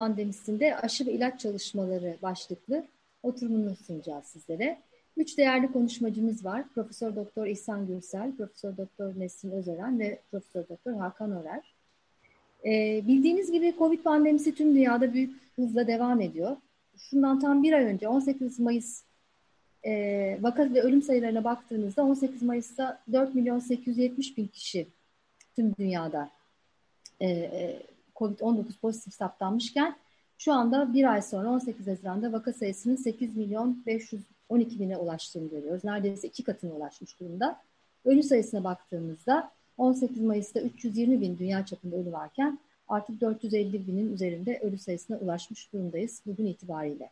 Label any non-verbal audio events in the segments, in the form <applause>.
pandemisinde aşı ve ilaç çalışmaları başlıklı oturumunu sunacağız sizlere. Üç değerli konuşmacımız var. Profesör Doktor İhsan Gürsel, Profesör Doktor Nesrin Özören ve Profesör Doktor Hakan Örer. Ee, bildiğiniz gibi Covid pandemisi tüm dünyada büyük hızla devam ediyor. Şundan tam bir ay önce 18 Mayıs e, vaka ve ölüm sayılarına baktığınızda 18 Mayıs'ta 4 milyon 870 bin kişi tüm dünyada e, e COVID-19 pozitif saptanmışken şu anda bir ay sonra 18 Haziran'da vaka sayısının 8 milyon 512 bine ulaştığını görüyoruz. Neredeyse iki katına ulaşmış durumda. Ölü sayısına baktığımızda 18 Mayıs'ta 320 bin dünya çapında ölü varken artık 450 binin üzerinde ölü sayısına ulaşmış durumdayız bugün itibariyle.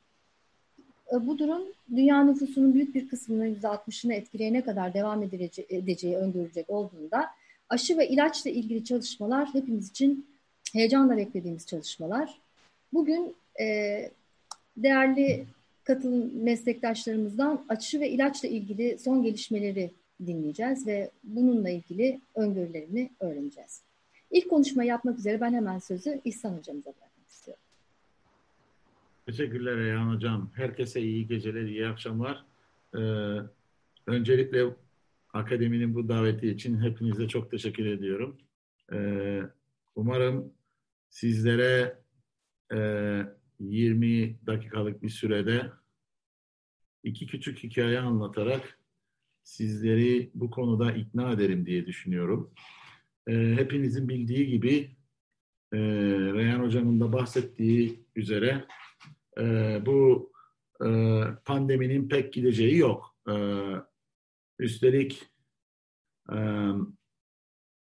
E, bu durum dünya nüfusunun büyük bir kısmını %60'ını etkileyene kadar devam edeceği öngörülecek olduğunda aşı ve ilaçla ilgili çalışmalar hepimiz için heyecanla beklediğimiz çalışmalar. Bugün e, değerli katılım meslektaşlarımızdan aşı ve ilaçla ilgili son gelişmeleri dinleyeceğiz ve bununla ilgili öngörülerini öğreneceğiz. İlk konuşma yapmak üzere ben hemen sözü İhsan Hocamıza bırakmak istiyorum. Teşekkürler Reyhan Hocam. Herkese iyi geceler, iyi akşamlar. Ee, öncelikle akademinin bu daveti için hepinize çok teşekkür ediyorum. Ee, umarım sizlere e, 20 dakikalık bir sürede iki küçük hikaye anlatarak sizleri bu konuda ikna ederim diye düşünüyorum. E, hepinizin bildiği gibi e, Reyhan Hocam'ın da bahsettiği üzere e, bu e, pandeminin pek gideceği yok. E, üstelik e,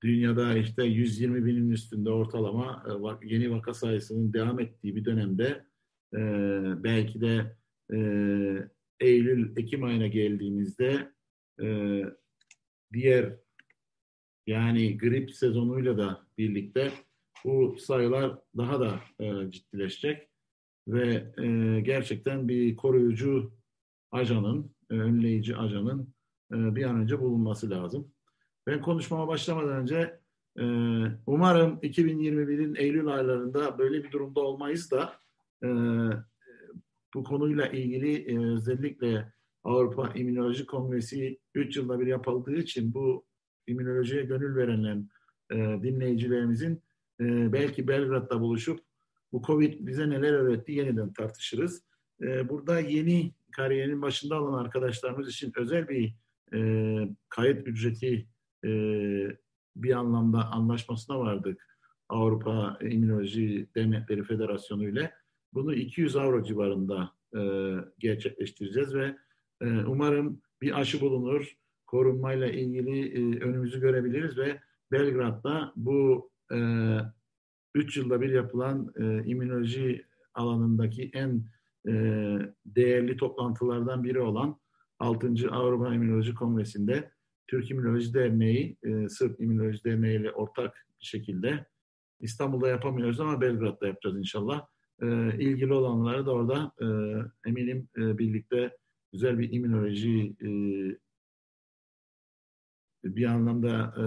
dünyada işte 120 binin üstünde ortalama e, yeni vaka sayısının devam ettiği bir dönemde e, belki de e, Eylül, Ekim ayına geldiğimizde diğer yani grip sezonuyla da birlikte bu sayılar daha da ciddileşecek ve gerçekten bir koruyucu ajanın, önleyici ajanın bir an önce bulunması lazım. Ben konuşmama başlamadan önce e, umarım 2021'in Eylül aylarında böyle bir durumda olmayız da e, bu konuyla ilgili e, özellikle Avrupa İmmünoloji Kongresi 3 yılda bir yapıldığı için bu immünolojiye gönül verilen e, dinleyicilerimizin e, belki Belgrad'da buluşup bu Covid bize neler öğretti yeniden tartışırız. E, burada yeni kariyerin başında olan arkadaşlarımız için özel bir e, kayıt ücreti e, bir anlamda anlaşmasına vardık Avrupa İmmünoloji Dernekleri Federasyonu ile. Bunu 200 avro civarında e, gerçekleştireceğiz ve e, umarım bir aşı bulunur, korunmayla ilgili e, önümüzü görebiliriz ve Belgrad'da bu e, üç yılda bir yapılan e, immünoloji alanındaki en e, değerli toplantılardan biri olan 6. Avrupa İmmünoloji Kongresi'nde Türk İmmünoloji Derneği, e, Sırp İmmünoloji Derneği ile ortak bir şekilde İstanbul'da yapamıyoruz ama Belgrad'da yapacağız inşallah. E, ilgili olanları da orada e, eminim e, birlikte güzel bir immünoloji e, bir anlamda e,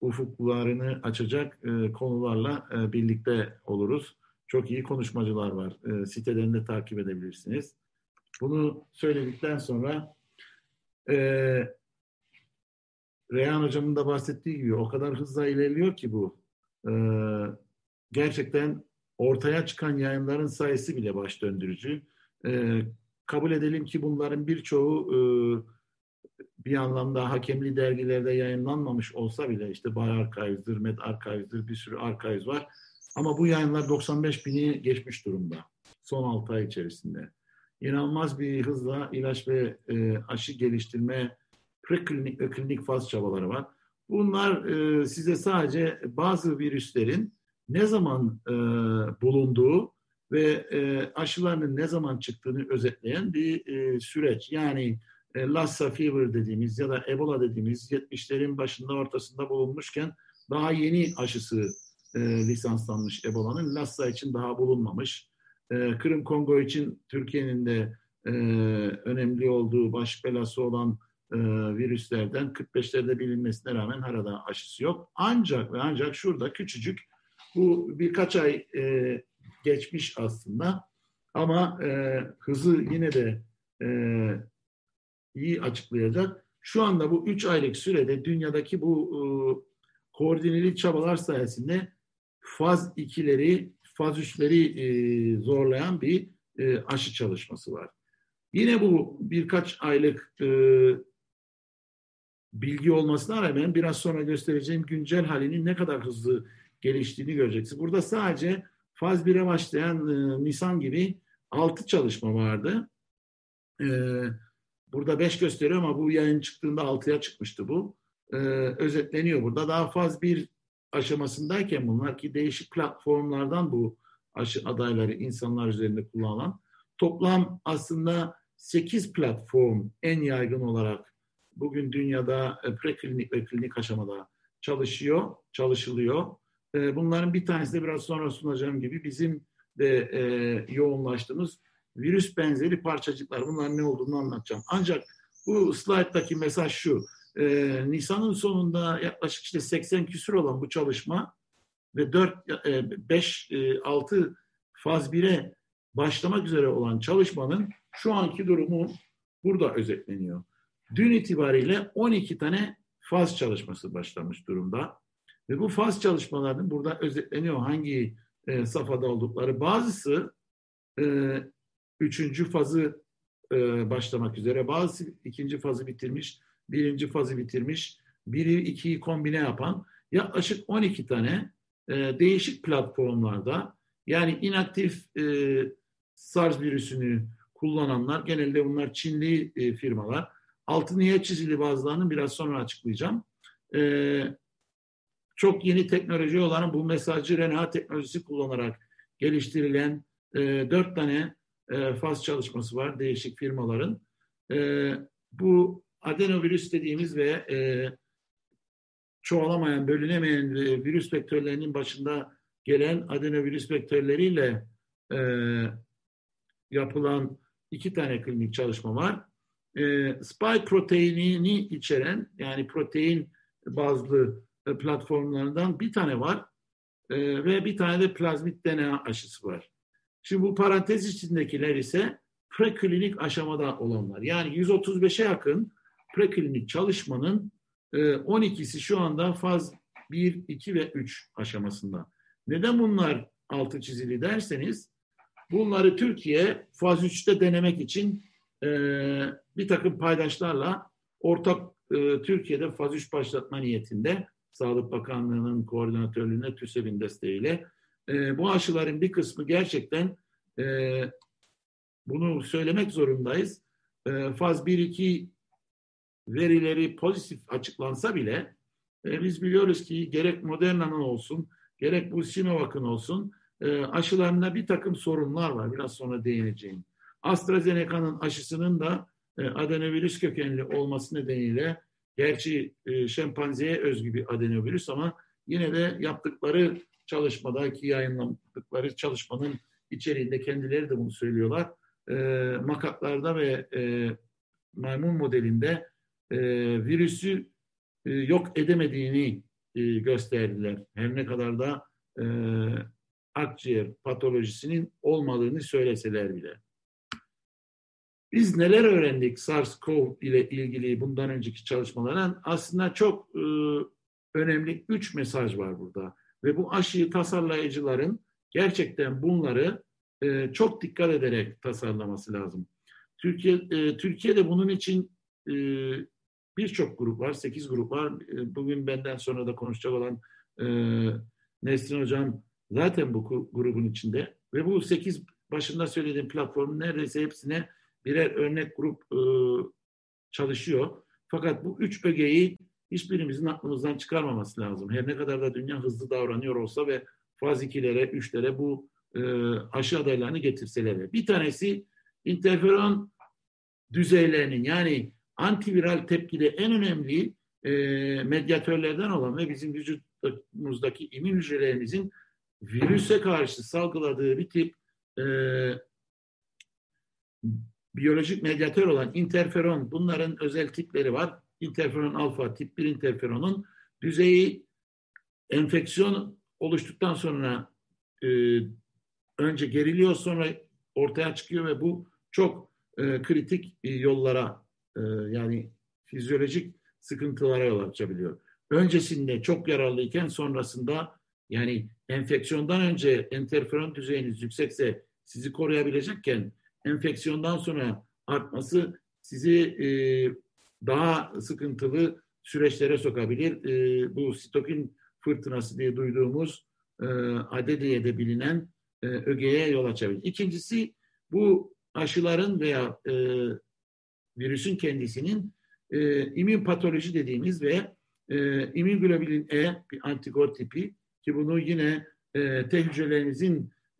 ufuklarını açacak e, konularla e, birlikte oluruz. Çok iyi konuşmacılar var. E, siteden de takip edebilirsiniz. Bunu söyledikten sonra e, Reyhan Hocam'ın da bahsettiği gibi o kadar hızla ilerliyor ki bu. Ee, gerçekten ortaya çıkan yayınların sayısı bile baş döndürücü. Ee, kabul edelim ki bunların birçoğu e, bir anlamda hakemli dergilerde yayınlanmamış olsa bile işte Bay Archive'dır, Med Archive'dır, bir sürü archive var. Ama bu yayınlar 95 bini geçmiş durumda son 6 ay içerisinde. İnanılmaz bir hızla ilaç ve e, aşı geliştirme preklinik ve klinik faz çabaları var. Bunlar e, size sadece bazı virüslerin ne zaman e, bulunduğu ve e, aşılarının ne zaman çıktığını özetleyen bir e, süreç. Yani e, Lassa fever dediğimiz ya da Ebola dediğimiz 70'lerin başında ortasında bulunmuşken daha yeni aşısı e, lisanslanmış Ebola'nın. Lassa için daha bulunmamış. E, Kırım Kongo için Türkiye'nin de e, önemli olduğu baş belası olan e, virüslerden 45'lerde bilinmesine rağmen hala aşısı yok. Ancak ve ancak şurada küçücük bu birkaç ay e, geçmiş aslında. Ama e, hızı yine de e, iyi açıklayacak. Şu anda bu üç aylık sürede dünyadaki bu e, koordineli çabalar sayesinde faz ikileri, faz üçleri e, zorlayan bir e, aşı çalışması var. Yine bu birkaç aylık e, bilgi olmasına rağmen biraz sonra göstereceğim güncel halinin ne kadar hızlı geliştiğini göreceksiniz. Burada sadece faz 1'e başlayan e, Nisan gibi 6 çalışma vardı. E, burada 5 gösteriyor ama bu yayın çıktığında 6'ya çıkmıştı bu. E, özetleniyor burada. Daha faz 1 aşamasındayken bunlar ki değişik platformlardan bu aşı adayları insanlar üzerinde kullanılan toplam aslında 8 platform en yaygın olarak bugün dünyada e, preklinik ve klinik aşamada çalışıyor, çalışılıyor. E, bunların bir tanesi de biraz sonra sunacağım gibi bizim de e, yoğunlaştığımız virüs benzeri parçacıklar. Bunların ne olduğunu anlatacağım. Ancak bu slayttaki mesaj şu. Nisan'ın sonunda yaklaşık işte 80 küsur olan bu çalışma ve 4, e, 5, e, 6 faz 1'e başlamak üzere olan çalışmanın şu anki durumu burada özetleniyor. Dün itibariyle 12 tane faz çalışması başlamış durumda. Ve bu faz çalışmalarının burada özetleniyor hangi e, safhada oldukları. Bazısı e, üçüncü fazı e, başlamak üzere, bazısı ikinci fazı bitirmiş, birinci fazı bitirmiş, biri ikiyi kombine yapan yaklaşık 12 tane e, değişik platformlarda yani inaktif e, SARS virüsünü kullananlar genelde bunlar Çinli e, firmalar. Altı niye çizili bazılarını biraz sonra açıklayacağım. E, çok yeni teknoloji olan bu mesajcı RNA teknolojisi kullanarak geliştirilen e, dört tane e, faz çalışması var değişik firmaların. E, bu adenovirüs dediğimiz ve e, çoğalamayan, bölünemeyen e, virüs vektörlerinin başında gelen adenovirüs vektörleriyle e, yapılan iki tane klinik çalışma var. E, spike proteinini içeren yani protein bazlı e, platformlarından bir tane var e, ve bir tane de plazmit DNA aşısı var. Şimdi bu parantez içindekiler ise preklinik aşamada olanlar. Yani 135'e yakın preklinik çalışmanın e, 12'si şu anda faz 1, 2 ve 3 aşamasında. Neden bunlar altı çizili derseniz bunları Türkiye faz 3'te denemek için e, bir takım paydaşlarla ortak e, Türkiye'de faz 3 başlatma niyetinde Sağlık Bakanlığı'nın koordinatörlüğüne TÜSEV'in desteğiyle e, bu aşıların bir kısmı gerçekten e, bunu söylemek zorundayız. E, faz 1-2 verileri pozitif açıklansa bile e, biz biliyoruz ki gerek Moderna'nın olsun gerek bu Sinovac'ın olsun e, aşılarında bir takım sorunlar var. Biraz sonra değineceğim. AstraZeneca'nın aşısının da e, adenovirüs kökenli olması nedeniyle gerçi e, şempanzeye özgü bir adenovirüs ama yine de yaptıkları çalışmadaki yayınladıkları çalışmanın içeriğinde kendileri de bunu söylüyorlar. E, makaklarda ve e, maymun modelinde virüsü yok edemediğini gösterdiler. Her ne kadar da akciğer patolojisinin olmadığını söyleseler bile. Biz neler öğrendik SARS-CoV ile ilgili bundan önceki çalışmalardan? Aslında çok e, önemli üç mesaj var burada. Ve bu aşıyı tasarlayıcıların gerçekten bunları e, çok dikkat ederek tasarlaması lazım. Türkiye e, Türkiye'de bunun için e, birçok grup var, sekiz grup var. E, bugün benden sonra da konuşacak olan e, Nesrin Hocam zaten bu grubun içinde ve bu sekiz başında söylediğim platformun neredeyse hepsine birer örnek grup e, çalışıyor. Fakat bu üç ögeyi hiçbirimizin aklımızdan çıkarmaması lazım. Her ne kadar da dünya hızlı davranıyor olsa ve faz 2'lere, 3'lere bu e, aşı adaylarını getirseler. Bir tanesi interferon düzeylerinin yani antiviral tepkide en önemli e, medyatörlerden olan ve bizim vücudumuzdaki immün hücrelerimizin virüse karşı salgıladığı bir tip e, biyolojik medyatör olan interferon bunların özel tipleri var. Interferon alfa tip 1 interferonun düzeyi enfeksiyon oluştuktan sonra e, önce geriliyor sonra ortaya çıkıyor ve bu çok e, kritik e, yollara e, yani fizyolojik sıkıntılara yol açabiliyor. Öncesinde çok yararlıyken sonrasında yani enfeksiyondan önce interferon düzeyiniz yüksekse sizi koruyabilecekken enfeksiyondan sonra artması sizi e, daha sıkıntılı süreçlere sokabilir. E, bu sitokin fırtınası diye duyduğumuz e, ade diye de bilinen e, ögeye yol açabilir. İkincisi bu aşıların veya e, virüsün kendisinin e, immün patoloji dediğimiz ve e, immünoglobulin E bir antikor tipi ki bunu yine e, T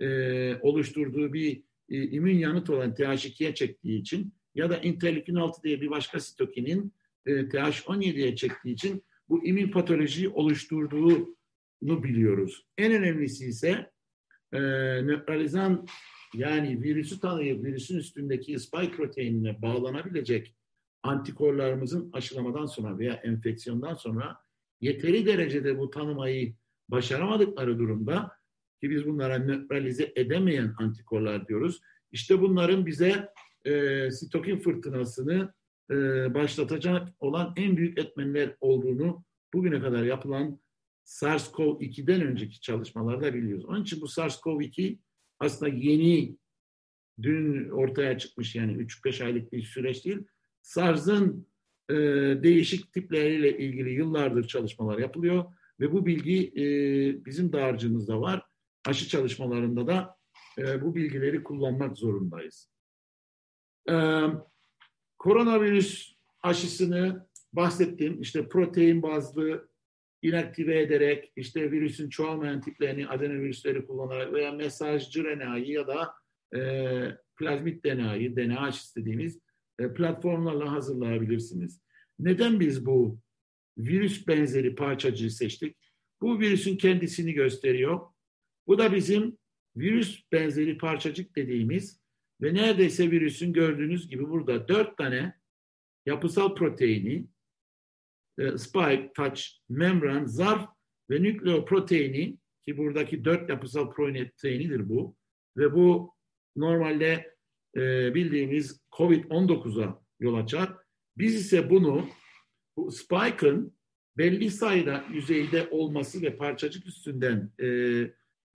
e, oluşturduğu bir e, immün yanıt olan TH2'ye çektiği için ya da interleukin 6 diye bir başka sitokinin e, TH17'ye çektiği için bu immün patolojiyi oluşturduğunu biliyoruz. En önemlisi ise e, nötralizan yani virüsü tanıyıp virüsün üstündeki spike proteinine bağlanabilecek antikorlarımızın aşılamadan sonra veya enfeksiyondan sonra yeteri derecede bu tanımayı başaramadıkları durumda ki biz bunlara nötralize edemeyen antikorlar diyoruz. İşte bunların bize e, sitokin fırtınasını e, başlatacak olan en büyük etmenler olduğunu bugüne kadar yapılan SARS-CoV-2'den önceki çalışmalarda biliyoruz. Onun için bu SARS-CoV-2 aslında yeni, dün ortaya çıkmış yani 3-5 aylık bir süreç değil. SARS'ın e, değişik tipleriyle ilgili yıllardır çalışmalar yapılıyor ve bu bilgi e, bizim dağarcığımızda var. Aşı çalışmalarında da e, bu bilgileri kullanmak zorundayız. E, koronavirüs aşısını bahsettim. İşte protein bazlı inaktive ederek işte virüsün çoğalmayan tiplerini adenovirüsleri kullanarak veya mesajcı RNA'yı ya da e, plazmit DNA'yı, DNA aşısı dediğimiz e, platformlarla hazırlayabilirsiniz. Neden biz bu virüs benzeri parçacığı seçtik? Bu virüsün kendisini gösteriyor. Bu da bizim virüs benzeri parçacık dediğimiz ve neredeyse virüsün gördüğünüz gibi burada dört tane yapısal proteini e, spike, touch, membran, zarf ve nükleoproteini ki buradaki dört yapısal proteinidir bu ve bu normalde e, bildiğimiz COVID-19'a yol açar. Biz ise bunu bu spike'ın belli sayıda yüzeyde olması ve parçacık üstünden e,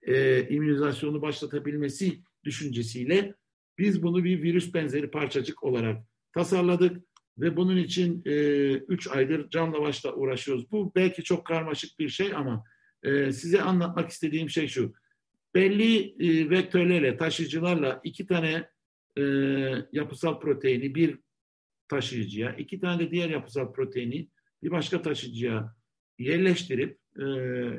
e, immünizasyonu başlatabilmesi düşüncesiyle biz bunu bir virüs benzeri parçacık olarak tasarladık ve bunun için e, üç aydır canla başla uğraşıyoruz. Bu belki çok karmaşık bir şey ama e, size anlatmak istediğim şey şu. Belli e, vektörlerle, taşıyıcılarla iki tane e, yapısal proteini bir taşıyıcıya, iki tane de diğer yapısal proteini bir başka taşıyıcıya yerleştirip e,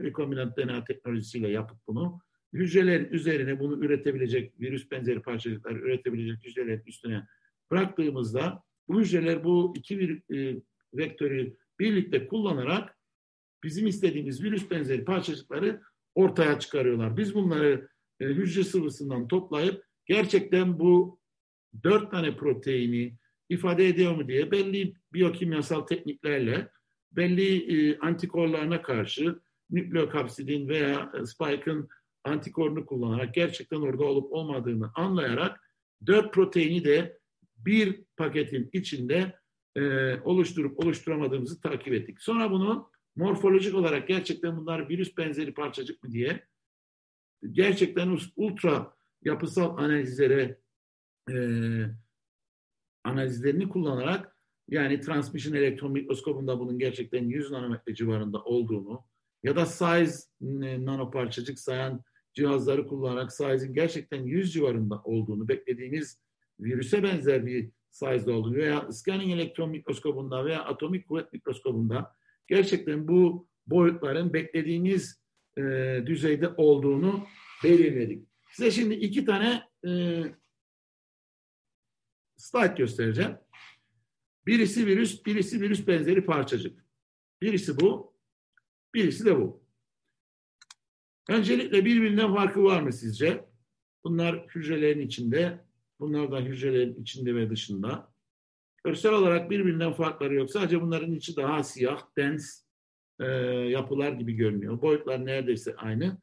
rekombinant DNA teknolojisiyle yapıp bunu hücrelerin üzerine bunu üretebilecek, virüs benzeri parçacıklar üretebilecek hücrelerin üstüne bıraktığımızda bu hücreler bu iki bir, e, vektörü birlikte kullanarak bizim istediğimiz virüs benzeri parçacıkları ortaya çıkarıyorlar. Biz bunları e, hücre sıvısından toplayıp gerçekten bu dört tane proteini ifade ediyor mu diye belli biyokimyasal tekniklerle belli e, antikorlarına karşı nükleokapsidin veya spike'ın antikorunu kullanarak gerçekten orada olup olmadığını anlayarak dört proteini de bir paketin içinde e, oluşturup oluşturamadığımızı takip ettik. Sonra bunu morfolojik olarak gerçekten bunlar virüs benzeri parçacık mı diye gerçekten ultra yapısal analizlere e, analizlerini kullanarak yani transmission elektron mikroskobunda bunun gerçekten 100 nanometre civarında olduğunu ya da size e, nanoparçacık sayan cihazları kullanarak size'in gerçekten 100 civarında olduğunu beklediğimiz virüse benzer bir size'da olduğunu veya scanning elektron mikroskobunda veya atomik kuvvet mikroskobunda gerçekten bu boyutların beklediğimiz e, düzeyde olduğunu belirledik. Size şimdi iki tane e, slide göstereceğim. Birisi virüs, birisi virüs benzeri parçacık. Birisi bu, birisi de bu. Öncelikle birbirinden farkı var mı sizce? Bunlar hücrelerin içinde, bunlar da hücrelerin içinde ve dışında. Görsel olarak birbirinden farkları yok. Sadece bunların içi daha siyah, dens e, yapılar gibi görünüyor. Boyutlar neredeyse aynı.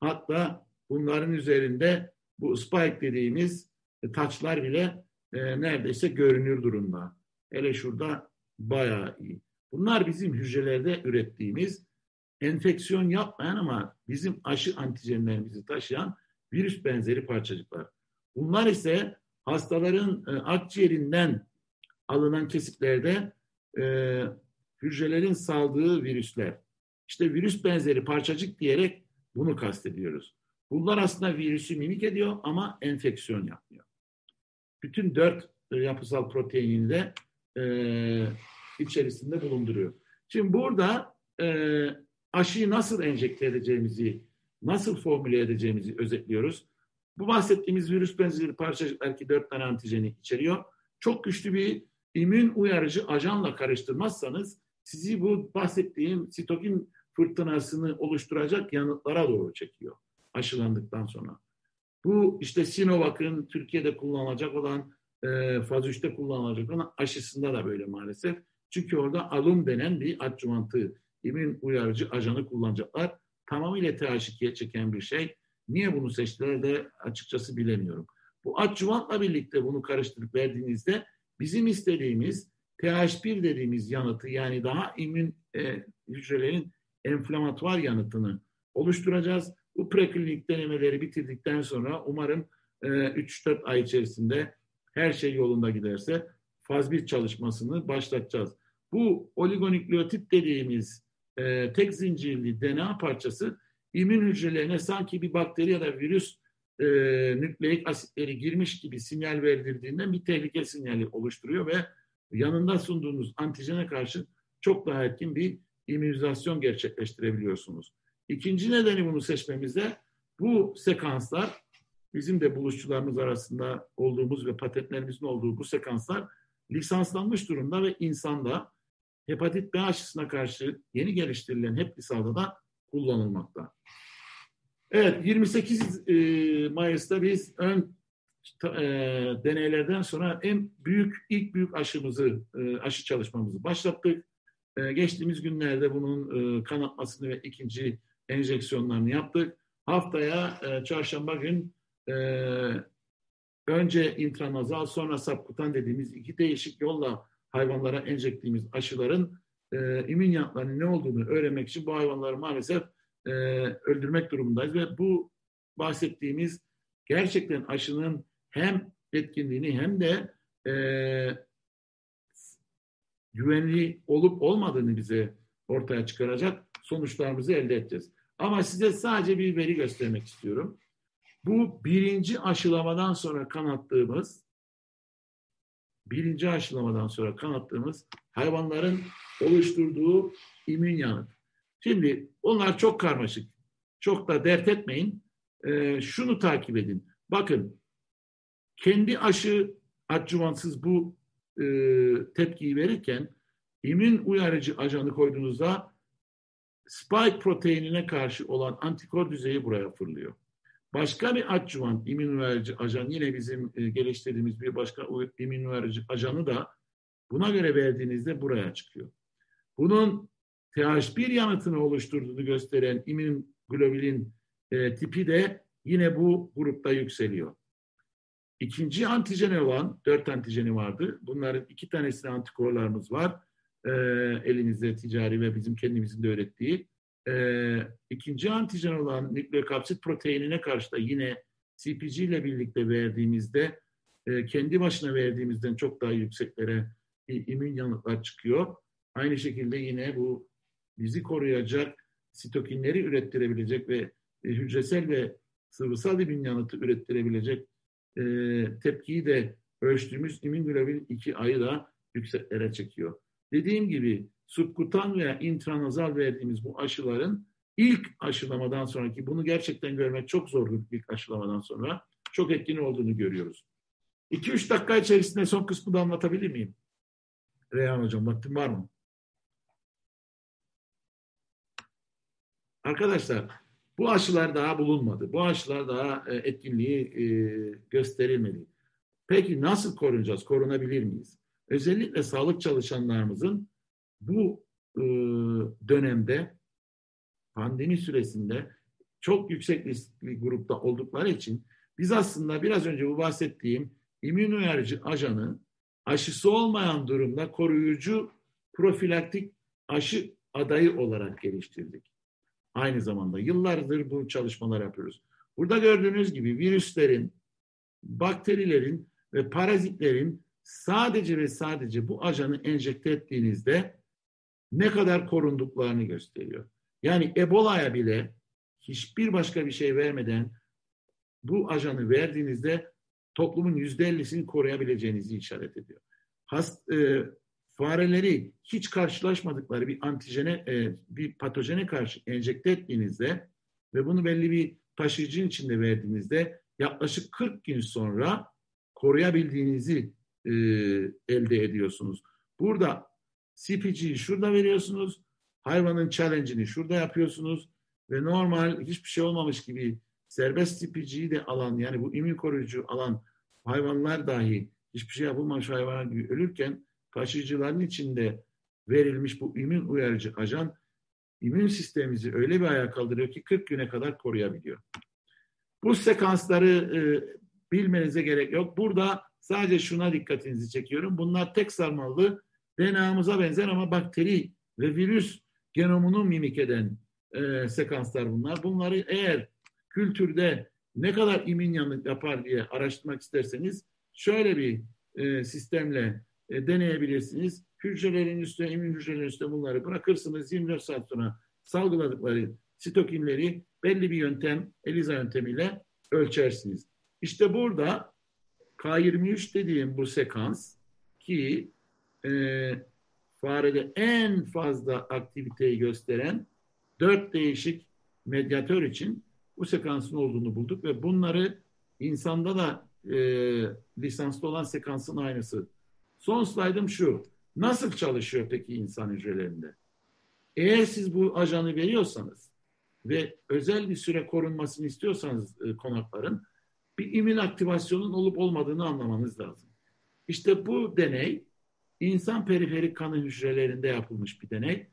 Hatta bunların üzerinde bu spike dediğimiz taçlar bile e, neredeyse görünür durumda. Hele şurada bayağı iyi. Bunlar bizim hücrelerde ürettiğimiz enfeksiyon yapmayan ama bizim aşı antijenlerimizi taşıyan virüs benzeri parçacıklar. Bunlar ise hastaların e, akciğerinden alınan kesiklerde e, hücrelerin saldığı virüsler. İşte virüs benzeri parçacık diyerek bunu kastediyoruz. Bunlar aslında virüsü mimik ediyor ama enfeksiyon yapmıyor. Bütün dört e, yapısal proteinini de e, içerisinde bulunduruyor. Şimdi burada e, aşıyı nasıl enjekte edeceğimizi, nasıl formüle edeceğimizi özetliyoruz. Bu bahsettiğimiz virüs benzeri parçacıklar ki dört tane antijeni içeriyor. Çok güçlü bir immün uyarıcı ajanla karıştırmazsanız sizi bu bahsettiğim sitokin fırtınasını oluşturacak yanıtlara doğru çekiyor aşılandıktan sonra. Bu işte Sinovac'ın Türkiye'de kullanılacak olan e, faz 3'te kullanılacak olan aşısında da böyle maalesef. Çünkü orada alum denen bir adjuvantı, immün uyarıcı ajanı kullanacaklar. Tamamıyla TH2'ye çeken bir şey. Niye bunu seçtiler de açıkçası bilemiyorum. Bu adjuvantla birlikte bunu karıştırıp verdiğinizde bizim istediğimiz TH1 dediğimiz yanıtı yani daha immün e, hücrelerin enflamatuar yanıtını oluşturacağız. Bu preklinik denemeleri bitirdikten sonra umarım e, 3-4 ay içerisinde her şey yolunda giderse faz 1 çalışmasını başlatacağız. Bu oligonükleotit dediğimiz e, tek zincirli DNA parçası immün hücrelerine sanki bir bakteri ya da virüs e, nükleik asitleri girmiş gibi sinyal verdirdiğinde bir tehlike sinyali oluşturuyor ve yanında sunduğunuz antijene karşı çok daha etkin bir immünizasyon gerçekleştirebiliyorsunuz. İkinci nedeni bunu seçmemizde bu sekanslar bizim de buluşçularımız arasında olduğumuz ve patentlerimizin olduğu bu sekanslar lisanslanmış durumda ve insanda hepatit B aşısına karşı yeni geliştirilen hep lisalda da kullanılmakta. Evet 28 e, Mayıs'ta biz ön e, deneylerden sonra en büyük ilk büyük aşımızı e, aşı çalışmamızı başlattık. E, geçtiğimiz günlerde bunun kanatmasını ve ikinci enjeksiyonlarını yaptık. Haftaya çarşamba gün e, önce intranazal sonra subkutan dediğimiz iki değişik yolla hayvanlara enjektiğimiz aşıların e, immün ne olduğunu öğrenmek için bu hayvanları maalesef e, öldürmek durumundayız ve bu bahsettiğimiz gerçekten aşının hem etkinliğini hem de e, güvenli olup olmadığını bize ortaya çıkaracak sonuçlarımızı elde edeceğiz. Ama size sadece bir veri göstermek istiyorum. Bu birinci aşılamadan sonra kanattığımız birinci aşılamadan sonra kanattığımız hayvanların oluşturduğu immün yanıt. Şimdi onlar çok karmaşık. Çok da dert etmeyin. Ee, şunu takip edin. Bakın kendi aşı adjuvansız bu e, tepkiyi verirken immün uyarıcı ajanı koyduğunuzda spike proteinine karşı olan antikor düzeyi buraya fırlıyor. Başka bir adjuvant immün uyarıcı ajan yine bizim e, geliştirdiğimiz bir başka immün uyarıcı ajanı da buna göre verdiğinizde buraya çıkıyor. Bunun TH1 yanıtını oluşturduğunu gösteren immün globulin e, tipi de yine bu grupta yükseliyor. İkinci antijeni olan, dört antijeni vardı. Bunların iki tanesine antikorlarımız var. E, elimizde ticari ve bizim kendimizin de öğrettiği. E, ikinci antijen olan nükleokapsit proteinine karşı da yine CPG ile birlikte verdiğimizde e, kendi başına verdiğimizden çok daha yükseklere immün yanıtlar çıkıyor. Aynı şekilde yine bu bizi koruyacak sitokinleri ürettirebilecek ve e, hücresel ve sıvısal immün yanıtı ürettirebilecek e, tepkiyi de ölçtüğümüz immünoglobulin 2 ayı da yükseklere çekiyor. Dediğim gibi subkutan veya intranazal verdiğimiz bu aşıların ilk aşılamadan sonraki bunu gerçekten görmek çok zordur ilk aşılamadan sonra çok etkin olduğunu görüyoruz. 2-3 dakika içerisinde son kısmı da anlatabilir miyim? Reyhan Hocam vaktim var mı? Arkadaşlar bu aşılar daha bulunmadı. Bu aşılar daha e, etkinliği e, gösterilmedi. Peki nasıl korunacağız? Korunabilir miyiz? Özellikle sağlık çalışanlarımızın bu e, dönemde pandemi süresinde çok yüksek riskli grupta oldukları için biz aslında biraz önce bu bahsettiğim immün uyarıcı ajanı aşısı olmayan durumda koruyucu profilaktik aşı adayı olarak geliştirdik. Aynı zamanda yıllardır bu çalışmalar yapıyoruz. Burada gördüğünüz gibi virüslerin, bakterilerin ve parazitlerin sadece ve sadece bu ajanı enjekte ettiğinizde ne kadar korunduklarını gösteriyor. Yani Ebola'ya bile hiçbir başka bir şey vermeden bu ajanı verdiğinizde toplumun yüzde ellisini koruyabileceğinizi işaret ediyor. Hast, e, fareleri hiç karşılaşmadıkları bir antijene, e, bir patojene karşı enjekte ettiğinizde ve bunu belli bir taşıyıcının içinde verdiğinizde yaklaşık 40 gün sonra koruyabildiğinizi e, elde ediyorsunuz. Burada CPG'yi şurada veriyorsunuz, hayvanın challenge'ini şurada yapıyorsunuz ve normal hiçbir şey olmamış gibi serbest CPG'yi de alan yani bu immün koruyucu alan hayvanlar dahi hiçbir şey yapılmamış hayvanlar gibi ölürken taşıyıcıların içinde verilmiş bu immün uyarıcı ajan immün sistemimizi öyle bir ayağa kaldırıyor ki 40 güne kadar koruyabiliyor. Bu sekansları e, bilmenize gerek yok. Burada sadece şuna dikkatinizi çekiyorum. Bunlar tek sarmallı DNA'mıza benzer ama bakteri ve virüs genomunu mimik eden e, sekanslar bunlar. Bunları eğer kültürde ne kadar immün yanıt yapar diye araştırmak isterseniz şöyle bir e, sistemle e, deneyebilirsiniz. Hücrelerin üstüne, immün hücrelerin üstüne bunları bırakırsınız. 24 saat sonra salgıladıkları sitokinleri belli bir yöntem, ELISA yöntemiyle ölçersiniz. İşte burada K23 dediğim bu sekans ki e, farede en fazla aktiviteyi gösteren dört değişik medyatör için bu sekansın olduğunu bulduk ve bunları insanda da e, lisanslı olan sekansın aynısı. Son slaydım şu. Nasıl çalışıyor peki insan hücrelerinde? Eğer siz bu ajanı veriyorsanız ve özel bir süre korunmasını istiyorsanız e, konakların bir immün aktivasyonun olup olmadığını anlamanız lazım. İşte bu deney insan periferik kanı hücrelerinde yapılmış bir deney.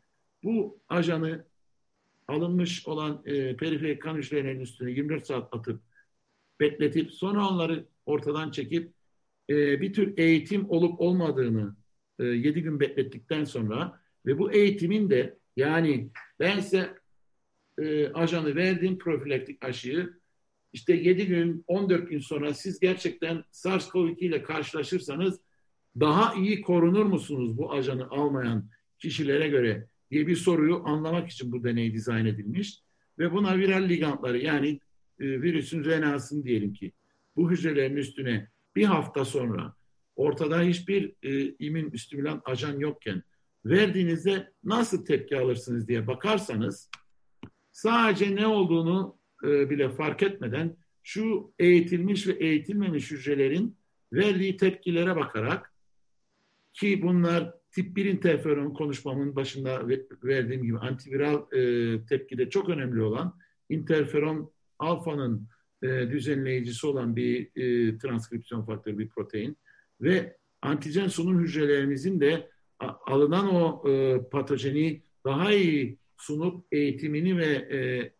Bu ajanı alınmış olan e, periferik kan hücrelerinin üstüne 24 saat atıp bekletip sonra onları ortadan çekip e, bir tür eğitim olup olmadığını e, 7 gün beklettikten sonra ve bu eğitimin de yani ben size e, ajanı verdiğim profilaktik aşıyı işte 7 gün 14 gün sonra siz gerçekten SARS-CoV-2 ile karşılaşırsanız daha iyi korunur musunuz bu ajanı almayan kişilere göre diye bir soruyu anlamak için bu deney dizayn edilmiş. Ve buna viral ligantları yani e, virüsün RNA'sını diyelim ki bu hücrelerin üstüne bir hafta sonra ortada hiçbir e, immün stimülan ajan yokken verdiğinizde nasıl tepki alırsınız diye bakarsanız sadece ne olduğunu e, bile fark etmeden şu eğitilmiş ve eğitilmemiş hücrelerin verdiği tepkilere bakarak ki bunlar tip 1 interferon konuşmamın başında verdiğim gibi antiviral e, tepkide çok önemli olan interferon alfanın e, düzenleyicisi olan bir e, transkripsiyon faktörü, bir protein. Ve antijen sunum hücrelerimizin de alınan o e, patojeni daha iyi sunup eğitimini ve e,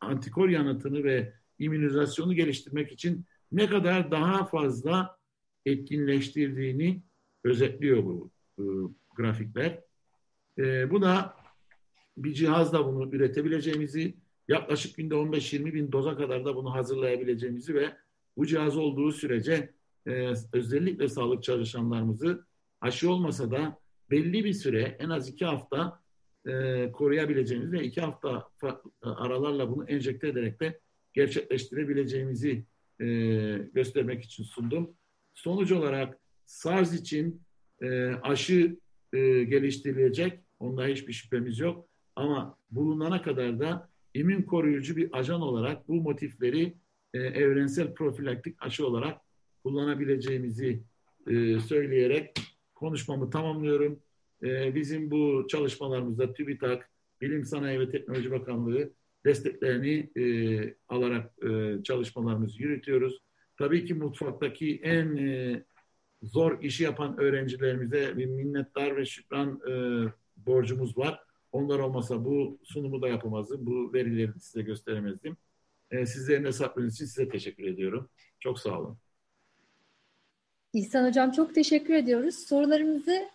antikor yanıtını ve immünizasyonu geliştirmek için ne kadar daha fazla etkinleştirdiğini özetliyor bu e, grafikler. E, bu da bir cihazla bunu üretebileceğimizi, yaklaşık günde 15-20 bin doza kadar da bunu hazırlayabileceğimizi ve bu cihaz olduğu sürece e, özellikle sağlık çalışanlarımızı aşı olmasa da belli bir süre en az iki hafta e, koruyabileceğimiz ve iki hafta aralarla bunu enjekte ederek de gerçekleştirebileceğimizi e, göstermek için sundum. Sonuç olarak SARS için e, aşı e, geliştirilecek. Onda hiçbir şüphemiz yok. Ama bulunana kadar da immün koruyucu bir ajan olarak bu motifleri e, evrensel profilaktik aşı olarak kullanabileceğimizi e, söyleyerek konuşmamı tamamlıyorum. E, bizim bu çalışmalarımızda TÜBİTAK, Bilim Sanayi ve Teknoloji Bakanlığı desteklerini e, alarak e, çalışmalarımızı yürütüyoruz. Tabii ki mutfaktaki en e, zor işi yapan öğrencilerimize bir minnettar ve şükran e, borcumuz var. Onlar olmasa bu sunumu da yapamazdım. Bu verileri size gösteremezdim. E, sizlerin hesaplarınız için size teşekkür ediyorum. Çok sağ olun. İhsan Hocam çok teşekkür ediyoruz. Sorularımızı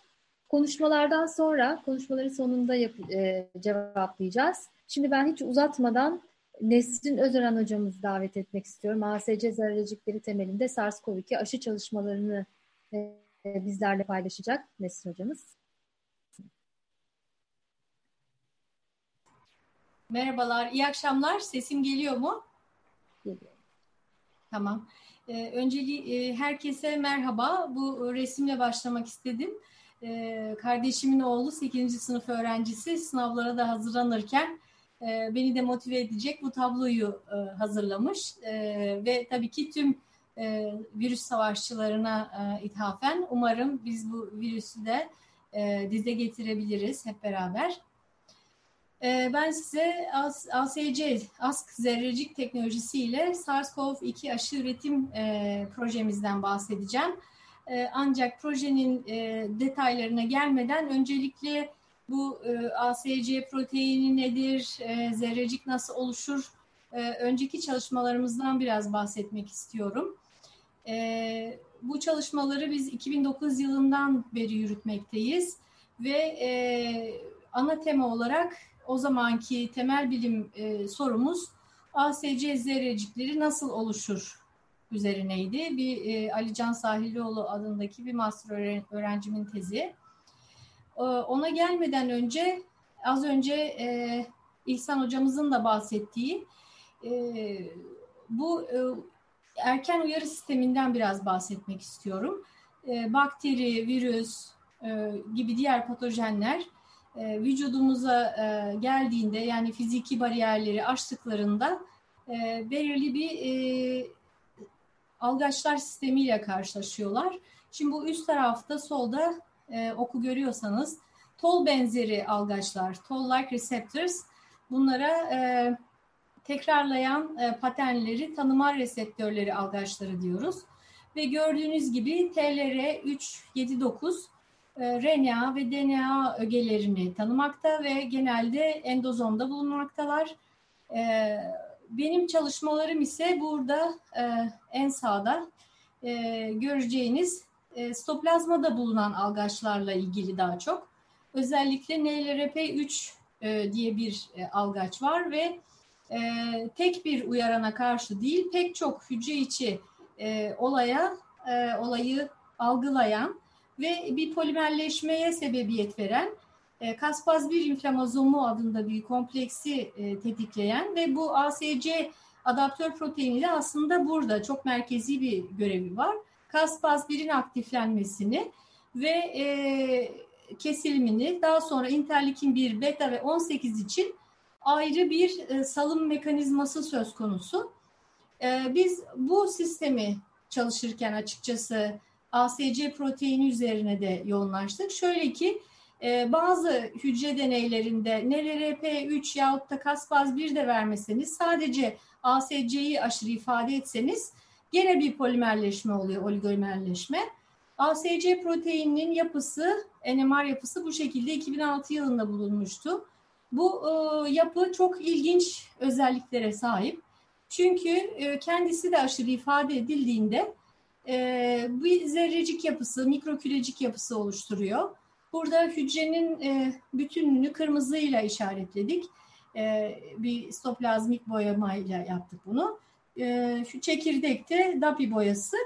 konuşmalardan sonra, konuşmaların sonunda yap, e, cevaplayacağız. Şimdi ben hiç uzatmadan Nesrin Özören hocamızı davet etmek istiyorum. ASC zararcıkları temelinde SARS-CoV-2 aşı çalışmalarını e, bizlerle paylaşacak Nesrin hocamız. Merhabalar, iyi akşamlar. Sesim geliyor mu? Geliyor. Tamam. Ee, e, herkese merhaba. Bu resimle başlamak istedim. Ee, kardeşimin oğlu 8. sınıf öğrencisi sınavlara da hazırlanırken e, beni de motive edecek bu tabloyu e, hazırlamış. E, ve tabii ki tüm e, virüs savaşçılarına e, ithafen umarım biz bu virüsü de e, dize getirebiliriz hep beraber. Ee, ben size ASC, ASK zerrecik teknolojisiyle SARS-CoV-2 aşı üretim e, projemizden bahsedeceğim. E, ancak projenin e, detaylarına gelmeden öncelikle bu e, ASC proteini nedir, e, zerrecik nasıl oluşur, e, önceki çalışmalarımızdan biraz bahsetmek istiyorum. E, bu çalışmaları biz 2009 yılından beri yürütmekteyiz ve e, ana tema olarak o zamanki temel bilim e, sorumuz ASC zerrecikleri nasıl oluşur üzerineydi. Bir e, Ali Can Sahillioğlu adındaki bir master öğrencimin tezi. E, ona gelmeden önce az önce e, İhsan hocamızın da bahsettiği e, bu e, erken uyarı sisteminden biraz bahsetmek istiyorum. E, bakteri, virüs e, gibi diğer patojenler e, vücudumuza e, geldiğinde yani fiziki bariyerleri aştıklarında belirli bir e, algaçlar sistemiyle karşılaşıyorlar. Şimdi bu üst tarafta solda oku görüyorsanız tol benzeri algaçlar, toll-like receptors bunlara e, tekrarlayan e, paternleri tanıma reseptörleri algaçları diyoruz. Ve gördüğünüz gibi TLR379 e, RNA ve DNA ögelerini tanımakta ve genelde endozomda bulunmaktalar. E, benim çalışmalarım ise burada e, en sağda göreceğiniz stoplazmada bulunan algaçlarla ilgili daha çok. Özellikle NLRP3 diye bir algaç var ve tek bir uyarana karşı değil pek çok hücre içi olaya olayı algılayan ve bir polimerleşmeye sebebiyet veren e, Kaspaz 1 inflamazomu adında bir kompleksi e, tetikleyen ve bu ASC adaptör proteini de aslında burada çok merkezi bir görevi var. Kaspaz 1'in aktiflenmesini ve e, kesilimini daha sonra interleukin 1, beta ve 18 için ayrı bir e, salım mekanizması söz konusu. E, biz bu sistemi çalışırken açıkçası ASC proteini üzerine de yoğunlaştık. Şöyle ki e, bazı hücre deneylerinde NLRP3 yahut da Caspaz 1 de vermeseniz sadece ASC'yi aşırı ifade etseniz gene bir polimerleşme oluyor, oligomerleşme. ASC proteininin yapısı, NMR yapısı bu şekilde 2006 yılında bulunmuştu. Bu e, yapı çok ilginç özelliklere sahip. Çünkü e, kendisi de aşırı ifade edildiğinde e, bir zerrecik yapısı, mikrokürecik yapısı oluşturuyor. Burada hücrenin e, bütünlüğünü kırmızıyla işaretledik. E, bir stoplazmik boyamayla yaptık bunu. E, şu çekirdekte DAPI boyası.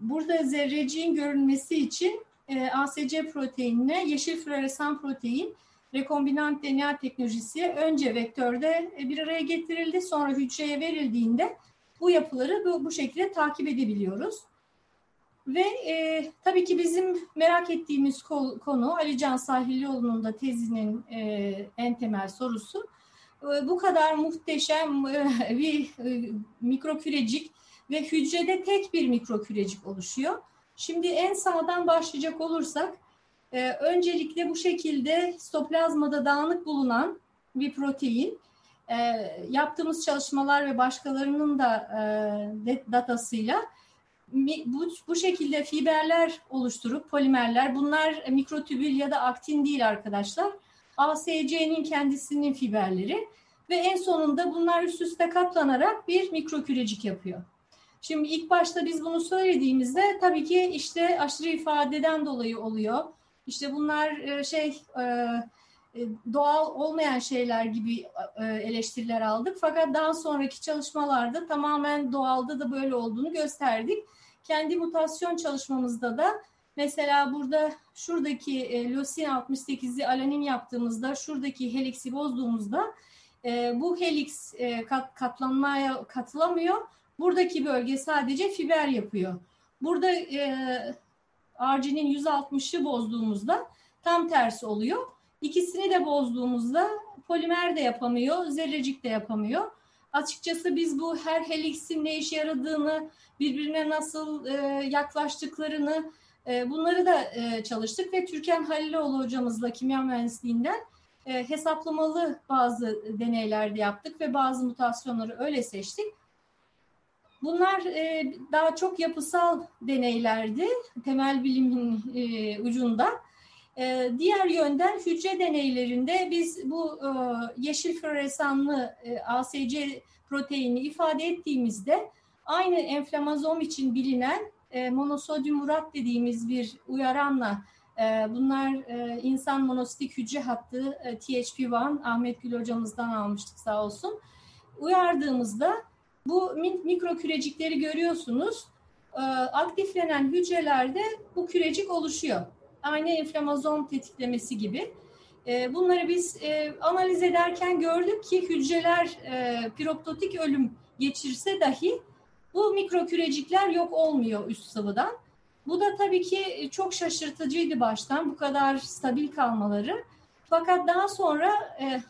Burada zerreciğin görünmesi için e, ASC proteinine yeşil floresan protein rekombinant DNA teknolojisi önce vektörde bir araya getirildi. Sonra hücreye verildiğinde bu yapıları bu, bu şekilde takip edebiliyoruz. Ve e, tabii ki bizim merak ettiğimiz konu Ali Can Sahilioğlu'nun da tezinin e, en temel sorusu. E, bu kadar muhteşem e, <laughs> bir e, mikrokürecik ve hücrede tek bir mikrokürecik oluşuyor. Şimdi en sağdan başlayacak olursak e, öncelikle bu şekilde stoplazmada dağınık bulunan bir protein e, yaptığımız çalışmalar ve başkalarının da e, datasıyla bu, bu şekilde fiberler oluşturup polimerler bunlar mikrotübül ya da aktin değil arkadaşlar. ASC'nin kendisinin fiberleri ve en sonunda bunlar üst üste katlanarak bir mikrokürecik yapıyor. Şimdi ilk başta biz bunu söylediğimizde tabii ki işte aşırı ifadeden dolayı oluyor. İşte bunlar e, şey e, e, doğal olmayan şeyler gibi eleştiriler aldık. Fakat daha sonraki çalışmalarda tamamen doğalda da böyle olduğunu gösterdik. Kendi mutasyon çalışmamızda da mesela burada şuradaki lösin 68'i alanin yaptığımızda şuradaki heliksi bozduğumuzda bu heliks katlanmaya katılamıyor Buradaki bölge sadece fiber yapıyor. Burada RG'nin 160'ı bozduğumuzda tam tersi oluyor. İkisini de bozduğumuzda polimer de yapamıyor, zerrecik de yapamıyor. Açıkçası biz bu her heliksin ne işe yaradığını, birbirine nasıl e, yaklaştıklarını e, bunları da e, çalıştık ve Türkan Haliloğlu hocamızla kimya mühendisliğinden e, hesaplamalı bazı deneyler de yaptık ve bazı mutasyonları öyle seçtik. Bunlar e, daha çok yapısal deneylerdi temel bilimin e, ucunda. E, diğer yönden hücre deneylerinde biz bu e, yeşil floresanlı e, ASC proteini ifade ettiğimizde aynı enflamazom için bilinen e, monosodyum urat dediğimiz bir uyaranla e, bunlar e, insan monositik hücre hattı e, THP1 Ahmet Gül hocamızdan almıştık sağ olsun. Uyardığımızda bu mikro kürecikleri görüyorsunuz. Ee, aktiflenen hücrelerde bu kürecik oluşuyor. Aynı inflamazon tetiklemesi gibi. Ee, bunları biz e, analiz ederken gördük ki hücreler e, piroptotik ölüm geçirse dahi bu mikro kürecikler yok olmuyor üst sıvıdan. Bu da tabii ki çok şaşırtıcıydı baştan bu kadar stabil kalmaları. Fakat daha sonra e,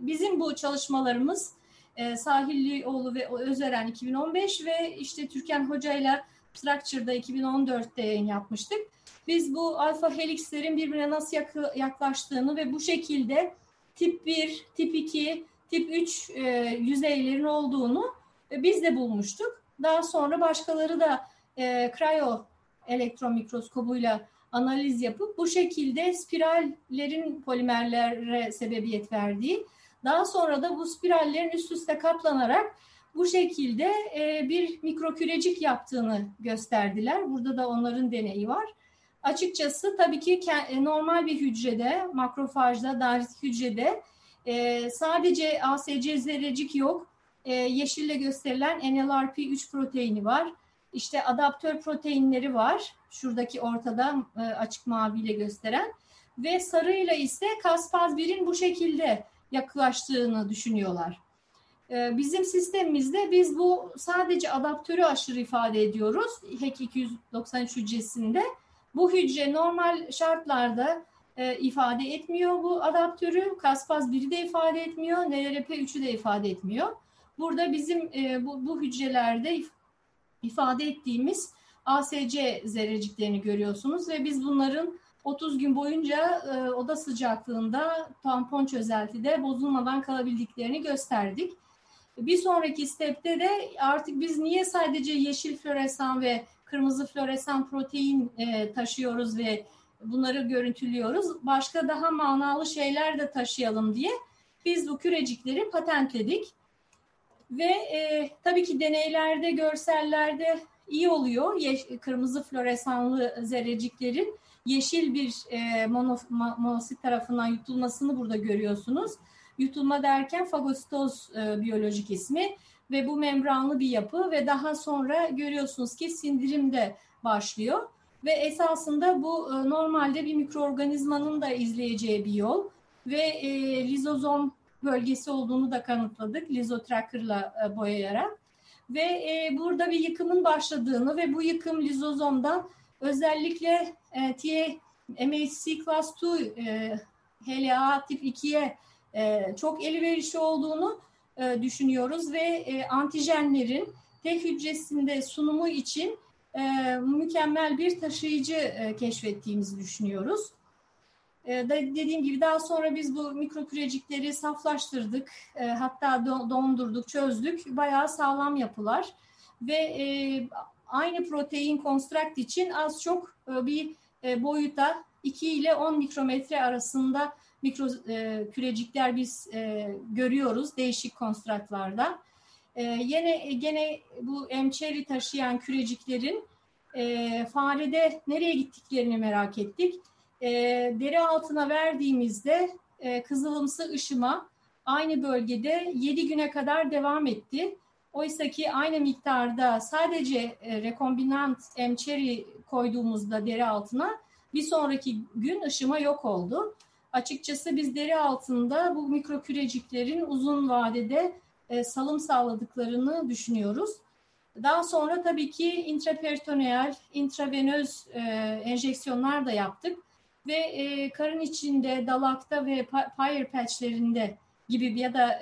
bizim bu çalışmalarımız e, Sahillioğlu ve Özeren 2015 ve işte Türkan Hoca ile Structure'da 2014'te yayın yapmıştık. Biz bu alfa helixlerin birbirine nasıl yaklaştığını ve bu şekilde tip 1, tip 2, tip 3 e, yüzeylerin olduğunu e, biz de bulmuştuk. Daha sonra başkaları da e, cryo elektron mikroskobuyla analiz yapıp bu şekilde spirallerin polimerlere sebebiyet verdiği daha sonra da bu spirallerin üst üste katlanarak bu şekilde e, bir mikrokürecik yaptığını gösterdiler. Burada da onların deneyi var. Açıkçası tabii ki e, normal bir hücrede, makrofajda, dendrit hücrede e, sadece ASC zerrecik yok. E, yeşille gösterilen NLRP3 proteini var. İşte adaptör proteinleri var. Şuradaki ortada e, açık maviyle gösteren. Ve sarıyla ise Caspaz-1'in bu şekilde yaklaştığını düşünüyorlar. Ee, bizim sistemimizde biz bu sadece adaptörü aşırı ifade ediyoruz. HEK 293 hücresinde. Bu hücre normal şartlarda e, ifade etmiyor bu adaptörü. Kaspaz 1'i de ifade etmiyor. NLRP3'ü de ifade etmiyor. Burada bizim e, bu, bu hücrelerde ifade ettiğimiz ASC zerreciklerini görüyorsunuz ve biz bunların 30 gün boyunca e, oda sıcaklığında tampon çözeltide bozulmadan kalabildiklerini gösterdik. Bir sonraki stepte de artık biz niye sadece yeşil floresan ve kırmızı floresan protein e, taşıyoruz ve bunları görüntülüyoruz. Başka daha manalı şeyler de taşıyalım diye biz bu kürecikleri patentledik. Ve e, tabii ki deneylerde, görsellerde iyi oluyor. Yeş, kırmızı floresanlı zerreciklerin yeşil bir e, monosit tarafından yutulmasını burada görüyorsunuz. Yutulma derken fagositoz e, biyolojik ismi ve bu membranlı bir yapı ve daha sonra görüyorsunuz ki sindirim de başlıyor. Ve esasında bu e, normalde bir mikroorganizmanın da izleyeceği bir yol ve e, lizozom bölgesi olduğunu da kanıtladık lizotracker'la e, boyayarak. Ve e, burada bir yıkımın başladığını ve bu yıkım lizozomdan özellikle e, TA MHC Class 2 e, HLA tip 2'ye e, çok elverişli olduğunu e, düşünüyoruz ve e, antijenlerin tek hücresinde sunumu için e, mükemmel bir taşıyıcı e, keşfettiğimizi düşünüyoruz. E, dediğim gibi daha sonra biz bu mikrokürecikleri saflaştırdık. E, hatta dondurduk, çözdük. Bayağı sağlam yapılar. Ve e, aynı protein konstrakt için az çok bir e, boyuta 2 ile 10 mikrometre arasında mikro e, kürecikler biz e, görüyoruz değişik konstratlarda. E, yine gene bu emçeri taşıyan küreciklerin e, farede nereye gittiklerini merak ettik. E, deri altına verdiğimizde e, kızılımsı ışıma aynı bölgede 7 güne kadar devam etti. Oysa ki aynı miktarda sadece e, rekombinant emçeri koyduğumuzda deri altına bir sonraki gün ışıma yok oldu. Açıkçası biz deri altında bu mikro küreciklerin uzun vadede e, salım sağladıklarını düşünüyoruz. Daha sonra tabii ki intraperitoneal, intravenöz e, enjeksiyonlar da yaptık ve karın içinde, dalakta ve pyre patchlerinde gibi ya da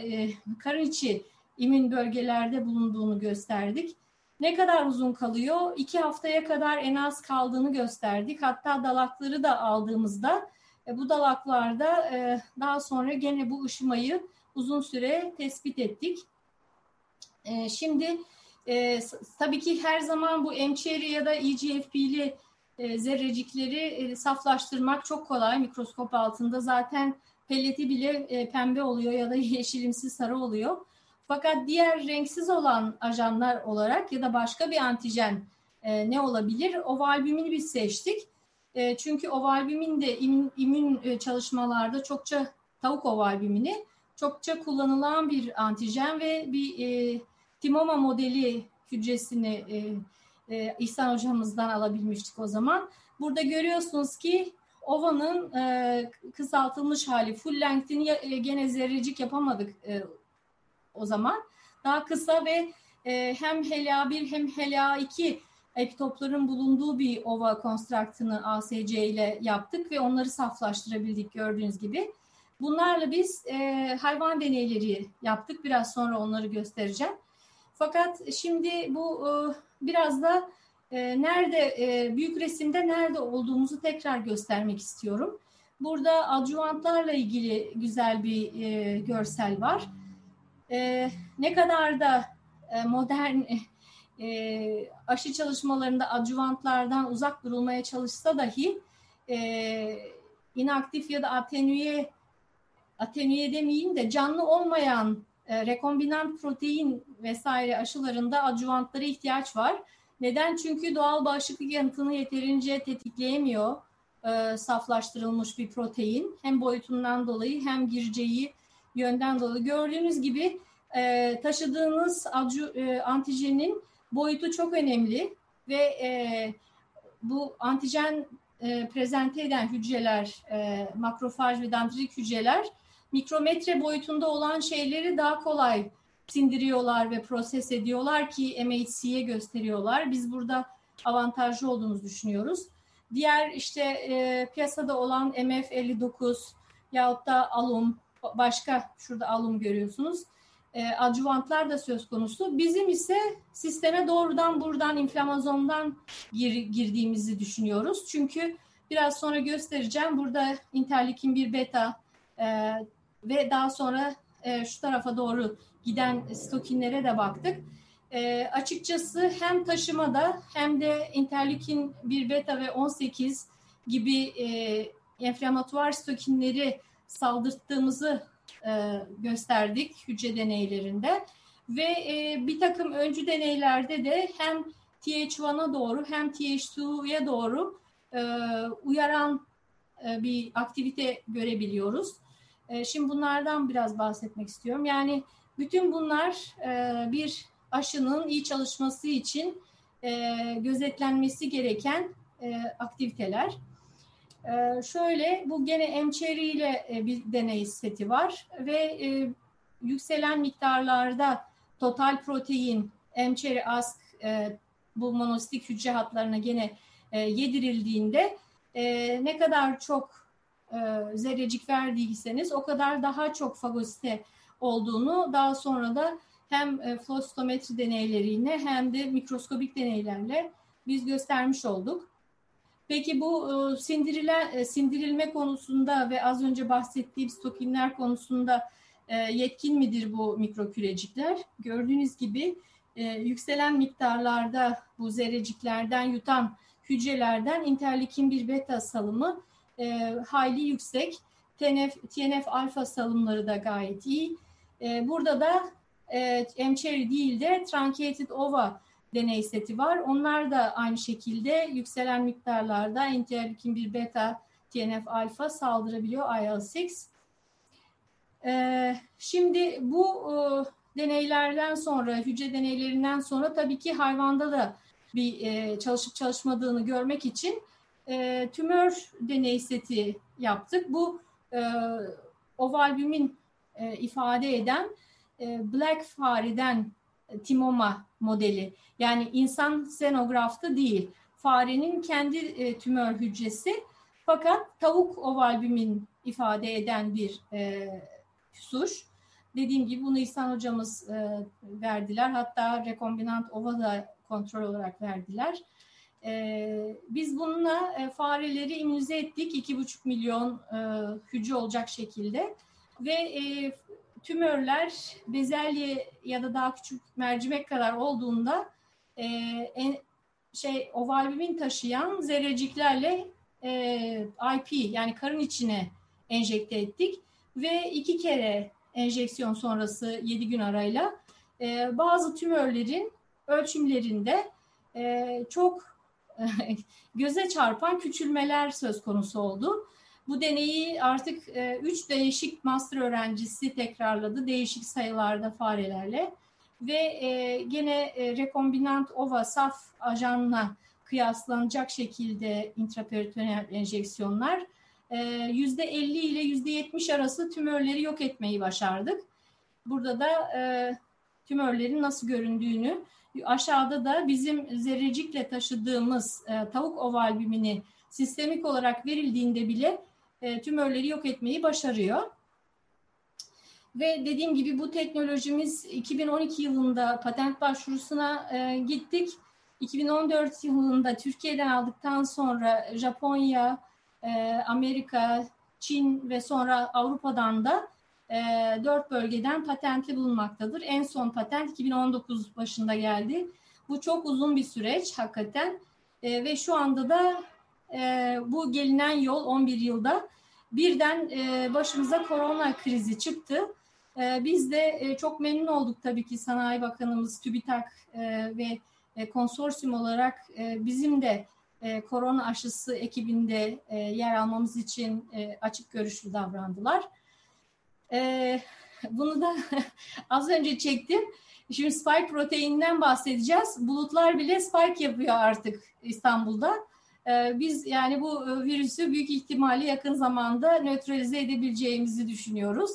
karın içi immün bölgelerde bulunduğunu gösterdik. Ne kadar uzun kalıyor? İki haftaya kadar en az kaldığını gösterdik. Hatta dalakları da aldığımızda e, bu dalaklarda e, daha sonra gene bu ışımayı uzun süre tespit ettik. E, şimdi tabii ki her zaman bu emçeri ya da EGFB'li e, zerrecikleri saflaştırmak çok kolay mikroskop altında. Zaten pelleti bile pembe oluyor ya da <laughs> yeşilimsi sarı oluyor. Fakat diğer renksiz olan ajanlar olarak ya da başka bir antijen e, ne olabilir? Ovalbümini biz seçtik. E, çünkü ovalbümin de immün, immün e, çalışmalarda çokça tavuk ovalbümini çokça kullanılan bir antijen ve bir e, Timoma modeli hücresini e, e, İhsan hocamızdan alabilmiştik o zaman. Burada görüyorsunuz ki ovanın e, kısaltılmış hali full length'ini e, gene zerrecik yapamadık e, o zaman. Daha kısa ve e, hem HLA1 hem HLA2 epitopların bulunduğu bir ova konstraktını ASC ile yaptık ve onları saflaştırabildik gördüğünüz gibi. Bunlarla biz e, hayvan deneyleri yaptık. Biraz sonra onları göstereceğim. Fakat şimdi bu e, biraz da e, nerede e, büyük resimde nerede olduğumuzu tekrar göstermek istiyorum. Burada adjuvantlarla ilgili güzel bir e, görsel var. E, ne kadar da e, modern e, aşı çalışmalarında adjuvantlardan uzak durulmaya çalışsa dahi e, inaktif ya da atenüye atenüye demeyeyim de canlı olmayan e, rekombinant protein vesaire aşılarında adjuvantlara ihtiyaç var. Neden? Çünkü doğal bağışıklık yanıtını yeterince tetikleyemiyor e, saflaştırılmış bir protein. Hem boyutundan dolayı hem gireceği yönden dolayı. Gördüğünüz gibi e, taşıdığınız adju, e, antijenin boyutu çok önemli ve e, bu antijen e, prezente eden hücreler, e, makrofaj ve dendrit hücreler mikrometre boyutunda olan şeyleri daha kolay sindiriyorlar ve proses ediyorlar ki MHC'ye gösteriyorlar. Biz burada avantajlı olduğumuzu düşünüyoruz. Diğer işte e, piyasada olan MF59 yahut da alum, başka şurada alum görüyorsunuz. E, adjuvantlar da söz konusu. Bizim ise sisteme doğrudan buradan inflamazondan gir, girdiğimizi düşünüyoruz. Çünkü biraz sonra göstereceğim. Burada interleukin 1 beta e, ve daha sonra e, şu tarafa doğru giden stokinlere de baktık. E, açıkçası hem taşımada hem de interleukin 1 beta ve 18 gibi e, enflamatuar stokinleri saldırttığımızı e, gösterdik hücre deneylerinde. Ve e, bir takım öncü deneylerde de hem TH1'a doğru hem TH2'ya doğru e, uyaran e, bir aktivite görebiliyoruz. E, şimdi bunlardan biraz bahsetmek istiyorum. Yani bütün bunlar e, bir aşının iyi çalışması için e, gözetlenmesi gereken e, aktiviteler. E, şöyle bu gene emçeri ile e, bir deney seti var ve e, yükselen miktarlarda total protein emçeri ask e, bu monositik hücre hatlarına gene e, yedirildiğinde e, ne kadar çok e, zerrecik verdiyseniz o kadar daha çok fagosite olduğunu daha sonra da hem e, flow deneyleriyle hem de mikroskobik deneylerle biz göstermiş olduk. Peki bu e, sindirilen, e, sindirilme konusunda ve az önce bahsettiğim stokinler konusunda e, yetkin midir bu mikrokürecikler? Gördüğünüz gibi e, yükselen miktarlarda bu zerreciklerden yutan hücrelerden interleukin 1 beta salımı hayli yüksek TNF, TNF alfa salımları da gayet iyi. Burada da e, M-cherry değil de truncated ova deney seti var. Onlar da aynı şekilde yükselen miktarlarda interleukin 1 beta TNF alfa saldırabiliyor IL-6. Ee, şimdi bu e, deneylerden sonra, hücre deneylerinden sonra tabii ki hayvanda da bir e, çalışıp çalışmadığını görmek için e, tümör deney seti yaptık. Bu e, ovalbumin e, ifade eden e, black fareden e, timoma modeli. Yani insan xenograftı değil. Farenin kendi e, tümör hücresi fakat tavuk ovalbumin ifade eden bir e, suç. Dediğim gibi bunu İhsan hocamız e, verdiler. Hatta rekombinant ova da kontrol olarak verdiler. E, biz bununla e, fareleri immünize ettik. 2,5 milyon e, hücre olacak şekilde. Ve e, tümörler bezelye ya da daha küçük mercimek kadar olduğunda e, en, şey ovalbumin taşıyan zerreciklerle e, IP yani karın içine enjekte ettik ve iki kere enjeksiyon sonrası 7 gün arayla e, bazı tümörlerin ölçümlerinde e, çok <laughs> göze çarpan küçülmeler söz konusu oldu. Bu deneyi artık e, üç değişik master öğrencisi tekrarladı değişik sayılarda farelerle ve e, gene e, rekombinant ova saf ajanla kıyaslanacak şekilde intraperitoneal enjeksiyonlar %50 e, ile %70 arası tümörleri yok etmeyi başardık. Burada da e, tümörlerin nasıl göründüğünü aşağıda da bizim zerrecikle taşıdığımız e, tavuk ovalbümini sistemik olarak verildiğinde bile e, tümörleri yok etmeyi başarıyor. Ve dediğim gibi bu teknolojimiz 2012 yılında patent başvurusuna e, gittik. 2014 yılında Türkiye'den aldıktan sonra Japonya, e, Amerika, Çin ve sonra Avrupa'dan da dört bölgeden patentli bulunmaktadır. En son patent 2019 başında geldi. Bu çok uzun bir süreç hakikaten ve şu anda da e, bu gelinen yol 11 yılda birden e, başımıza korona krizi çıktı. E, biz de e, çok memnun olduk tabii ki Sanayi Bakanımız TÜBİTAK e, ve e, konsorsiyum olarak e, bizim de e, korona aşısı ekibinde e, yer almamız için e, açık görüşlü davrandılar. E, bunu da <laughs> az önce çektim. Şimdi spike proteininden bahsedeceğiz. Bulutlar bile spike yapıyor artık İstanbul'da. Ee, biz yani bu e, virüsü büyük ihtimalle yakın zamanda nötralize edebileceğimizi düşünüyoruz.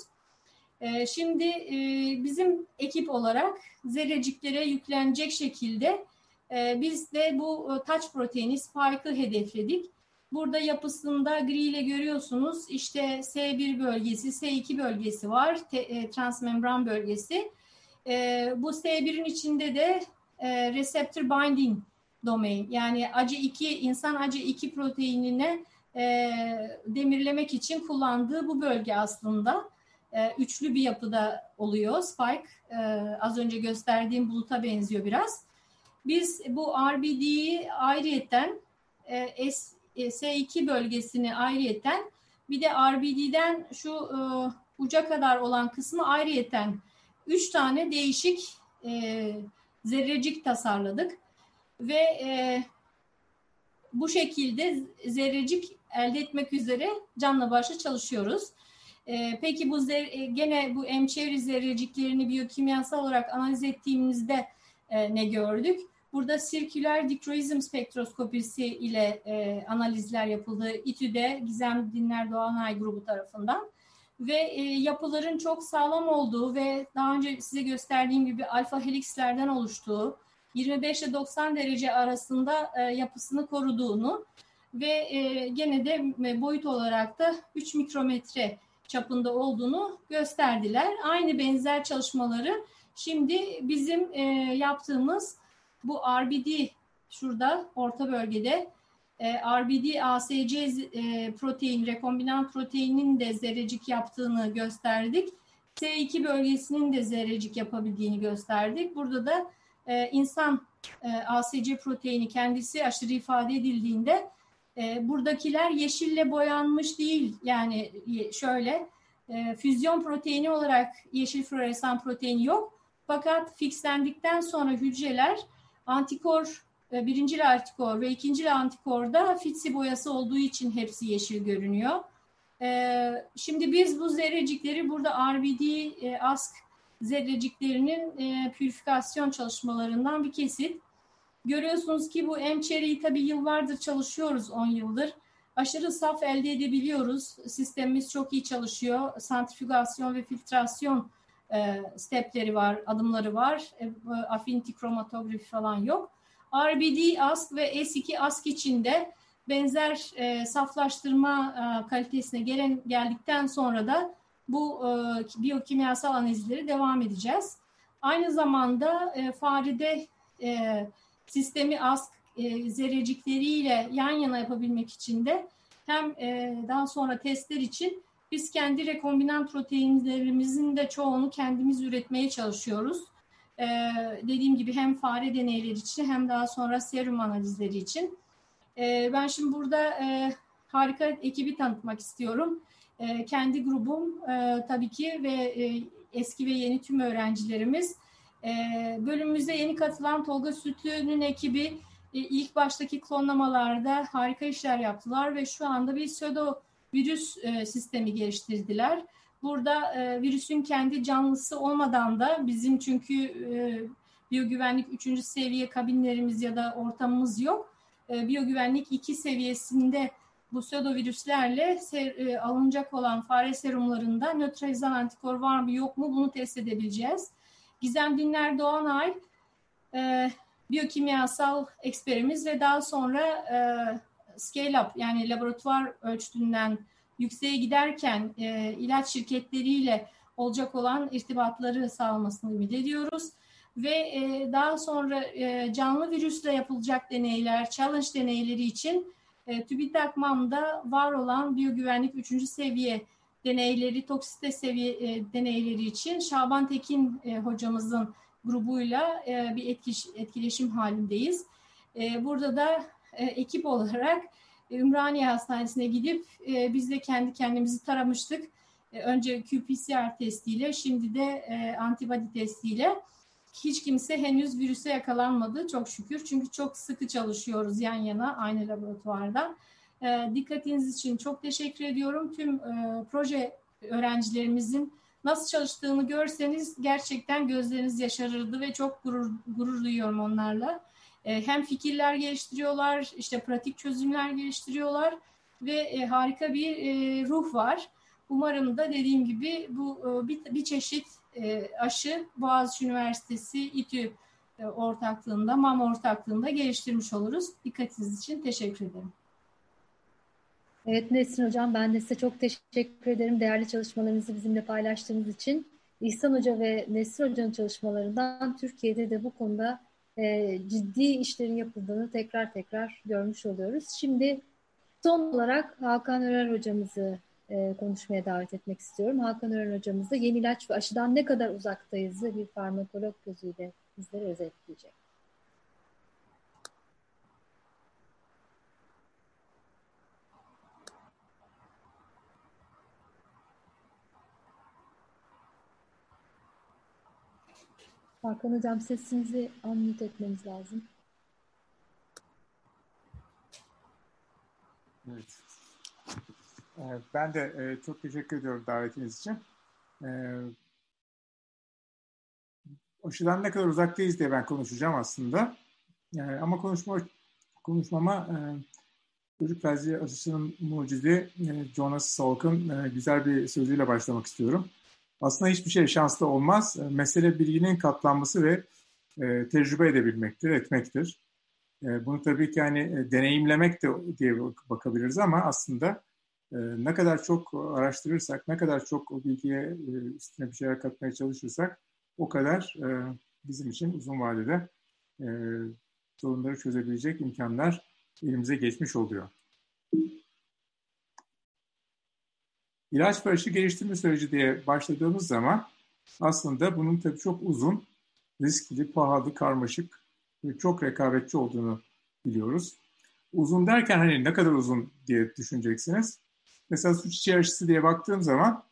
Ee, şimdi e, bizim ekip olarak zerreciklere yüklenecek şekilde e, biz de bu touch proteini spike'ı hedefledik. Burada yapısında gri ile görüyorsunuz işte S1 bölgesi, S2 bölgesi var, transmembran bölgesi. Bu S1'in içinde de receptor binding domain. Yani acı 2 insan acı 2 proteinine e, demirlemek için kullandığı bu bölge aslında e, üçlü bir yapıda oluyor. Spike e, az önce gösterdiğim buluta benziyor biraz. Biz bu RBD'yi ayrıyetten e, S, e, S2 bölgesini ayrıyetten bir de RBD'den şu e, uca kadar olan kısmı ayrıyetten üç tane değişik e, zerrecik tasarladık ve e, bu şekilde zerrecik elde etmek üzere canla başla çalışıyoruz. E, peki bu zer, e, gene bu emçevri zerreciklerini biyokimyasal olarak analiz ettiğimizde e, ne gördük? Burada sirküler diktroizm spektroskopisi ile e, analizler yapıldı. İTÜ'de Gizem Dinler Doğanay grubu tarafından ve e, yapıların çok sağlam olduğu ve daha önce size gösterdiğim gibi alfa helikslerden oluştuğu 25 ile 90 derece arasında e, yapısını koruduğunu ve e, gene de e, boyut olarak da 3 mikrometre çapında olduğunu gösterdiler. Aynı benzer çalışmaları şimdi bizim e, yaptığımız bu RBD şurada orta bölgede e, RBD ASC e, protein, rekombinant proteinin de zerrecik yaptığını gösterdik. S2 bölgesinin de zerrecik yapabildiğini gösterdik. Burada da e, insan e, ASC proteini kendisi aşırı ifade edildiğinde E, buradakiler yeşille boyanmış değil. Yani şöyle e, füzyon proteini olarak yeşil floresan protein yok. Fakat fixlendikten sonra hücreler antikor, e, birincil antikor ve ikincil antikorda fitsi boyası olduğu için hepsi yeşil görünüyor. E, şimdi biz bu zerrecikleri burada RBD, e, ASK zerreciklerinin e, pürifikasyon çalışmalarından bir kesit. Görüyorsunuz ki bu M-Cherry'i tabii yıllardır çalışıyoruz, 10 yıldır. Aşırı saf elde edebiliyoruz. Sistemimiz çok iyi çalışıyor. Santrifügasyon ve filtrasyon e, stepleri var, adımları var. E, affinity kromatografi falan yok. RBD ASK ve S2 ASK için de benzer e, saflaştırma e, kalitesine gelen geldikten sonra da bu e, biyokimyasal analizleri devam edeceğiz. Aynı zamanda e, farede e, sistemi ASK e, zerrecikleriyle yan yana yapabilmek için de hem e, daha sonra testler için biz kendi rekombinant proteinlerimizin de çoğunu kendimiz üretmeye çalışıyoruz. Ee, dediğim gibi hem fare deneyleri için hem daha sonra serum analizleri için. Ee, ben şimdi burada e, harika ekibi tanıtmak istiyorum. E, kendi grubum e, tabii ki ve e, eski ve yeni tüm öğrencilerimiz. E, bölümümüze yeni katılan Tolga Sütlü'nün ekibi e, ilk baştaki klonlamalarda harika işler yaptılar ve şu anda bir pseudo virüs e, sistemi geliştirdiler. Burada e, virüsün kendi canlısı olmadan da bizim çünkü e, biyogüvenlik 3. seviye kabinlerimiz ya da ortamımız yok. E, biyogüvenlik 2 seviyesinde bu pseudovirüslerle ser, e, alınacak olan fare serumlarında nötralizan antikor var mı yok mu bunu test edebileceğiz. Gizem Dinler Doğanay e, biyokimyasal eksperimiz ve daha sonra e, scale up yani laboratuvar ölçtüğünden yükseğe giderken e, ilaç şirketleriyle olacak olan irtibatları sağlamasını ümit ediyoruz. Ve e, daha sonra e, canlı virüsle yapılacak deneyler, challenge deneyleri için e, TÜBİTAK-MAM'da var olan biyogüvenlik 3. seviye deneyleri, toksite seviye e, deneyleri için Şaban Tekin e, hocamızın grubuyla e, bir etkiş, etkileşim halindeyiz. E, burada da e, ekip olarak Ümraniye Hastanesi'ne gidip e, biz de kendi kendimizi taramıştık. E, önce qPCR testiyle, şimdi de e, antibody testiyle. Hiç kimse henüz virüse yakalanmadı çok şükür. Çünkü çok sıkı çalışıyoruz yan yana aynı laboratuvarda. E, dikkatiniz için çok teşekkür ediyorum. Tüm e, proje öğrencilerimizin nasıl çalıştığını görseniz gerçekten gözleriniz yaşarırdı ve çok gurur, gurur duyuyorum onlarla. E, hem fikirler geliştiriyorlar, işte pratik çözümler geliştiriyorlar ve e, harika bir e, ruh var. Umarım da dediğim gibi bu e, bir, bir çeşit e, aşı Boğaziçi Üniversitesi İTÜ e, ortaklığında, MAM ortaklığında geliştirmiş oluruz. Dikkatiniz için teşekkür ederim. Evet Nesrin Hocam ben de size çok teşekkür ederim değerli çalışmalarınızı bizimle paylaştığınız için. İhsan Hoca ve Nesrin Hoca'nın çalışmalarından Türkiye'de de bu konuda e, ciddi işlerin yapıldığını tekrar tekrar görmüş oluyoruz. Şimdi son olarak Hakan Örer hocamızı e, konuşmaya davet etmek istiyorum. Hakan Örer hocamız yeni ilaç ve aşıdan ne kadar uzaktayız bir farmakolog gözüyle bizlere özetleyecek. Hakan Hocam sesinizi unmute etmeniz lazım. Evet. Ben de e, çok teşekkür ediyorum davetiniz için. E, aşıdan ne kadar uzaktayız diye ben konuşacağım aslında. E, ama konuşma konuşmama çocuk felci aşısının mucidi Jonas Salk'ın güzel bir sözüyle başlamak istiyorum aslında hiçbir şey şanslı olmaz. E, mesele bilginin katlanması ve e, tecrübe edebilmektir, etmektir. E, bunu tabii ki e, deneyimlemek de diye bakabiliriz ama aslında e, ne kadar çok araştırırsak, ne kadar çok o bilgiye e, üstüne bir şeyler katmaya çalışırsak o kadar e, bizim için uzun vadede e, sorunları çözebilecek imkanlar elimize geçmiş oluyor. İlaç ve geliştirme süreci diye başladığımız zaman aslında bunun tabii çok uzun, riskli, pahalı, karmaşık ve çok rekabetçi olduğunu biliyoruz. uzun derken hani ne kadar uzun diye düşüneceksiniz. Mesela suç içi diye baktığım zaman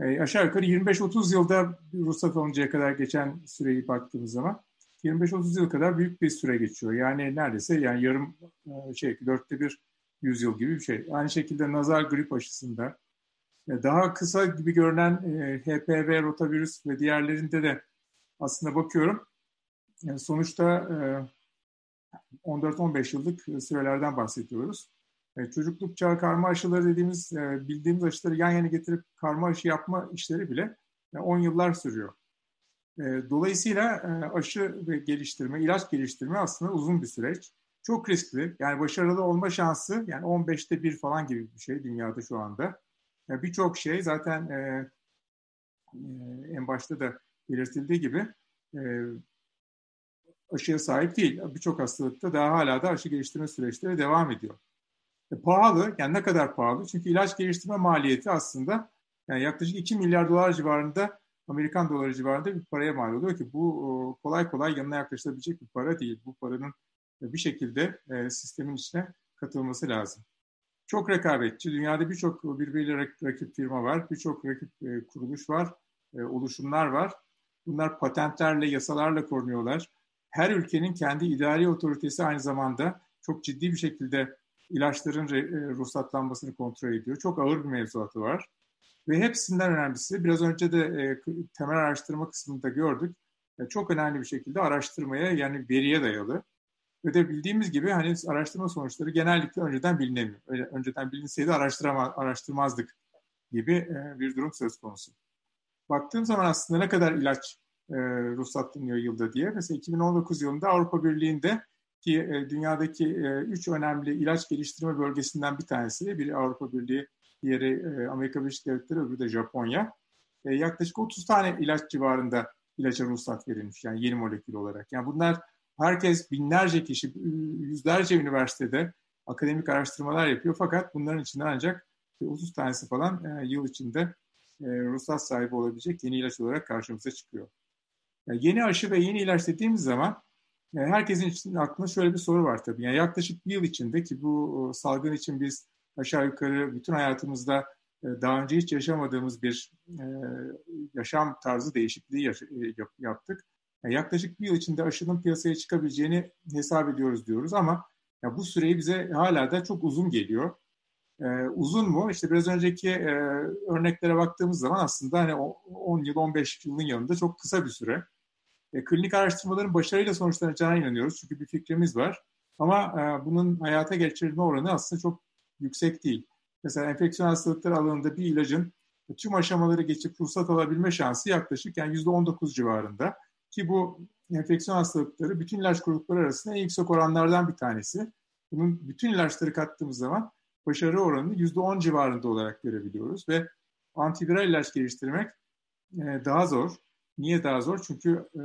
e, aşağı yukarı 25-30 yılda ruhsat alıncaya kadar geçen süreyi baktığımız zaman 25-30 yıl kadar büyük bir süre geçiyor. Yani neredeyse yani yarım e, şey dörtte bir yüzyıl gibi bir şey. Aynı şekilde nazar grip aşısında e, daha kısa gibi görünen e, HPV, rotavirüs ve diğerlerinde de aslında bakıyorum. Sonuçta e, 14-15 yıllık sürelerden bahsediyoruz. E, çocukluk çağı karma aşıları dediğimiz, e, bildiğimiz aşıları yan yana getirip karma aşı yapma işleri bile e, 10 yıllar sürüyor. E, dolayısıyla e, aşı ve geliştirme, ilaç geliştirme aslında uzun bir süreç. Çok riskli. Yani başarılı olma şansı yani 15'te bir falan gibi bir şey dünyada şu anda. Yani Birçok şey zaten e, e, en başta da belirtildiği gibi e, aşıya sahip değil. Birçok hastalıkta daha hala da aşı geliştirme süreçleri devam ediyor. E, pahalı, yani ne kadar pahalı? Çünkü ilaç geliştirme maliyeti aslında yani yaklaşık 2 milyar dolar civarında Amerikan doları civarında bir paraya mal oluyor ki bu kolay kolay yanına yaklaşılabilecek bir para değil. Bu paranın bir şekilde e, sistemin içine katılması lazım. Çok rekabetçi. Dünyada birçok birbiriyle rakip firma var. Birçok rakip e, kuruluş var. E, oluşumlar var. Bunlar patentlerle, yasalarla korunuyorlar. Her ülkenin kendi idari otoritesi aynı zamanda çok ciddi bir şekilde ilaçların ruhsatlanmasını kontrol ediyor. Çok ağır bir mevzuatı var. Ve hepsinden önemlisi, biraz önce de e, temel araştırma kısmında gördük, e, çok önemli bir şekilde araştırmaya yani veriye dayalı. Ve de bildiğimiz gibi hani araştırma sonuçları genellikle önceden bilinemiyor. Önceden bilinseydi araştırama, araştırmazdık gibi e, bir durum söz konusu. Baktığım zaman aslında ne kadar ilaç e, ruhsatlanıyor yılda diye. Mesela 2019 yılında Avrupa Birliği'nde ki e, dünyadaki e, üç önemli ilaç geliştirme bölgesinden bir tanesi. Biri Avrupa Birliği, diğeri e, Amerika Birleşik Devletleri, öbürü de Japonya. E, yaklaşık 30 tane ilaç civarında ilaca ruhsat verilmiş yani yeni molekül olarak. Yani bunlar herkes binlerce kişi, yüzlerce üniversitede akademik araştırmalar yapıyor. Fakat bunların içinden ancak 30 tanesi falan e, yıl içinde e, ruhsat sahibi olabilecek yeni ilaç olarak karşımıza çıkıyor. Yani yeni aşı ve yeni ilaç dediğimiz zaman e, herkesin için aklında şöyle bir soru var tabii. Yani yaklaşık bir yıl içinde ki bu salgın için biz aşağı yukarı bütün hayatımızda e, daha önce hiç yaşamadığımız bir e, yaşam tarzı değişikliği e, yaptık. Yani yaklaşık bir yıl içinde aşının piyasaya çıkabileceğini hesap ediyoruz diyoruz ama ya bu süreyi bize hala da çok uzun geliyor. Uzun mu? İşte biraz önceki e, örneklere baktığımız zaman aslında hani 10 yıl, 15 yılın yanında çok kısa bir süre. E, klinik araştırmaların başarıyla sonuçlanacağına inanıyoruz çünkü bir fikrimiz var. Ama e, bunun hayata geçirilme oranı aslında çok yüksek değil. Mesela enfeksiyon hastalıkları alanında bir ilacın tüm aşamaları geçip ruhsat alabilme şansı yaklaşık yani %19 civarında. Ki bu enfeksiyon hastalıkları bütün ilaç grupları arasında en yüksek oranlardan bir tanesi. Bunun bütün ilaçları kattığımız zaman başarı oranını %10 civarında olarak görebiliyoruz ve antiviral ilaç geliştirmek e, daha zor. Niye daha zor? Çünkü e,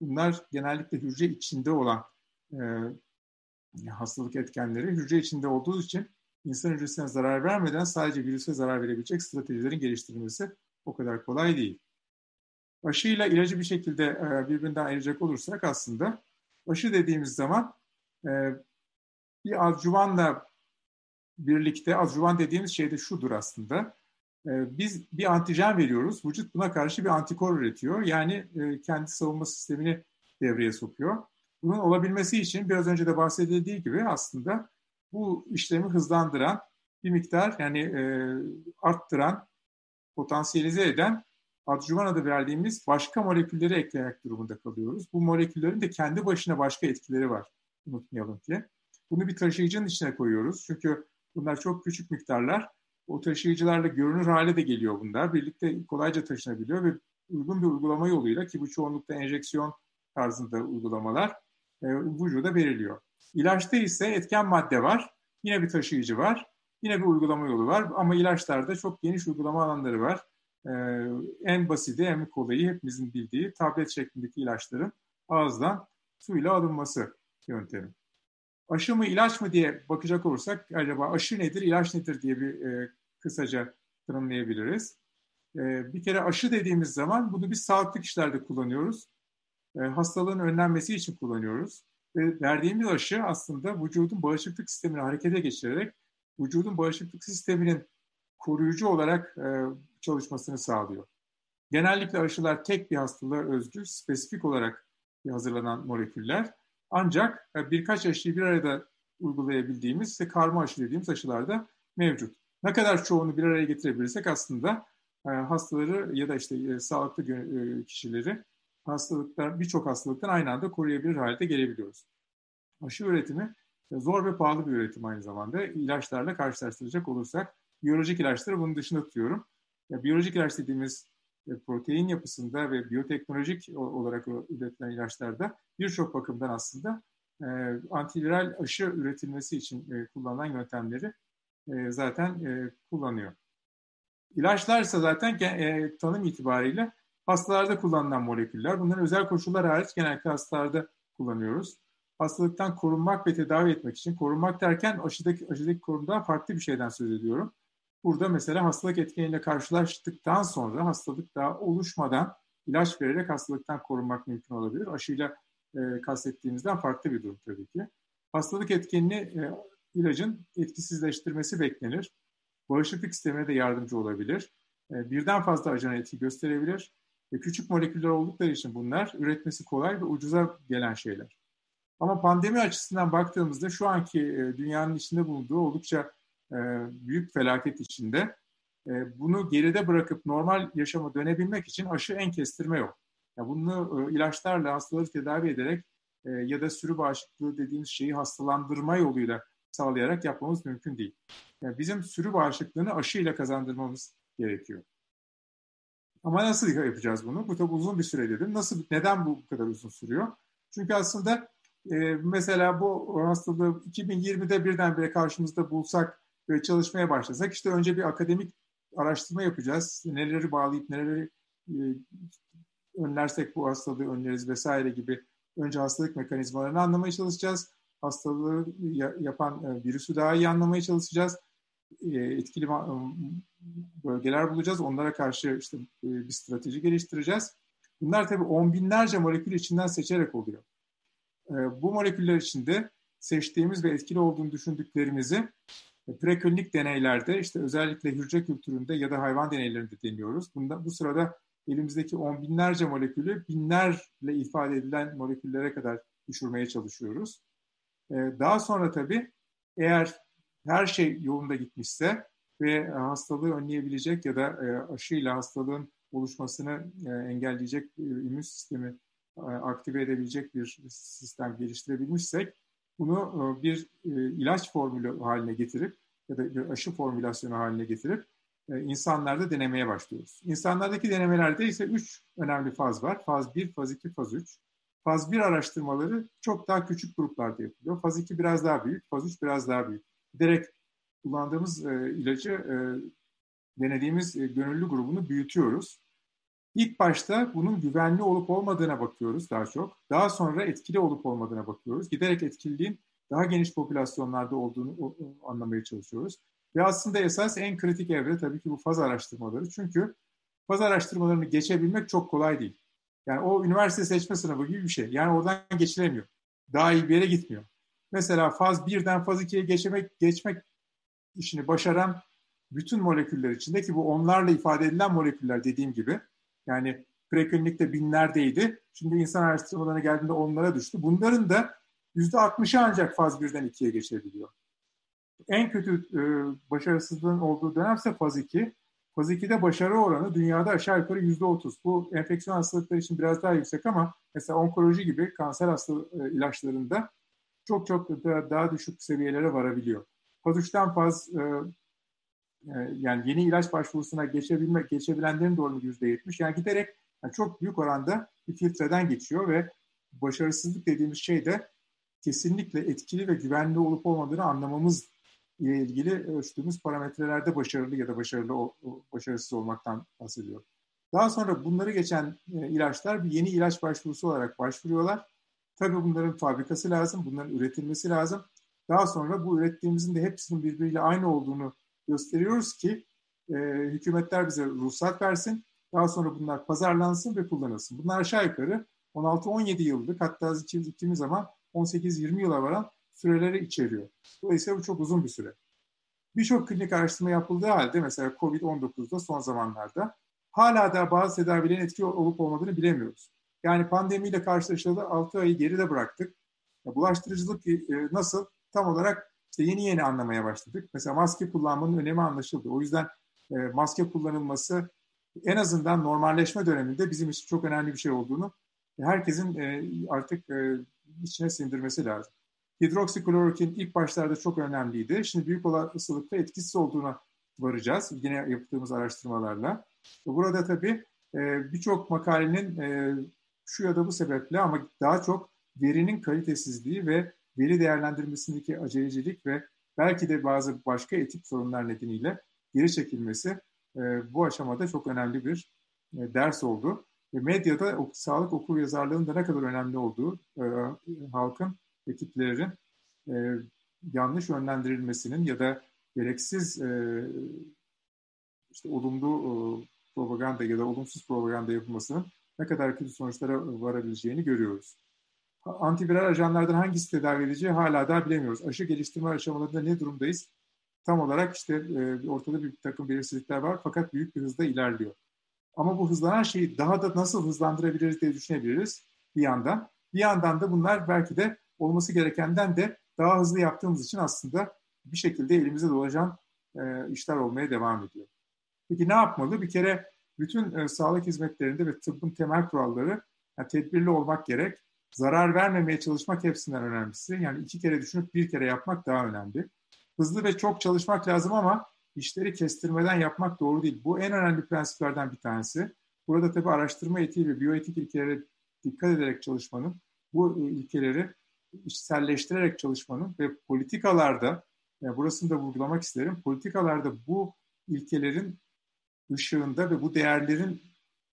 bunlar genellikle hücre içinde olan e, hastalık etkenleri hücre içinde olduğu için insan hücresine zarar vermeden sadece virüse zarar verebilecek stratejilerin geliştirilmesi o kadar kolay değil. Aşıyla ilacı bir şekilde e, birbirinden ayıracak olursak aslında aşı dediğimiz zaman e, bir adjuvanla birlikte, adjuvan dediğimiz şey de şudur aslında. E, biz bir antijen veriyoruz, vücut buna karşı bir antikor üretiyor. Yani kendi savunma sistemini devreye sokuyor. Bunun olabilmesi için biraz önce de bahsedildiği gibi aslında bu işlemi hızlandıran bir miktar yani arttıran, potansiyelize eden adjuvan adı verdiğimiz başka molekülleri eklemek durumunda kalıyoruz. Bu moleküllerin de kendi başına başka etkileri var. Unutmayalım ki. Bunu bir taşıyıcının içine koyuyoruz. Çünkü bunlar çok küçük miktarlar. O taşıyıcılarla görünür hale de geliyor bunlar. Birlikte kolayca taşınabiliyor ve uygun bir uygulama yoluyla ki bu çoğunlukta enjeksiyon tarzında uygulamalar e, vücuda veriliyor. İlaçta ise etken madde var. Yine bir taşıyıcı var. Yine bir uygulama yolu var. Ama ilaçlarda çok geniş uygulama alanları var e, en basiti, en kolayı hepimizin bildiği tablet şeklindeki ilaçların ağızdan suyla alınması yöntemi. Aşı mı ilaç mı diye bakacak olursak acaba aşı nedir, ilaç nedir diye bir e, kısaca tanımlayabiliriz. E, bir kere aşı dediğimiz zaman bunu biz sağlıklı kişilerde kullanıyoruz. E, hastalığın önlenmesi için kullanıyoruz. Ve verdiğimiz aşı aslında vücudun bağışıklık sistemini harekete geçirerek vücudun bağışıklık sisteminin koruyucu olarak e, çalışmasını sağlıyor. Genellikle aşılar tek bir hastalığa özgü, spesifik olarak hazırlanan moleküller. Ancak e, birkaç aşıyı bir arada uygulayabildiğimiz ise karma aşı dediğimiz aşılarda mevcut. Ne kadar çoğunu bir araya getirebilirsek aslında e, hastaları ya da işte e, sağlıklı kişileri hastalıklar birçok hastalıktan aynı anda koruyabilir halde gelebiliyoruz. Aşı üretimi zor ve pahalı bir üretim aynı zamanda. İlaçlarla karşılaştıracak olursak biyolojik ilaçları bunun dışında tutuyorum. Ya, biyolojik ilaç dediğimiz protein yapısında ve biyoteknolojik olarak üretilen ilaçlarda birçok bakımdan aslında e, antiviral aşı üretilmesi için e, kullanılan yöntemleri e, zaten e, kullanıyor. İlaçlar ise zaten e, tanım itibariyle hastalarda kullanılan moleküller. Bunların özel koşullar hariç genellikle hastalarda kullanıyoruz. Hastalıktan korunmak ve tedavi etmek için, korunmak derken aşıdaki, aşıdaki korunmadan farklı bir şeyden söz ediyorum. Burada mesela hastalık etkeniyle karşılaştıktan sonra hastalık daha oluşmadan ilaç vererek hastalıktan korunmak mümkün olabilir. Aşıyla e, kastettiğimizden farklı bir durum tabii ki. Hastalık etkenini e, ilacın etkisizleştirmesi beklenir. Bağışıklık sistemine de yardımcı olabilir. E, birden fazla ajan etki gösterebilir. Ve küçük moleküller oldukları için bunlar üretmesi kolay ve ucuza gelen şeyler. Ama pandemi açısından baktığımızda şu anki e, dünyanın içinde bulunduğu oldukça e, büyük felaket içinde e, bunu geride bırakıp normal yaşama dönebilmek için aşı en kestirme yok. Yani bunu e, ilaçlarla hastaları tedavi ederek ya da sürü bağışıklığı dediğimiz şeyi hastalandırma yoluyla sağlayarak yapmamız mümkün değil. Yani bizim sürü bağışıklığını aşıyla kazandırmamız gerekiyor. Ama nasıl yapacağız bunu? Bu tabi uzun bir süre dedim. Nasıl, neden bu kadar uzun sürüyor? Çünkü aslında e, mesela bu hastalığı 2020'de birdenbire karşımızda bulsak çalışmaya başlasak işte önce bir akademik araştırma yapacağız. Neleri bağlayıp neleri e, önlersek bu hastalığı önleriz vesaire gibi önce hastalık mekanizmalarını anlamaya çalışacağız. Hastalığı yapan e, virüsü daha iyi anlamaya çalışacağız. E, etkili bölgeler bulacağız. Onlara karşı işte bir strateji geliştireceğiz. Bunlar tabii on binlerce molekül içinden seçerek oluyor. Bu moleküller içinde seçtiğimiz ve etkili olduğunu düşündüklerimizi Preklinik deneylerde işte özellikle hücre kültüründe ya da hayvan deneylerinde deniyoruz. Bunda, bu sırada elimizdeki on binlerce molekülü binlerle ifade edilen moleküllere kadar düşürmeye çalışıyoruz. Ee, daha sonra tabii eğer her şey yolunda gitmişse ve hastalığı önleyebilecek ya da e, aşıyla hastalığın oluşmasını e, engelleyecek e, immün sistemi aktive edebilecek bir sistem geliştirebilmişsek bunu e, bir e, ilaç formülü haline getirip ya da bir aşı formülasyonu haline getirip e, insanlarda denemeye başlıyoruz. İnsanlardaki denemelerde ise üç önemli faz var. Faz 1, faz 2, faz 3. Faz 1 araştırmaları çok daha küçük gruplarda yapılıyor. Faz 2 biraz daha büyük, faz 3 biraz daha büyük. Direkt kullandığımız ilacı denediğimiz gönüllü grubunu büyütüyoruz. İlk başta bunun güvenli olup olmadığına bakıyoruz daha çok. Daha sonra etkili olup olmadığına bakıyoruz. Giderek etkililiğin daha geniş popülasyonlarda olduğunu anlamaya çalışıyoruz. Ve aslında esas en kritik evre tabii ki bu faz araştırmaları. Çünkü faz araştırmalarını geçebilmek çok kolay değil. Yani o üniversite seçme sınavı gibi bir şey. Yani oradan geçilemiyor. Daha iyi bir yere gitmiyor. Mesela faz 1'den faz 2'ye geçmek, geçmek işini başaran bütün moleküller içinde ki bu onlarla ifade edilen moleküller dediğim gibi yani preklinikte binlerdeydi. Şimdi insan araştırmalarına geldiğinde onlara düştü. Bunların da yüzde 60'ı ancak faz 1'den 2'ye geçebiliyor. En kötü e, başarısızlığın olduğu dönemse faz 2. Faz 2'de başarı oranı dünyada aşağı yukarı yüzde 30. Bu enfeksiyon hastalıkları için biraz daha yüksek ama mesela onkoloji gibi kanser hastalığı e, ilaçlarında çok çok daha, daha düşük seviyelere varabiliyor. Faz 3'ten faz e, yani yeni ilaç başvurusuna geçebilmek, geçebilenlerin de yüzde yetmiş. Yani giderek yani çok büyük oranda bir filtreden geçiyor ve başarısızlık dediğimiz şey de kesinlikle etkili ve güvenli olup olmadığını anlamamız ile ilgili ölçtüğümüz parametrelerde başarılı ya da başarılı başarısız olmaktan bahsediyor. Daha sonra bunları geçen e, ilaçlar bir yeni ilaç başvurusu olarak başvuruyorlar. Tabii bunların fabrikası lazım, bunların üretilmesi lazım. Daha sonra bu ürettiğimizin de hepsinin birbiriyle aynı olduğunu gösteriyoruz ki e, hükümetler bize ruhsat versin. Daha sonra bunlar pazarlansın ve kullanılsın. Bunlar aşağı yukarı 16-17 yıllık hatta kimi zaman 18-20 yıla varan süreleri içeriyor. Dolayısıyla bu çok uzun bir süre. Birçok klinik araştırma yapıldığı halde mesela COVID-19'da son zamanlarda hala da bazı tedavilerin etki olup olmadığını bilemiyoruz. Yani pandemiyle karşılaşıldı 6 ayı geride bıraktık. Bulaştırıcılık e, nasıl? Tam olarak işte yeni yeni anlamaya başladık. Mesela maske kullanmanın önemi anlaşıldı. O yüzden e, maske kullanılması en azından normalleşme döneminde bizim için çok önemli bir şey olduğunu herkesin e, artık içine sindirmesi lazım. Hidroksiklorokin ilk başlarda çok önemliydi. Şimdi büyük olasılıkla etkisiz olduğuna varacağız. Yine yaptığımız araştırmalarla. Burada tabii birçok makalenin şu ya da bu sebeple ama daha çok verinin kalitesizliği ve veri değerlendirmesindeki acelecilik ve belki de bazı başka etik sorunlar nedeniyle geri çekilmesi e, bu aşamada çok önemli bir e, ders oldu. Ve medyada ok, sağlık okur yazarlığının da ne kadar önemli olduğu e, halkın ve e, yanlış yönlendirilmesinin ya da gereksiz e, işte olumlu e, propaganda ya da olumsuz propaganda yapılmasının ne kadar kötü sonuçlara varabileceğini görüyoruz. Antiviral ajanlardan hangisi tedavi edici hala daha bilemiyoruz. Aşı geliştirme aşamalarında ne durumdayız? Tam olarak işte e, ortada bir takım belirsizlikler var fakat büyük bir hızda ilerliyor. Ama bu hızlanan şeyi daha da nasıl hızlandırabiliriz diye düşünebiliriz bir yandan. Bir yandan da bunlar belki de olması gerekenden de daha hızlı yaptığımız için aslında bir şekilde elimize dolaşan e, işler olmaya devam ediyor. Peki ne yapmalı? Bir kere bütün e, sağlık hizmetlerinde ve tıbbın temel kuralları yani tedbirli olmak gerek. Zarar vermemeye çalışmak hepsinden önemlisi. Yani iki kere düşünüp bir kere yapmak daha önemli. Hızlı ve çok çalışmak lazım ama işleri kestirmeden yapmak doğru değil. Bu en önemli prensiplerden bir tanesi. Burada tabii araştırma etiği ve biyoetik ilkelere dikkat ederek çalışmanın, bu e, ilkeleri işselleştirerek çalışmanın ve politikalarda, yani burasını da vurgulamak isterim, politikalarda bu ilkelerin ışığında ve bu değerlerin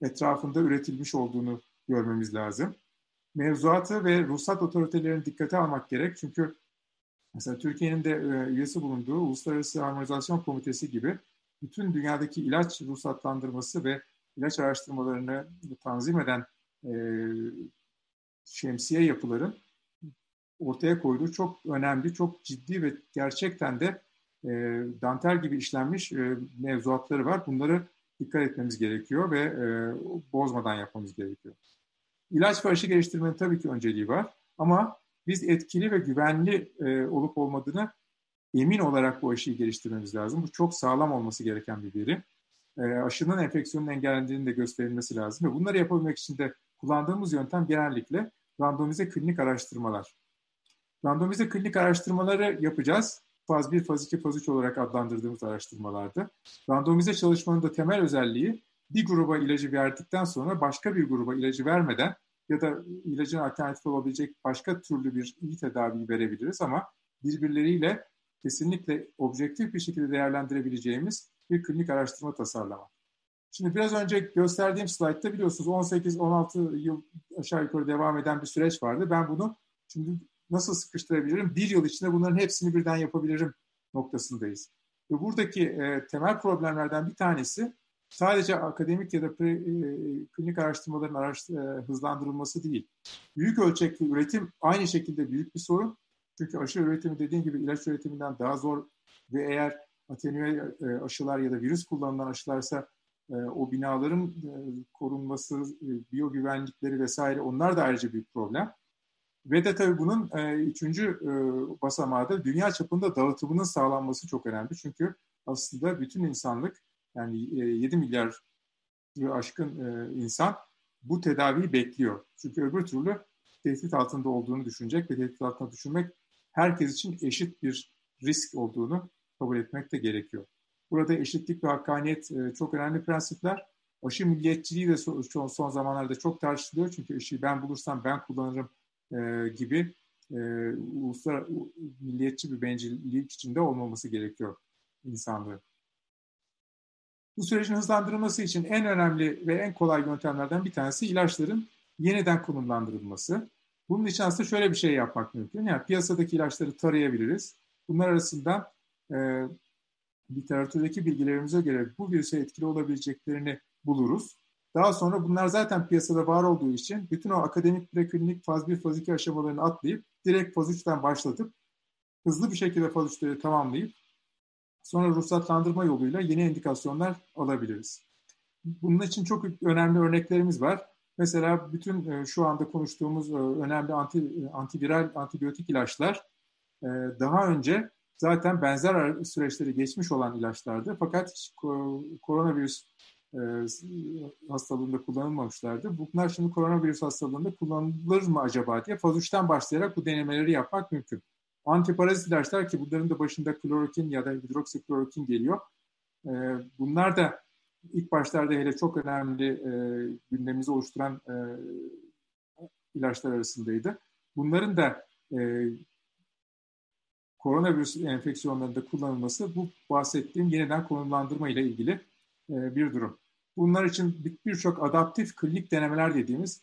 etrafında üretilmiş olduğunu görmemiz lazım. Mevzuatı ve ruhsat otoritelerini dikkate almak gerek. Çünkü mesela Türkiye'nin de e, üyesi bulunduğu Uluslararası Harmonizasyon Komitesi gibi bütün dünyadaki ilaç ruhsatlandırması ve ilaç araştırmalarını tanzim eden e, şemsiye yapıların ortaya koyduğu çok önemli, çok ciddi ve gerçekten de e, dantel gibi işlenmiş e, mevzuatları var. Bunları dikkat etmemiz gerekiyor ve e, bozmadan yapmamız gerekiyor. İlaç ve aşı geliştirmenin tabii ki önceliği var ama biz etkili ve güvenli e, olup olmadığını emin olarak bu aşıyı geliştirmemiz lazım. Bu çok sağlam olması gereken bir veri. E, aşının enfeksiyonun engellendiğinin de gösterilmesi lazım ve bunları yapabilmek için de kullandığımız yöntem genellikle randomize klinik araştırmalar. Randomize klinik araştırmaları yapacağız faz 1, faz 2, faz 3 olarak adlandırdığımız araştırmalarda. Randomize çalışmanın da temel özelliği bir gruba ilacı verdikten sonra başka bir gruba ilacı vermeden ya da ilacın alternatif olabilecek başka türlü bir iyi tedavi verebiliriz ama birbirleriyle kesinlikle objektif bir şekilde değerlendirebileceğimiz bir klinik araştırma tasarlamak. Şimdi biraz önce gösterdiğim slaytta biliyorsunuz 18-16 yıl aşağı yukarı devam eden bir süreç vardı. Ben bunu şimdi nasıl sıkıştırabilirim? Bir yıl içinde bunların hepsini birden yapabilirim noktasındayız. Ve buradaki e, temel problemlerden bir tanesi sadece akademik ya da pre, e, klinik araştırmaların araştır, e, hızlandırılması değil. Büyük ölçekli üretim aynı şekilde büyük bir sorun. Çünkü aşı üretimi dediğim gibi ilaç üretiminden daha zor ve eğer atenüe e, aşılar ya da virüs kullanılan aşılarsa e, o binaların e, korunması, e, biyogüvenlikleri vesaire onlar da ayrıca bir problem. Ve de tabii bunun e, üçüncü e, basamağı da dünya çapında dağıtımının sağlanması çok önemli. Çünkü aslında bütün insanlık yani e, 7 milyar aşkın e, insan bu tedaviyi bekliyor. Çünkü öbür türlü tehdit altında olduğunu düşünecek ve tehdit altında düşünmek herkes için eşit bir risk olduğunu kabul etmek de gerekiyor. Burada eşitlik ve hakkaniyet e, çok önemli prensipler. Aşı milliyetçiliği de son, zamanlarda çok tartışılıyor. Çünkü aşıyı ben bulursam ben kullanırım e, gibi e, uluslar milliyetçi bir bencillik içinde olmaması gerekiyor insanlığın. Bu sürecin hızlandırılması için en önemli ve en kolay yöntemlerden bir tanesi ilaçların yeniden konumlandırılması. Bunun için aslında şöyle bir şey yapmak mümkün. Yani piyasadaki ilaçları tarayabiliriz. Bunlar arasında e, literatürdeki bilgilerimize göre bu virüse etkili olabileceklerini buluruz. Daha sonra bunlar zaten piyasada var olduğu için bütün o akademik preklinik faz 1, faz 2 aşamalarını atlayıp direkt faz 3'ten başlatıp hızlı bir şekilde faz 3'leri tamamlayıp sonra ruhsatlandırma yoluyla yeni indikasyonlar alabiliriz. Bunun için çok önemli örneklerimiz var. Mesela bütün e, şu anda konuştuğumuz e, önemli anti, e, antiviral antibiyotik ilaçlar daha önce zaten benzer süreçleri geçmiş olan ilaçlardı. Fakat koronavirüs hastalığında kullanılmamışlardı. Bunlar şimdi koronavirüs hastalığında kullanılır mı acaba diye faz 3'ten başlayarak bu denemeleri yapmak mümkün. Antiparazit ilaçlar ki bunların da başında klorokin ya da hidroksiklorokin geliyor. Bunlar da ilk başlarda hele çok önemli e, gündemimizi oluşturan e, ilaçlar arasındaydı. Bunların da e, koronavirüs enfeksiyonlarında kullanılması bu bahsettiğim yeniden konumlandırma ile ilgili e, bir durum. Bunlar için birçok adaptif klinik denemeler dediğimiz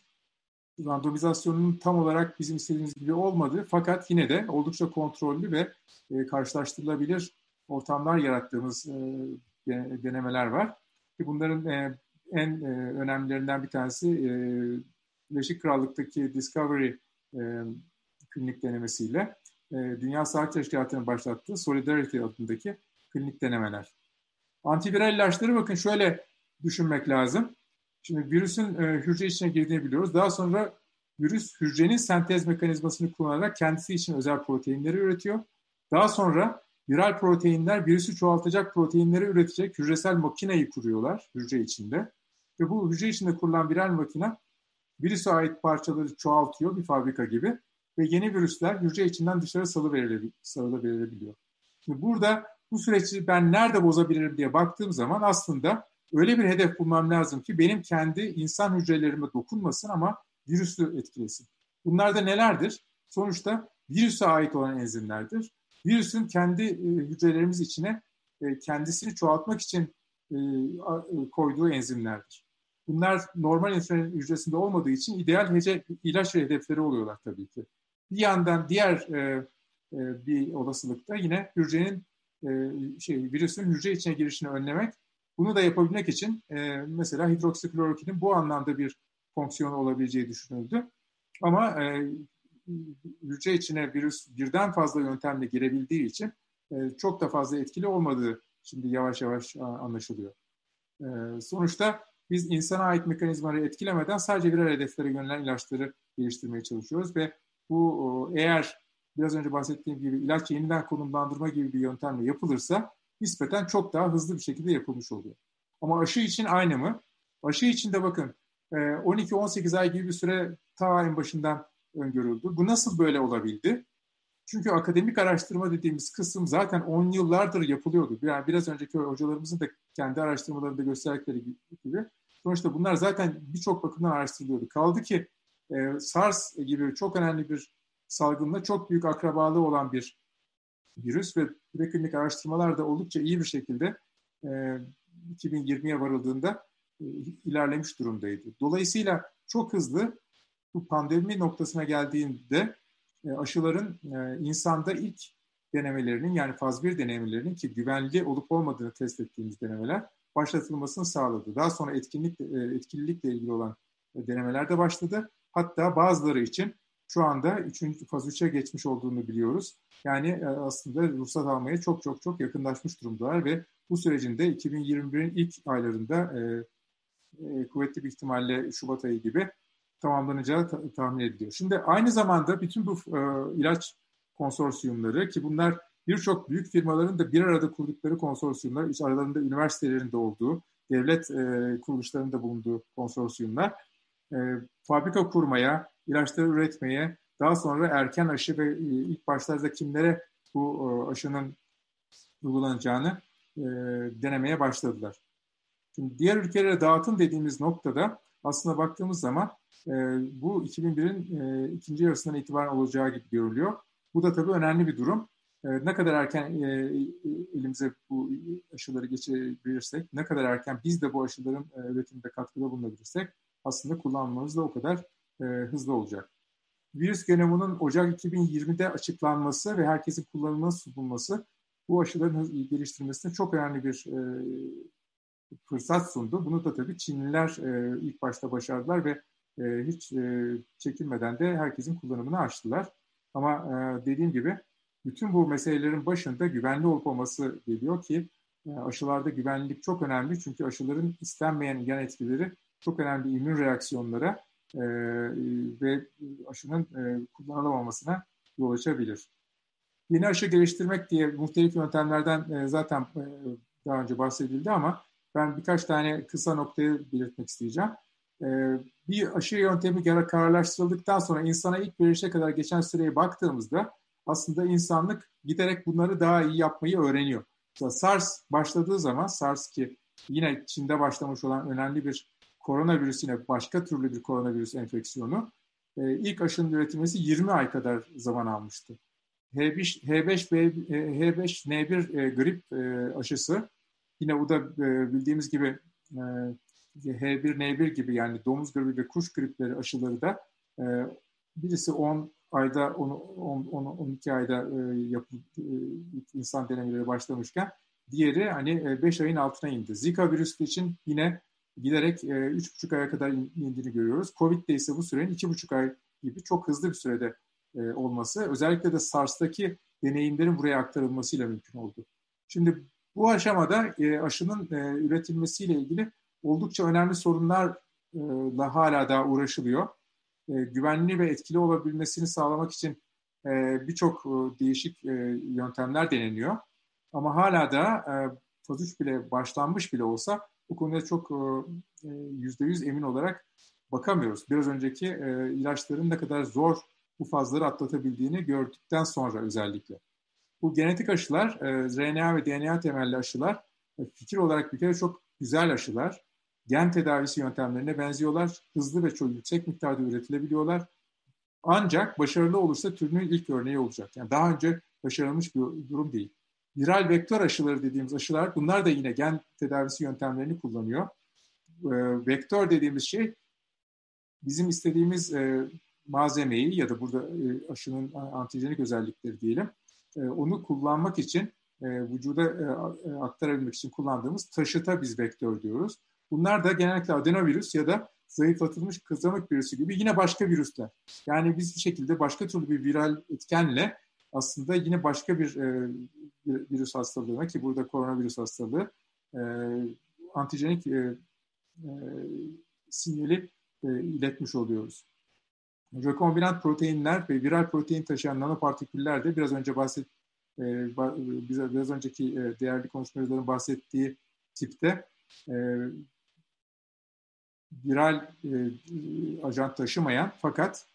randomizasyonun tam olarak bizim istediğimiz gibi olmadığı fakat yine de oldukça kontrollü ve e, karşılaştırılabilir ortamlar yarattığımız e, denemeler var. Bunların e, en e, önemlilerinden bir tanesi e, Birleşik Krallık'taki Discovery e, klinik denemesiyle e, Dünya Sağlık Teşkilatı'nın başlattığı Solidarity adındaki klinik denemeler. Antiviral ilaçları bakın şöyle düşünmek lazım. Şimdi virüsün e, hücre içine girdiğini biliyoruz. Daha sonra virüs hücrenin sentez mekanizmasını kullanarak kendisi için özel proteinleri üretiyor. Daha sonra Viral proteinler virüsü çoğaltacak proteinleri üretecek hücresel makineyi kuruyorlar hücre içinde. Ve bu hücre içinde kurulan viral makine virüse ait parçaları çoğaltıyor bir fabrika gibi ve yeni virüsler hücre içinden dışarı salıverilebiliyor. Şimdi burada bu süreci ben nerede bozabilirim diye baktığım zaman aslında öyle bir hedef bulmam lazım ki benim kendi insan hücrelerime dokunmasın ama virüsü etkilesin. Bunlar da nelerdir? Sonuçta virüse ait olan enzimlerdir virüsün kendi e, hücrelerimiz içine e, kendisini çoğaltmak için e, koyduğu enzimlerdir. Bunlar normal insan hücresinde olmadığı için ideal hece, ilaç ve hedefleri oluyorlar tabii ki. Bir yandan diğer bir olasılıkta yine hücrenin şey virüsün hücre içine girişini önlemek. Bunu da yapabilmek için mesela hidroksiklorokinin bu anlamda bir fonksiyonu olabileceği düşünüldü. Ama hücre içine virüs birden fazla yöntemle girebildiği için e, çok da fazla etkili olmadığı şimdi yavaş yavaş anlaşılıyor. E, sonuçta biz insana ait mekanizmaları etkilemeden sadece viral hedeflere yönelen ilaçları geliştirmeye çalışıyoruz ve bu eğer biraz önce bahsettiğim gibi ilaç yeniden konumlandırma gibi bir yöntemle yapılırsa nispeten çok daha hızlı bir şekilde yapılmış oluyor. Ama aşı için aynı mı? Aşı için de bakın 12-18 e, ay gibi bir süre ta en başından öngörüldü. Bu nasıl böyle olabildi? Çünkü akademik araştırma dediğimiz kısım zaten 10 yıllardır yapılıyordu. Yani biraz önceki hocalarımızın da kendi araştırmalarında gösterdikleri gibi. Sonuçta bunlar zaten birçok bakımdan araştırılıyordu. Kaldı ki e, SARS gibi çok önemli bir salgınla çok büyük akrabalığı olan bir virüs ve preklinik araştırmalar da oldukça iyi bir şekilde e, 2020'ye varıldığında e, ilerlemiş durumdaydı. Dolayısıyla çok hızlı bu pandemi noktasına geldiğinde e, aşıların e, insanda ilk denemelerinin yani faz 1 denemelerinin ki güvenli olup olmadığını test ettiğimiz denemeler başlatılmasını sağladı. Daha sonra etkinlik e, etkililikle ilgili olan denemeler de başladı. Hatta bazıları için şu anda 3. faz 3'e geçmiş olduğunu biliyoruz. Yani aslında ruhsat almaya çok çok çok yakınlaşmış durumdalar ve bu sürecin de 2021'in ilk aylarında e, e, kuvvetli bir ihtimalle Şubat ayı gibi tamamlanacağı ta- tahmin ediliyor. Şimdi aynı zamanda bütün bu e, ilaç konsorsiyumları ki bunlar birçok büyük firmaların da bir arada kurdukları konsorsiyumlar, iç aralarında üniversitelerin de olduğu, devlet e, kuruluşlarının bulunduğu konsorsiyumlar e, fabrika kurmaya, ilaçları üretmeye, daha sonra erken aşı ve e, ilk başlarda kimlere bu e, aşının uygulanacağını e, denemeye başladılar. Şimdi diğer ülkelere dağıtım dediğimiz noktada aslında baktığımız zaman bu 2001'in e, ikinci yarısından itibaren olacağı gibi görülüyor. Bu da tabii önemli bir durum. Ne kadar erken elimize bu aşıları geçirebilirsek, ne kadar erken biz de bu aşıların üretiminde katkıda bulunabilirsek aslında kullanmamız da o kadar e, hızlı olacak. Virüs genomunun Ocak 2020'de açıklanması ve herkesin kullanımına sunulması bu aşıların geliştirmesine çok önemli bir e, fırsat sundu. Bunu da tabii Çinliler e, ilk başta başardılar ve e, hiç e, çekinmeden de herkesin kullanımını açtılar. Ama e, dediğim gibi bütün bu meselelerin başında güvenli olup olması geliyor ki e, aşılarda güvenlilik çok önemli. Çünkü aşıların istenmeyen yan etkileri çok önemli immün reaksiyonlara e, ve aşının e, kullanılamamasına yol açabilir. Yeni aşı geliştirmek diye muhtelif yöntemlerden e, zaten e, daha önce bahsedildi ama ben birkaç tane kısa noktayı belirtmek isteyeceğim. E, bir aşı yöntemi kararlaştırıldıktan sonra insana ilk verilişe kadar geçen süreye baktığımızda aslında insanlık giderek bunları daha iyi yapmayı öğreniyor. Mesela SARS başladığı zaman SARS ki yine Çin'de başlamış olan önemli bir koronavirüs yine başka türlü bir koronavirüs enfeksiyonu e, ilk aşının üretilmesi 20 ay kadar zaman almıştı. H5, H5, H5N1 e, grip e, aşısı yine bu da e, bildiğimiz gibi e, H1N1 gibi yani domuz gribi ve kuş gripleri aşıları da e, birisi 10 ayda 10, 10, 10 12 ayda e, yapıp e, insan denemeleri başlamışken diğeri hani 5 e, ayın altına indi. Zika virüsü için yine giderek e, 3,5 aya kadar indiğini görüyoruz. Covid'de ise bu sürenin 2,5 ay gibi çok hızlı bir sürede e, olması özellikle de SARS'taki deneyimlerin buraya aktarılmasıyla mümkün oldu. Şimdi bu aşamada e, aşının e, üretilmesiyle ilgili oldukça önemli sorunlarla hala daha uğraşılıyor. E, güvenli ve etkili olabilmesini sağlamak için e, birçok e, değişik e, yöntemler deneniyor. Ama hala da e, faz 3 bile başlanmış bile olsa bu konuda çok e, yüzde yüz emin olarak bakamıyoruz. Biraz önceki e, ilaçların ne kadar zor bu fazları atlatabildiğini gördükten sonra özellikle. Bu genetik aşılar, e, RNA ve DNA temelli aşılar e, fikir olarak bir kere çok güzel aşılar. Gen tedavisi yöntemlerine benziyorlar. Hızlı ve çok yüksek miktarda üretilebiliyorlar. Ancak başarılı olursa türünün ilk örneği olacak. Yani daha önce başarılmış bir durum değil. Viral vektör aşıları dediğimiz aşılar bunlar da yine gen tedavisi yöntemlerini kullanıyor. E, vektör dediğimiz şey bizim istediğimiz e, malzemeyi ya da burada e, aşının antijenik özellikleri diyelim e, onu kullanmak için e, vücuda e, e, aktarabilmek için kullandığımız taşıta biz vektör diyoruz. Bunlar da genellikle adenovirüs ya da zayıflatılmış kızamık virüsü gibi yine başka virüsler. Yani biz bir şekilde başka türlü bir viral etkenle aslında yine başka bir e, virüs hastalığına ki burada koronavirüs hastalığı e, antijenik e, e, sinyali e, iletmiş oluyoruz. Rekombinant proteinler ve viral protein taşıyan nanopartiküller de biraz önce bahset e, biraz, önceki e, değerli konuşmacıların bahsettiği tipte e, viral e, ajan taşımayan fakat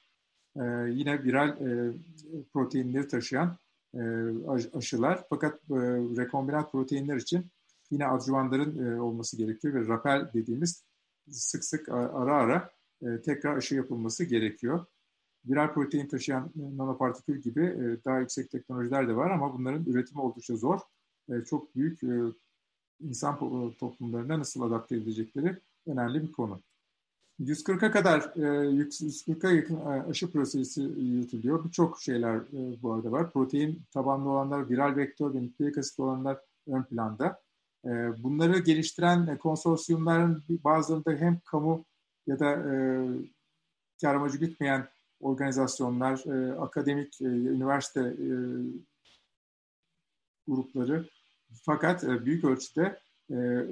e, yine viral e, proteinleri taşıyan e, aşılar. Fakat e, rekombinant proteinler için yine adjuvanların e, olması gerekiyor ve rapel dediğimiz sık sık ara ara e, tekrar aşı yapılması gerekiyor. Viral protein taşıyan e, nanopartikül gibi e, daha yüksek teknolojiler de var ama bunların üretimi oldukça zor. E, çok büyük e, insan toplumlarına nasıl adapte edecekleri önemli bir konu. 140'a kadar, 140'a yakın aşı prosesi yürütülüyor. Birçok şeyler bu arada var. Protein tabanlı olanlar, viral vektör ve nükleik asit olanlar ön planda. Bunları geliştiren konsorsiyumların bazılarında hem kamu ya da kar amacı gütmeyen organizasyonlar, akademik, üniversite grupları fakat büyük ölçüde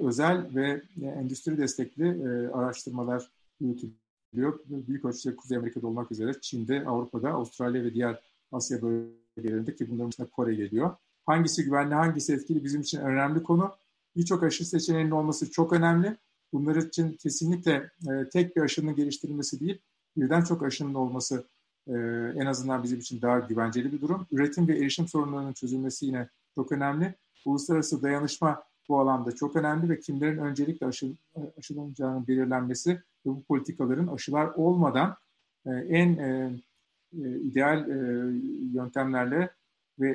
özel ve endüstri destekli araştırmalar yürütülüyor. Büyük ölçüde Kuzey Amerika'da olmak üzere Çin'de, Avrupa'da, Avustralya ve diğer Asya bölgelerinde ki bunların içinde Kore geliyor. Hangisi güvenli, hangisi etkili bizim için önemli konu. Birçok aşı seçeneğinin olması çok önemli. Bunlar için kesinlikle e, tek bir aşının geliştirilmesi değil, birden çok aşının olması e, en azından bizim için daha güvenceli bir durum. Üretim ve erişim sorunlarının çözülmesi yine çok önemli. Uluslararası dayanışma bu alanda çok önemli ve kimlerin öncelikle aşı, aşılanacağının belirlenmesi ve bu politikaların aşılar olmadan e, en e, e, ideal yöntemlerle ve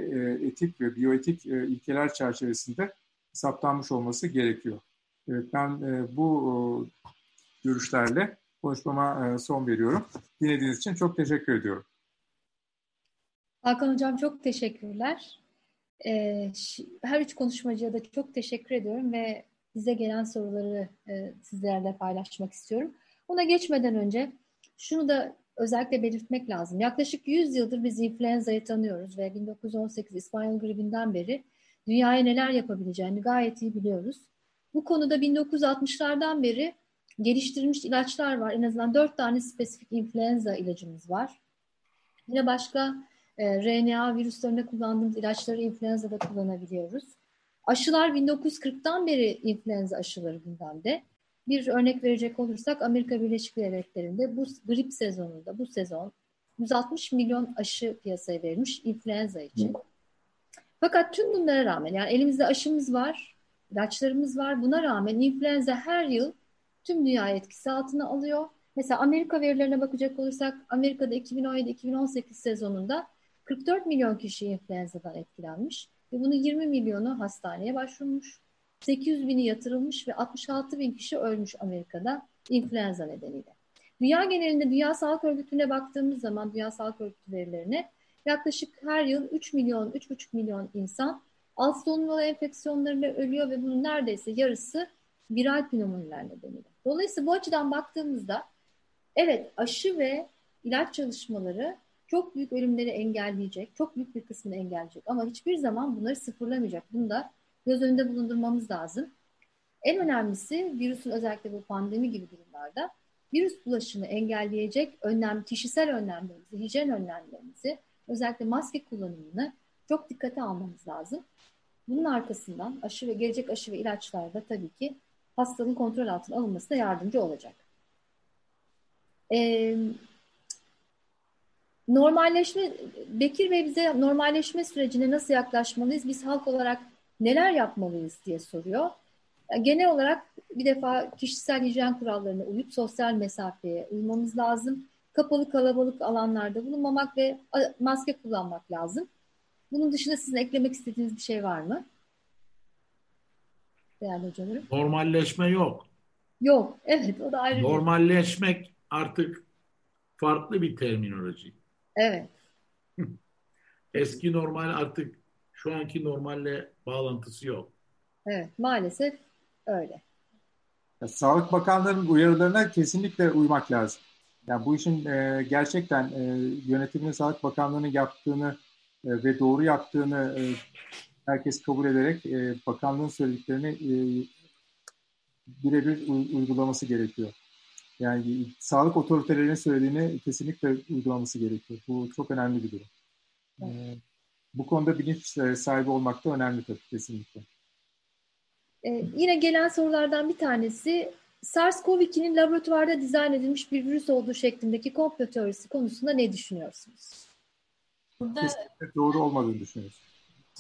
etik ve biyoetik ilkeler çerçevesinde saptanmış olması gerekiyor. Ben bu görüşlerle konuşmama son veriyorum. Dinlediğiniz için çok teşekkür ediyorum. Hakan Hocam çok teşekkürler. Her üç konuşmacıya da çok teşekkür ediyorum ve bize gelen soruları e, sizlerle paylaşmak istiyorum. Ona geçmeden önce şunu da özellikle belirtmek lazım. Yaklaşık 100 yıldır biz influenza'yı tanıyoruz ve 1918 İspanyol gribinden beri dünyaya neler yapabileceğini gayet iyi biliyoruz. Bu konuda 1960'lardan beri geliştirilmiş ilaçlar var. En azından 4 tane spesifik influenza ilacımız var. Yine başka e, RNA virüslerinde kullandığımız ilaçları influenza'da kullanabiliyoruz. Aşılar 1940'tan beri influenza aşıları gündemde. Bir örnek verecek olursak Amerika Birleşik Devletleri'nde bu grip sezonunda bu sezon 160 milyon aşı piyasaya verilmiş influenza için. Fakat tüm bunlara rağmen yani elimizde aşımız var, ilaçlarımız var. Buna rağmen influenza her yıl tüm dünya etkisi altına alıyor. Mesela Amerika verilerine bakacak olursak Amerika'da 2017-2018 sezonunda 44 milyon kişi influenza'dan etkilenmiş ve bunun 20 milyonu hastaneye başvurmuş. 800 bini yatırılmış ve 66 bin kişi ölmüş Amerika'da influenza nedeniyle. Dünya genelinde Dünya Sağlık Örgütü'ne baktığımız zaman Dünya Sağlık Örgütü verilerine yaklaşık her yıl 3 milyon, 3,5 milyon insan alt solunum enfeksiyonlarıyla ölüyor ve bunun neredeyse yarısı viral pneumoniler nedeniyle. Dolayısıyla bu açıdan baktığımızda evet aşı ve ilaç çalışmaları çok büyük ölümleri engelleyecek, çok büyük bir kısmını engelleyecek ama hiçbir zaman bunları sıfırlamayacak. Bunu da göz önünde bulundurmamız lazım. En önemlisi virüsün özellikle bu pandemi gibi durumlarda virüs bulaşını engelleyecek önlem, kişisel önlemlerimizi, hijyen önlemlerimizi, özellikle maske kullanımını çok dikkate almamız lazım. Bunun arkasından aşı ve gelecek aşı ve ilaçlar da tabii ki hastalığın kontrol altına alınmasına yardımcı olacak. Ee, normalleşme, Bekir Bey bize normalleşme sürecine nasıl yaklaşmalıyız? Biz halk olarak neler yapmalıyız diye soruyor. Genel olarak bir defa kişisel hijyen kurallarına uyup sosyal mesafeye uymamız lazım. Kapalı kalabalık alanlarda bulunmamak ve maske kullanmak lazım. Bunun dışında sizin eklemek istediğiniz bir şey var mı? Değerli hocalarım. Normalleşme yok. Yok, evet o da ayrı. Normalleşmek artık farklı bir terminoloji. Evet. <laughs> Eski normal artık şu anki normalle bağlantısı yok. Evet, maalesef öyle. Ya, Sağlık Bakanlığı'nın uyarılarına kesinlikle uymak lazım. Yani bu işin e, gerçekten e, yönetimin Sağlık Bakanlığı'nın yaptığını e, ve doğru yaptığını e, herkes kabul ederek e, bakanlığın söylediklerini e, birebir uygulaması gerekiyor. Yani sağlık otoritelerinin söylediğini kesinlikle uygulaması gerekiyor. Bu çok önemli bir durum. Evet. bu konuda bilinç sahibi olmak da önemli tabii kesinlikle. Ee, yine gelen sorulardan bir tanesi SARS-CoV-2'nin laboratuvarda dizayn edilmiş bir virüs olduğu şeklindeki komplo teorisi konusunda ne düşünüyorsunuz? Burada Kesinlikle doğru olmadığını düşünüyoruz.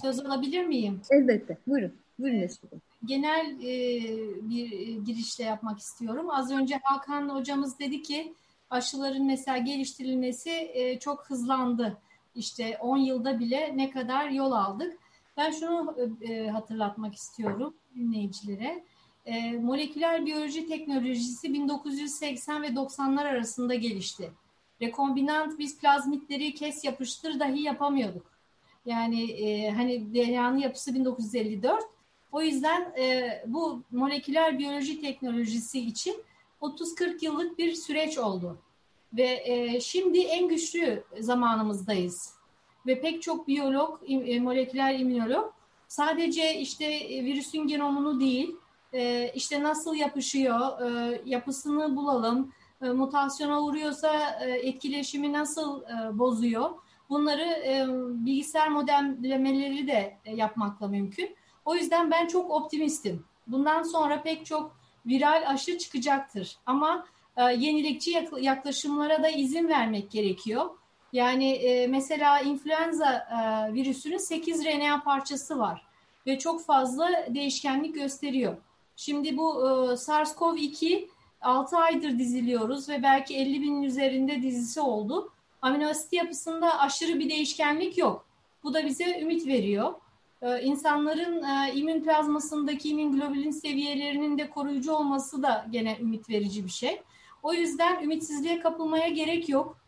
Söz alabilir miyim? Elbette. Buyurun. Buyurun Esra Genel e, bir girişle yapmak istiyorum. Az önce Hakan hocamız dedi ki aşıların mesela geliştirilmesi e, çok hızlandı. İşte 10 yılda bile ne kadar yol aldık. Ben şunu e, hatırlatmak istiyorum dinleyicilere. E, moleküler biyoloji teknolojisi 1980 ve 90'lar arasında gelişti. Rekombinant biz plazmitleri kes yapıştır dahi yapamıyorduk. Yani e, hani DNA'nın yapısı 1954. O yüzden e, bu moleküler biyoloji teknolojisi için 30-40 yıllık bir süreç oldu. Ve e, şimdi en güçlü zamanımızdayız. Ve pek çok biyolog, e, moleküler immünolog sadece işte e, virüsün genomunu değil, e, işte nasıl yapışıyor, e, yapısını bulalım, e, mutasyona uğruyorsa e, etkileşimi nasıl e, bozuyor, bunları e, bilgisayar modellemeleri de e, yapmakla mümkün. O yüzden ben çok optimistim. Bundan sonra pek çok viral aşı çıkacaktır. Ama e, yenilikçi yaklaşımlara da izin vermek gerekiyor. Yani e, mesela influenza e, virüsünün 8 RNA parçası var ve çok fazla değişkenlik gösteriyor. Şimdi bu e, SARS-CoV-2 6 aydır diziliyoruz ve belki 50 binin üzerinde dizisi oldu. Amino asit yapısında aşırı bir değişkenlik yok. Bu da bize ümit veriyor. Ee, insanların e, immün plazmasındaki immün seviyelerinin de koruyucu olması da gene ümit verici bir şey. O yüzden ümitsizliğe kapılmaya gerek yok.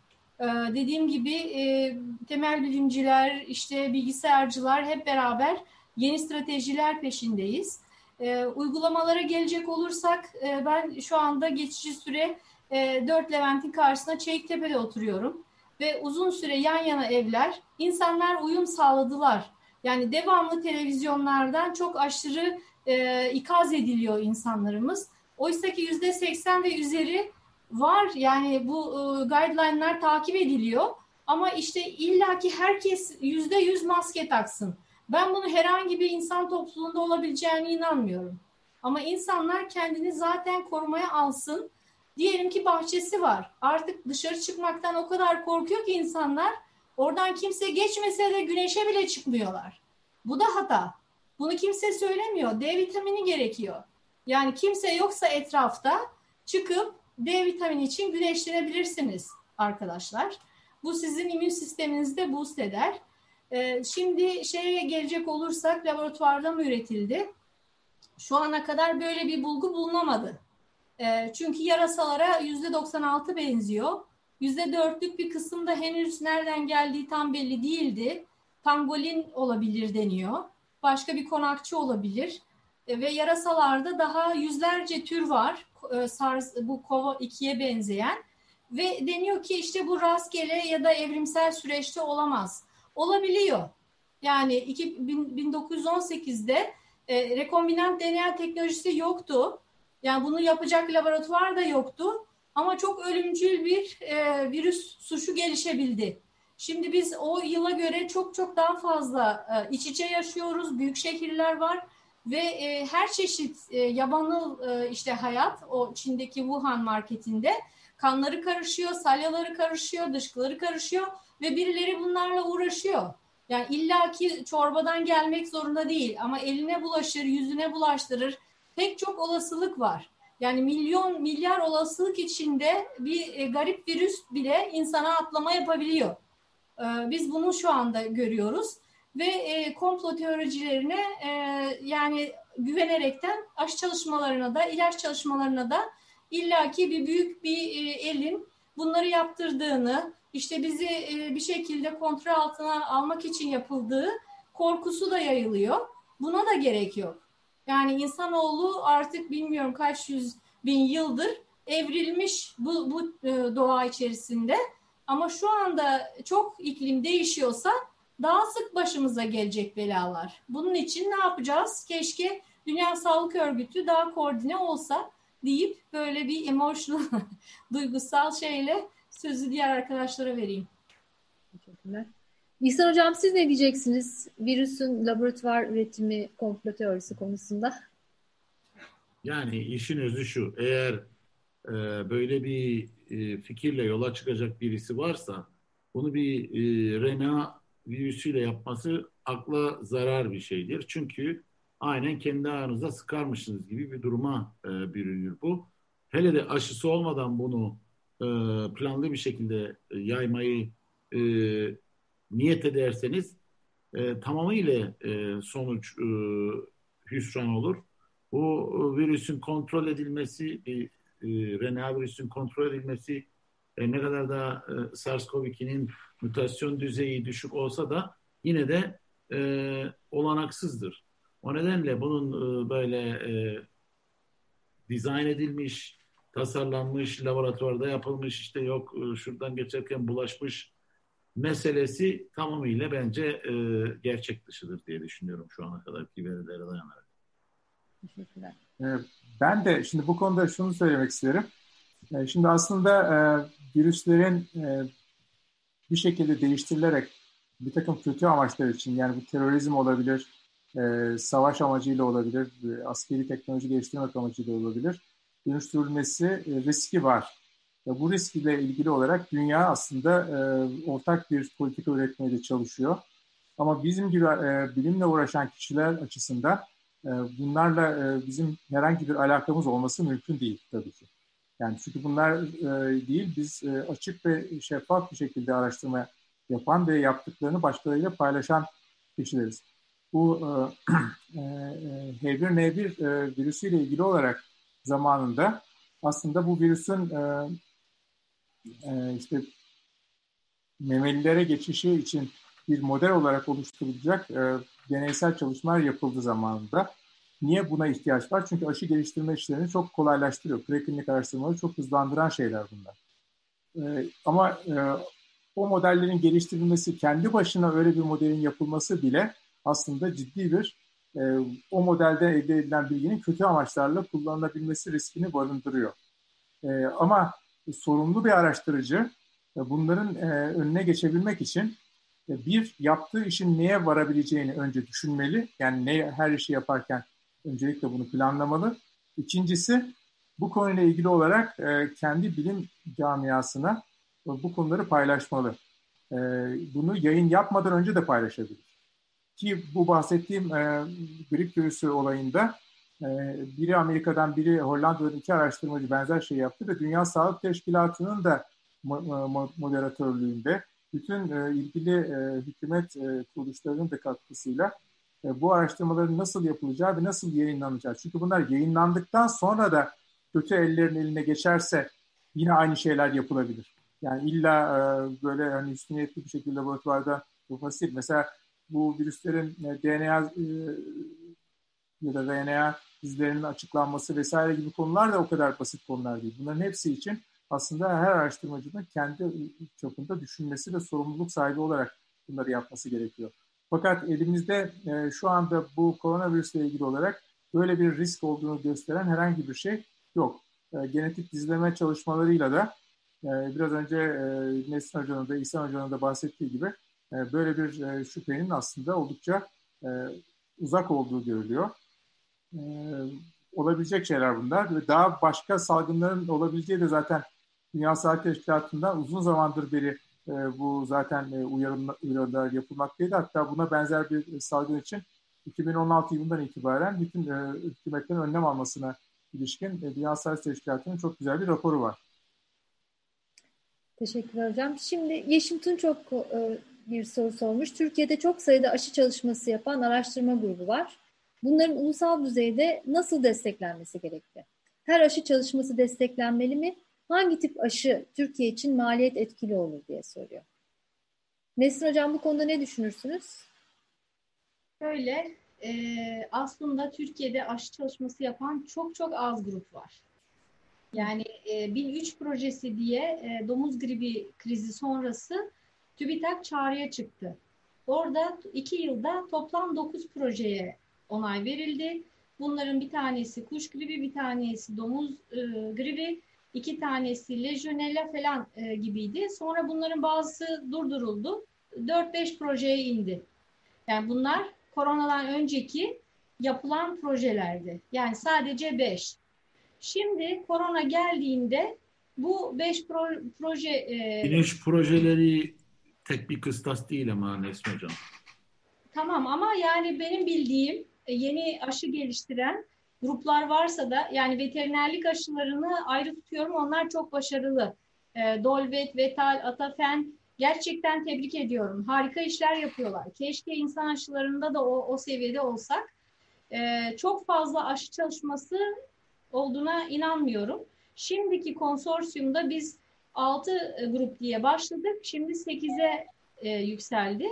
Ee, dediğim gibi e, temel bilimciler, işte bilgisayarcılar hep beraber yeni stratejiler peşindeyiz. E, uygulamalara gelecek olursak e, ben şu anda geçici süre e, 4 Levent'in karşısında Çeliktepe'de oturuyorum. Ve uzun süre yan yana evler, insanlar uyum sağladılar. Yani devamlı televizyonlardan çok aşırı e, ikaz ediliyor insanlarımız. Oysa ki yüzde seksen ve üzeri var yani bu e, guideline'lar takip ediliyor. Ama işte illaki herkes yüzde yüz maske taksın. Ben bunu herhangi bir insan topluluğunda olabileceğine inanmıyorum. Ama insanlar kendini zaten korumaya alsın. Diyelim ki bahçesi var. Artık dışarı çıkmaktan o kadar korkuyor ki insanlar oradan kimse geçmese de güneşe bile çıkmıyorlar. Bu da hata. Bunu kimse söylemiyor. D vitamini gerekiyor. Yani kimse yoksa etrafta çıkıp D vitamini için güneşlenebilirsiniz arkadaşlar. Bu sizin immün sisteminizi de boost eder. Ee, şimdi şeye gelecek olursak laboratuvarda mı üretildi? Şu ana kadar böyle bir bulgu bulunamadı. Ee, çünkü yarasalara yüzde 96 benziyor. Yüzde dörtlük bir kısımda henüz nereden geldiği tam belli değildi. Pangolin olabilir deniyor. Başka bir konakçı olabilir. E, ve yarasalarda daha yüzlerce tür var. E, SARS bu kova 2'ye benzeyen ve deniyor ki işte bu rastgele ya da evrimsel süreçte olamaz. Olabiliyor. Yani 1918'de e, rekombinant DNA teknolojisi yoktu. Yani bunu yapacak laboratuvar da yoktu. Ama çok ölümcül bir e, virüs suçu gelişebildi. Şimdi biz o yıla göre çok çok daha fazla e, iç içe yaşıyoruz. Büyük şehirler var ve e, her çeşit e, yabanıl e, işte hayat o Çin'deki Wuhan marketinde kanları karışıyor, salyaları karışıyor, dışkıları karışıyor ve birileri bunlarla uğraşıyor. Yani illaki çorbadan gelmek zorunda değil ama eline bulaşır, yüzüne bulaştırır. Pek çok olasılık var. Yani milyon, milyar olasılık içinde bir e, garip virüs bile insana atlama yapabiliyor. E, biz bunu şu anda görüyoruz ve e, komplo teoricilerine e, yani güvenerekten aşı çalışmalarına da ilaç çalışmalarına da illaki bir büyük bir e, elin bunları yaptırdığını işte bizi e, bir şekilde kontrol altına almak için yapıldığı korkusu da yayılıyor. Buna da gerek yok. Yani insanoğlu artık bilmiyorum kaç yüz bin yıldır evrilmiş bu, bu e, doğa içerisinde. Ama şu anda çok iklim değişiyorsa daha sık başımıza gelecek belalar. Bunun için ne yapacağız? Keşke Dünya Sağlık Örgütü daha koordine olsa deyip böyle bir emotional, <laughs> duygusal şeyle sözü diğer arkadaşlara vereyim. Teşekkürler. İhsan Hocam siz ne diyeceksiniz virüsün laboratuvar üretimi komplo teorisi konusunda? Yani işin özü şu, eğer e, böyle bir e, fikirle yola çıkacak birisi varsa bunu bir e, RNA virüsüyle yapması akla zarar bir şeydir. Çünkü aynen kendi ayağınıza sıkarmışsınız gibi bir duruma e, bürünür bu. Hele de aşısı olmadan bunu e, planlı bir şekilde e, yaymayı e, niyet ederseniz e, tamamıyla e, sonuç e, hüsran olur. Bu e, virüsün kontrol edilmesi, bir e, RNA virüsün kontrol edilmesi e, ne kadar da e, SARS-CoV-2'nin mutasyon düzeyi düşük olsa da yine de e, olanaksızdır. O nedenle bunun e, böyle e, dizayn edilmiş, tasarlanmış, laboratuvarda yapılmış, işte yok e, şuradan geçerken bulaşmış meselesi tamamıyla bence e, gerçek dışıdır diye düşünüyorum şu ana kadarki verilere dayanarak. Teşekkürler. E, ben de şimdi bu konuda şunu söylemek isterim. E, şimdi aslında e, virüslerin bir şekilde değiştirilerek bir takım kötü amaçlar için yani bu terörizm olabilir, savaş amacıyla olabilir, askeri teknoloji geliştirmek amacıyla olabilir. Dönüştürülmesi riski var. Bu riskiyle ilgili olarak dünya aslında e, ortak bir politika üretmeye de çalışıyor. Ama bizim gibi e, bilimle uğraşan kişiler açısından e, bunlarla bizim herhangi bir alakamız olması mümkün değil tabii ki. Yani çünkü bunlar değil, biz açık ve şeffaf bir şekilde araştırma yapan ve yaptıklarını başkalarıyla paylaşan kişileriz. Bu e, <clears throat> e, H1N1 e, virüsüyle ilgili olarak zamanında aslında bu virüsün e, işte memelilere geçişi için bir model olarak oluşturulacak e, deneysel çalışmalar yapıldı zamanında. Niye buna ihtiyaç var? Çünkü aşı geliştirme işlerini çok kolaylaştırıyor. Preklinik araştırmaları çok hızlandıran şeyler bunlar. Ee, ama e, o modellerin geliştirilmesi, kendi başına öyle bir modelin yapılması bile aslında ciddi bir e, o modelde elde edilen bilginin kötü amaçlarla kullanılabilmesi riskini barındırıyor. E, ama sorumlu bir araştırıcı e, bunların e, önüne geçebilmek için e, bir, yaptığı işin neye varabileceğini önce düşünmeli. Yani ne, her işi yaparken öncelikle bunu planlamalı. İkincisi, bu konuyla ilgili olarak kendi bilim camiasına bu konuları paylaşmalı. Bunu yayın yapmadan önce de paylaşabilir. Ki bu bahsettiğim grip virüsü olayında biri Amerika'dan biri Hollanda'dan iki araştırmacı benzer şey yaptı ve Dünya Sağlık Teşkilatı'nın da moderatörlüğünde bütün e, ilgili e, hükümet e, kuruluşlarının da katkısıyla e, bu araştırmaların nasıl yapılacağı ve nasıl yayınlanacağı. Çünkü bunlar yayınlandıktan sonra da kötü ellerin eline geçerse yine aynı şeyler yapılabilir. Yani illa e, böyle hani üstüniyetli bir şekilde laboratuvarda yapılması değil. Mesela bu virüslerin e, DNA e, ya da RNA izlerinin açıklanması vesaire gibi konular da o kadar basit konular değil. Bunların hepsi için aslında her araştırmacının kendi çapında düşünmesi ve sorumluluk sahibi olarak bunları yapması gerekiyor. Fakat elimizde e, şu anda bu koronavirüsle ilgili olarak böyle bir risk olduğunu gösteren herhangi bir şey yok. E, genetik dizileme çalışmalarıyla da e, biraz önce e, Nesin Hoca'nın da İhsan Hoca'nın da bahsettiği gibi e, böyle bir e, şüphenin aslında oldukça e, uzak olduğu görülüyor. E, olabilecek şeyler bunlar ve daha başka salgınların olabileceği de zaten Dünya Sağlık Teşkilatı'ndan uzun zamandır beri e, bu zaten e, uyarılar yapılmaktaydı. Hatta buna benzer bir salgın için 2016 yılından itibaren bütün e, hükümetlerin önlem almasına ilişkin e, Dünya Sağlık Teşkilatı'nın çok güzel bir raporu var. Teşekkürler hocam. Şimdi Yeşim Tun çok e, bir soru sormuş. Türkiye'de çok sayıda aşı çalışması yapan araştırma grubu var. Bunların ulusal düzeyde nasıl desteklenmesi gerekli? Her aşı çalışması desteklenmeli mi? hangi tip aşı Türkiye için maliyet etkili olur diye soruyor. Nesrin Hocam bu konuda ne düşünürsünüz? Şöyle, e, aslında Türkiye'de aşı çalışması yapan çok çok az grup var. Yani e, 1003 projesi diye e, domuz gribi krizi sonrası TÜBİTAK çağrıya çıktı. Orada iki yılda toplam 9 projeye onay verildi. Bunların bir tanesi kuş gribi, bir tanesi domuz e, gribi, iki tanesi Legionella falan e, gibiydi. Sonra bunların bazısı durduruldu. 4-5 projeye indi. Yani bunlar koronadan önceki yapılan projelerdi. Yani sadece 5. Şimdi korona geldiğinde bu 5 pro, proje... E, Güneş projeleri tek bir kıstas değil ama Nesmi Hocam. Tamam ama yani benim bildiğim yeni aşı geliştiren gruplar varsa da yani veterinerlik aşılarını ayrı tutuyorum. Onlar çok başarılı. E, Dolvet, Vetal, Atafen gerçekten tebrik ediyorum. Harika işler yapıyorlar. Keşke insan aşılarında da o, o seviyede olsak. E, çok fazla aşı çalışması olduğuna inanmıyorum. Şimdiki konsorsiyumda biz 6 e, grup diye başladık. Şimdi 8'e e, yükseldi.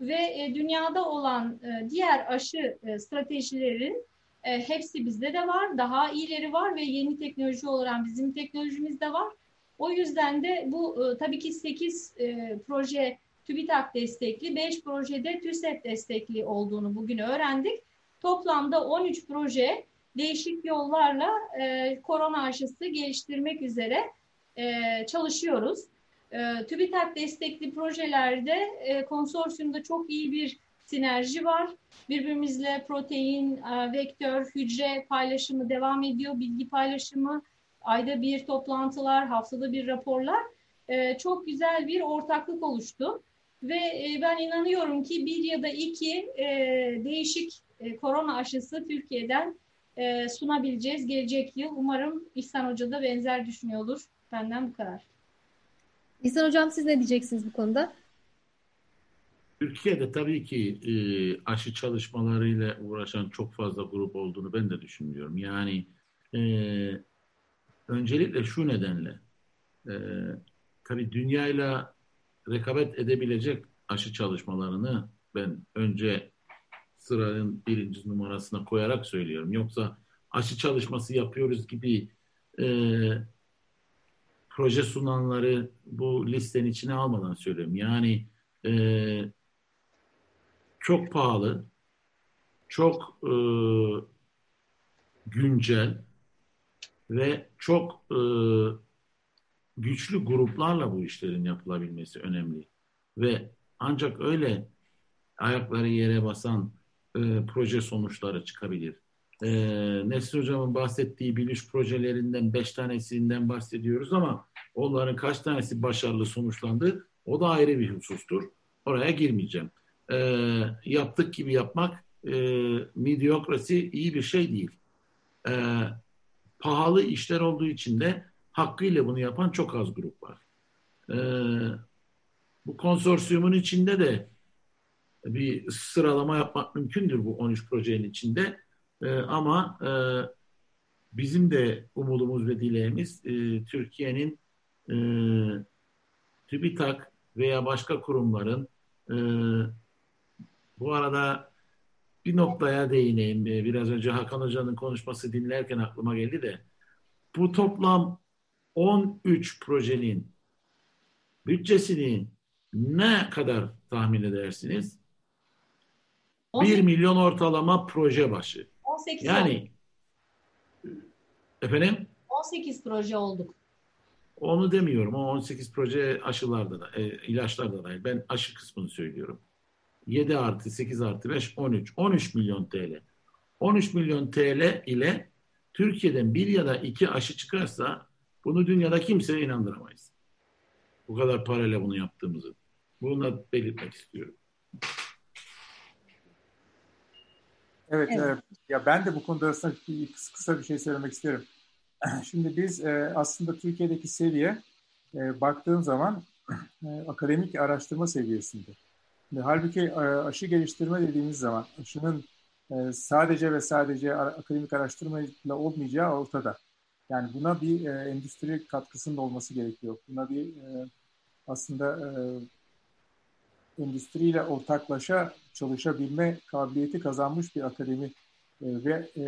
Ve e, dünyada olan e, diğer aşı e, stratejilerin hepsi bizde de var. Daha iyileri var ve yeni teknoloji olarak bizim teknolojimiz de var. O yüzden de bu tabii ki 8 e, proje TÜBİTAK destekli, 5 projede TÜSEP destekli olduğunu bugün öğrendik. Toplamda 13 proje değişik yollarla korona aşısı geliştirmek üzere çalışıyoruz. E, TÜBİTAK destekli projelerde e, konsorsiyumda çok iyi bir sinerji var. Birbirimizle protein, e, vektör, hücre paylaşımı devam ediyor. Bilgi paylaşımı, ayda bir toplantılar, haftada bir raporlar. E, çok güzel bir ortaklık oluştu. Ve e, ben inanıyorum ki bir ya da iki değişik korona aşısı Türkiye'den sunabileceğiz gelecek yıl. Umarım İhsan Hoca da benzer düşünüyordur. Benden bu kadar. İhsan Hocam siz ne diyeceksiniz bu konuda? Türkiye'de tabii ki e, aşı çalışmalarıyla uğraşan çok fazla grup olduğunu ben de düşünmüyorum. Yani e, öncelikle şu nedenle e, tabii dünyayla rekabet edebilecek aşı çalışmalarını ben önce sıranın birinci numarasına koyarak söylüyorum. Yoksa aşı çalışması yapıyoruz gibi e, proje sunanları bu listenin içine almadan söylüyorum. Yani e, çok pahalı, çok e, güncel ve çok e, güçlü gruplarla bu işlerin yapılabilmesi önemli. Ve ancak öyle ayakları yere basan e, proje sonuçları çıkabilir. E, Nesri Hocam'ın bahsettiği biliş projelerinden beş tanesinden bahsediyoruz ama onların kaç tanesi başarılı sonuçlandı o da ayrı bir husustur. Oraya girmeyeceğim. E, yaptık gibi yapmak e, midyokrasi iyi bir şey değil. E, pahalı işler olduğu için de hakkıyla bunu yapan çok az grup var. E, bu konsorsiyumun içinde de bir sıralama yapmak mümkündür bu 13 projenin içinde. E, ama e, bizim de umudumuz ve dileğimiz e, Türkiye'nin e, TÜBİTAK veya başka kurumların e, bu arada bir noktaya değineyim. Biraz önce Hakan Hoca'nın konuşması dinlerken aklıma geldi de bu toplam 13 projenin bütçesini ne kadar tahmin edersiniz? 18, 1 milyon ortalama proje başı. 18 yani olduk. efendim? 18 proje olduk. Onu demiyorum. O 18 proje aşılarda da, e, ilaçlarda da. Ben aşı kısmını söylüyorum. 7 artı 8 artı 5 13. 13 milyon TL. 13 milyon TL ile Türkiye'den bir ya da iki aşı çıkarsa bunu dünyada kimseye inandıramayız. Bu kadar parayla bunu yaptığımızı. Bunu da belirtmek istiyorum. Evet, evet. E, ya ben de bu konuda aslında kısa bir şey söylemek isterim. <clears throat> Şimdi biz e, aslında Türkiye'deki seviye e, baktığım zaman <clears throat> e, akademik araştırma seviyesinde. Halbuki aşı geliştirme dediğimiz zaman aşının sadece ve sadece akademik araştırmayla olmayacağı ortada. Yani buna bir endüstri katkısının olması gerekiyor. Buna bir aslında endüstriyle ortaklaşa çalışabilme kabiliyeti kazanmış bir akademi e, ve e,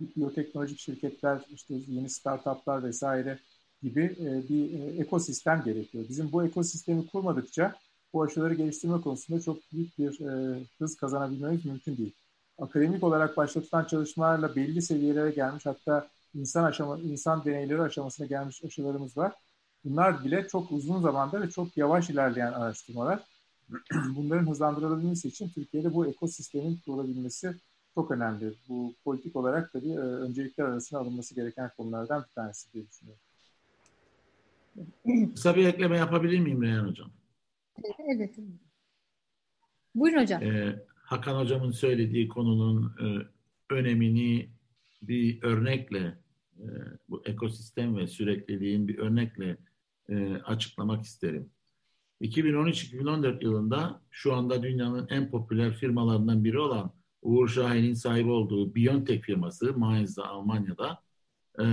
biyoteknolojik şirketler, işte yeni startuplar vesaire gibi e, bir e, ekosistem gerekiyor. Bizim bu ekosistemi kurmadıkça bu aşıları geliştirme konusunda çok büyük bir e, hız kazanabilmemiz mümkün değil. Akademik olarak başlatılan çalışmalarla belli seviyelere gelmiş hatta insan aşama, insan deneyleri aşamasına gelmiş aşılarımız var. Bunlar bile çok uzun zamanda ve çok yavaş ilerleyen araştırmalar. <clears throat> Bunların hızlandırılabilmesi için Türkiye'de bu ekosistemin kurulabilmesi çok önemli. Bu politik olarak tabii e, öncelikler arasına alınması gereken konulardan bir tanesi diye düşünüyorum. <clears throat> Kısa bir ekleme yapabilir miyim Reyhan Hocam? Evet. Buyurun hocam. Ee, Hakan Hocam'ın söylediği konunun e, önemini bir örnekle e, bu ekosistem ve sürekliliğin bir örnekle e, açıklamak isterim. 2013-2014 yılında şu anda dünyanın en popüler firmalarından biri olan Uğur Şahin'in sahibi olduğu BioNTech firması Mainz'da Almanya'da e,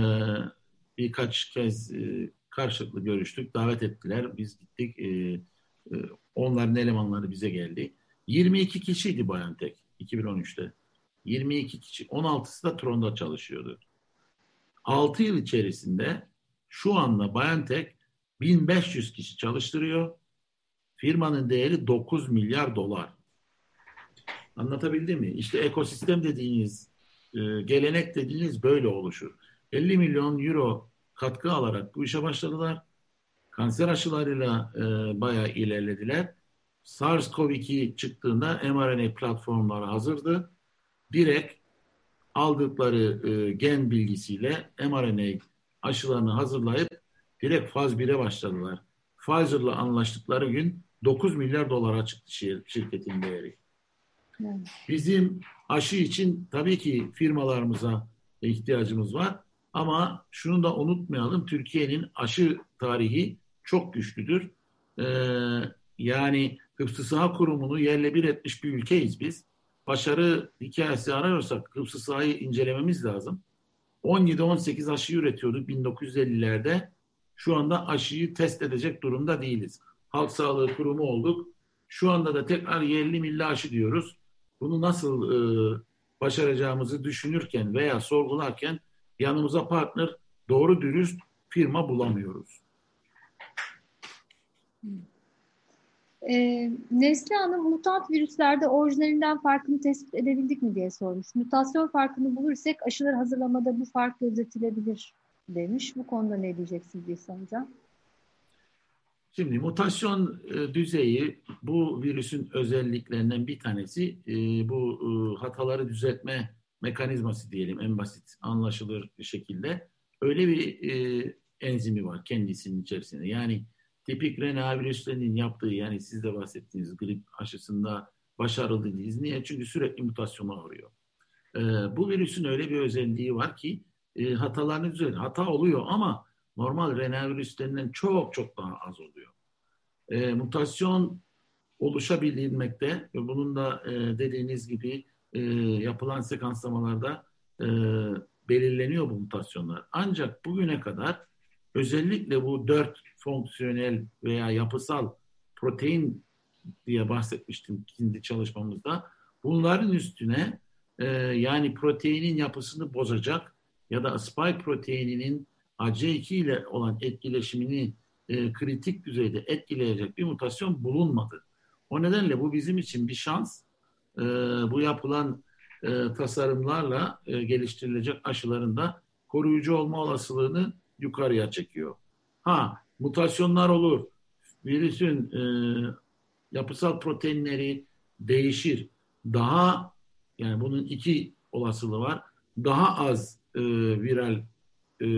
birkaç kez e, karşılıklı görüştük, davet ettiler. Biz gittik. E, e, onların elemanları bize geldi. 22 kişiydi BioNTech 2013'te. 22 kişi. 16'sı da Tron'da çalışıyordu. 6 yıl içerisinde şu anda BioNTech 1500 kişi çalıştırıyor. Firmanın değeri 9 milyar dolar. Anlatabildim mi? İşte ekosistem dediğiniz, e, gelenek dediğiniz böyle oluşur. 50 milyon euro katkı alarak bu işe başladılar. Kanser aşılarıyla e, bayağı ilerlediler. SARS-CoV-2 çıktığında mRNA platformları hazırdı. Direkt aldıkları e, gen bilgisiyle mRNA aşılarını hazırlayıp direkt faz 1'e başladılar. Pfizer'la anlaştıkları gün 9 milyar dolara çıktı şirketin değeri. Bizim aşı için tabii ki firmalarımıza ihtiyacımız var. Ama şunu da unutmayalım. Türkiye'nin aşı tarihi çok güçlüdür. Ee, yani Hıfzı Saha Kurumu'nu yerle bir etmiş bir ülkeyiz biz. Başarı hikayesi arıyorsak Hıfzı Saha'yı incelememiz lazım. 17-18 aşı üretiyorduk 1950'lerde. Şu anda aşıyı test edecek durumda değiliz. Halk Sağlığı Kurumu olduk. Şu anda da tekrar yerli milli aşı diyoruz. bunu nasıl e, başaracağımızı düşünürken veya sorgularken yanımıza partner doğru dürüst firma bulamıyoruz. E, Nesli Hanım mutant virüslerde orijinalinden farkını tespit edebildik mi diye sormuş. Mutasyon farkını bulursak aşılar hazırlamada bu fark gözetilebilir demiş. Bu konuda ne diyeceksiniz İhsan Hocam? Şimdi mutasyon e, düzeyi bu virüsün özelliklerinden bir tanesi e, bu e, hataları düzeltme mekanizması diyelim en basit anlaşılır şekilde. Öyle bir enzimi var kendisinin içerisinde. Yani tipik RNA virüslerinin yaptığı yani siz de bahsettiğiniz grip aşısında başarılı değiliz. Niye? Çünkü sürekli mutasyona uğruyor. Bu virüsün öyle bir özelliği var ki e, hatalarını düzeltiyor. Hata oluyor ama normal RNA virüslerinden çok çok daha az oluyor. E, mutasyon oluşabilmekte ve bunun da e, dediğiniz gibi e, yapılan sekanslamalarda e, belirleniyor bu mutasyonlar. Ancak bugüne kadar özellikle bu dört fonksiyonel veya yapısal protein diye bahsetmiştim kendi çalışmamızda. Bunların üstüne e, yani proteinin yapısını bozacak ya da spike proteininin AC2 ile olan etkileşimini e, kritik düzeyde etkileyecek bir mutasyon bulunmadı. O nedenle bu bizim için bir şans. E, bu yapılan e, tasarımlarla e, geliştirilecek aşıların da koruyucu olma olasılığını yukarıya çekiyor. Ha mutasyonlar olur. Virüsün e, yapısal proteinleri değişir. Daha yani bunun iki olasılığı var. Daha az e, viral e,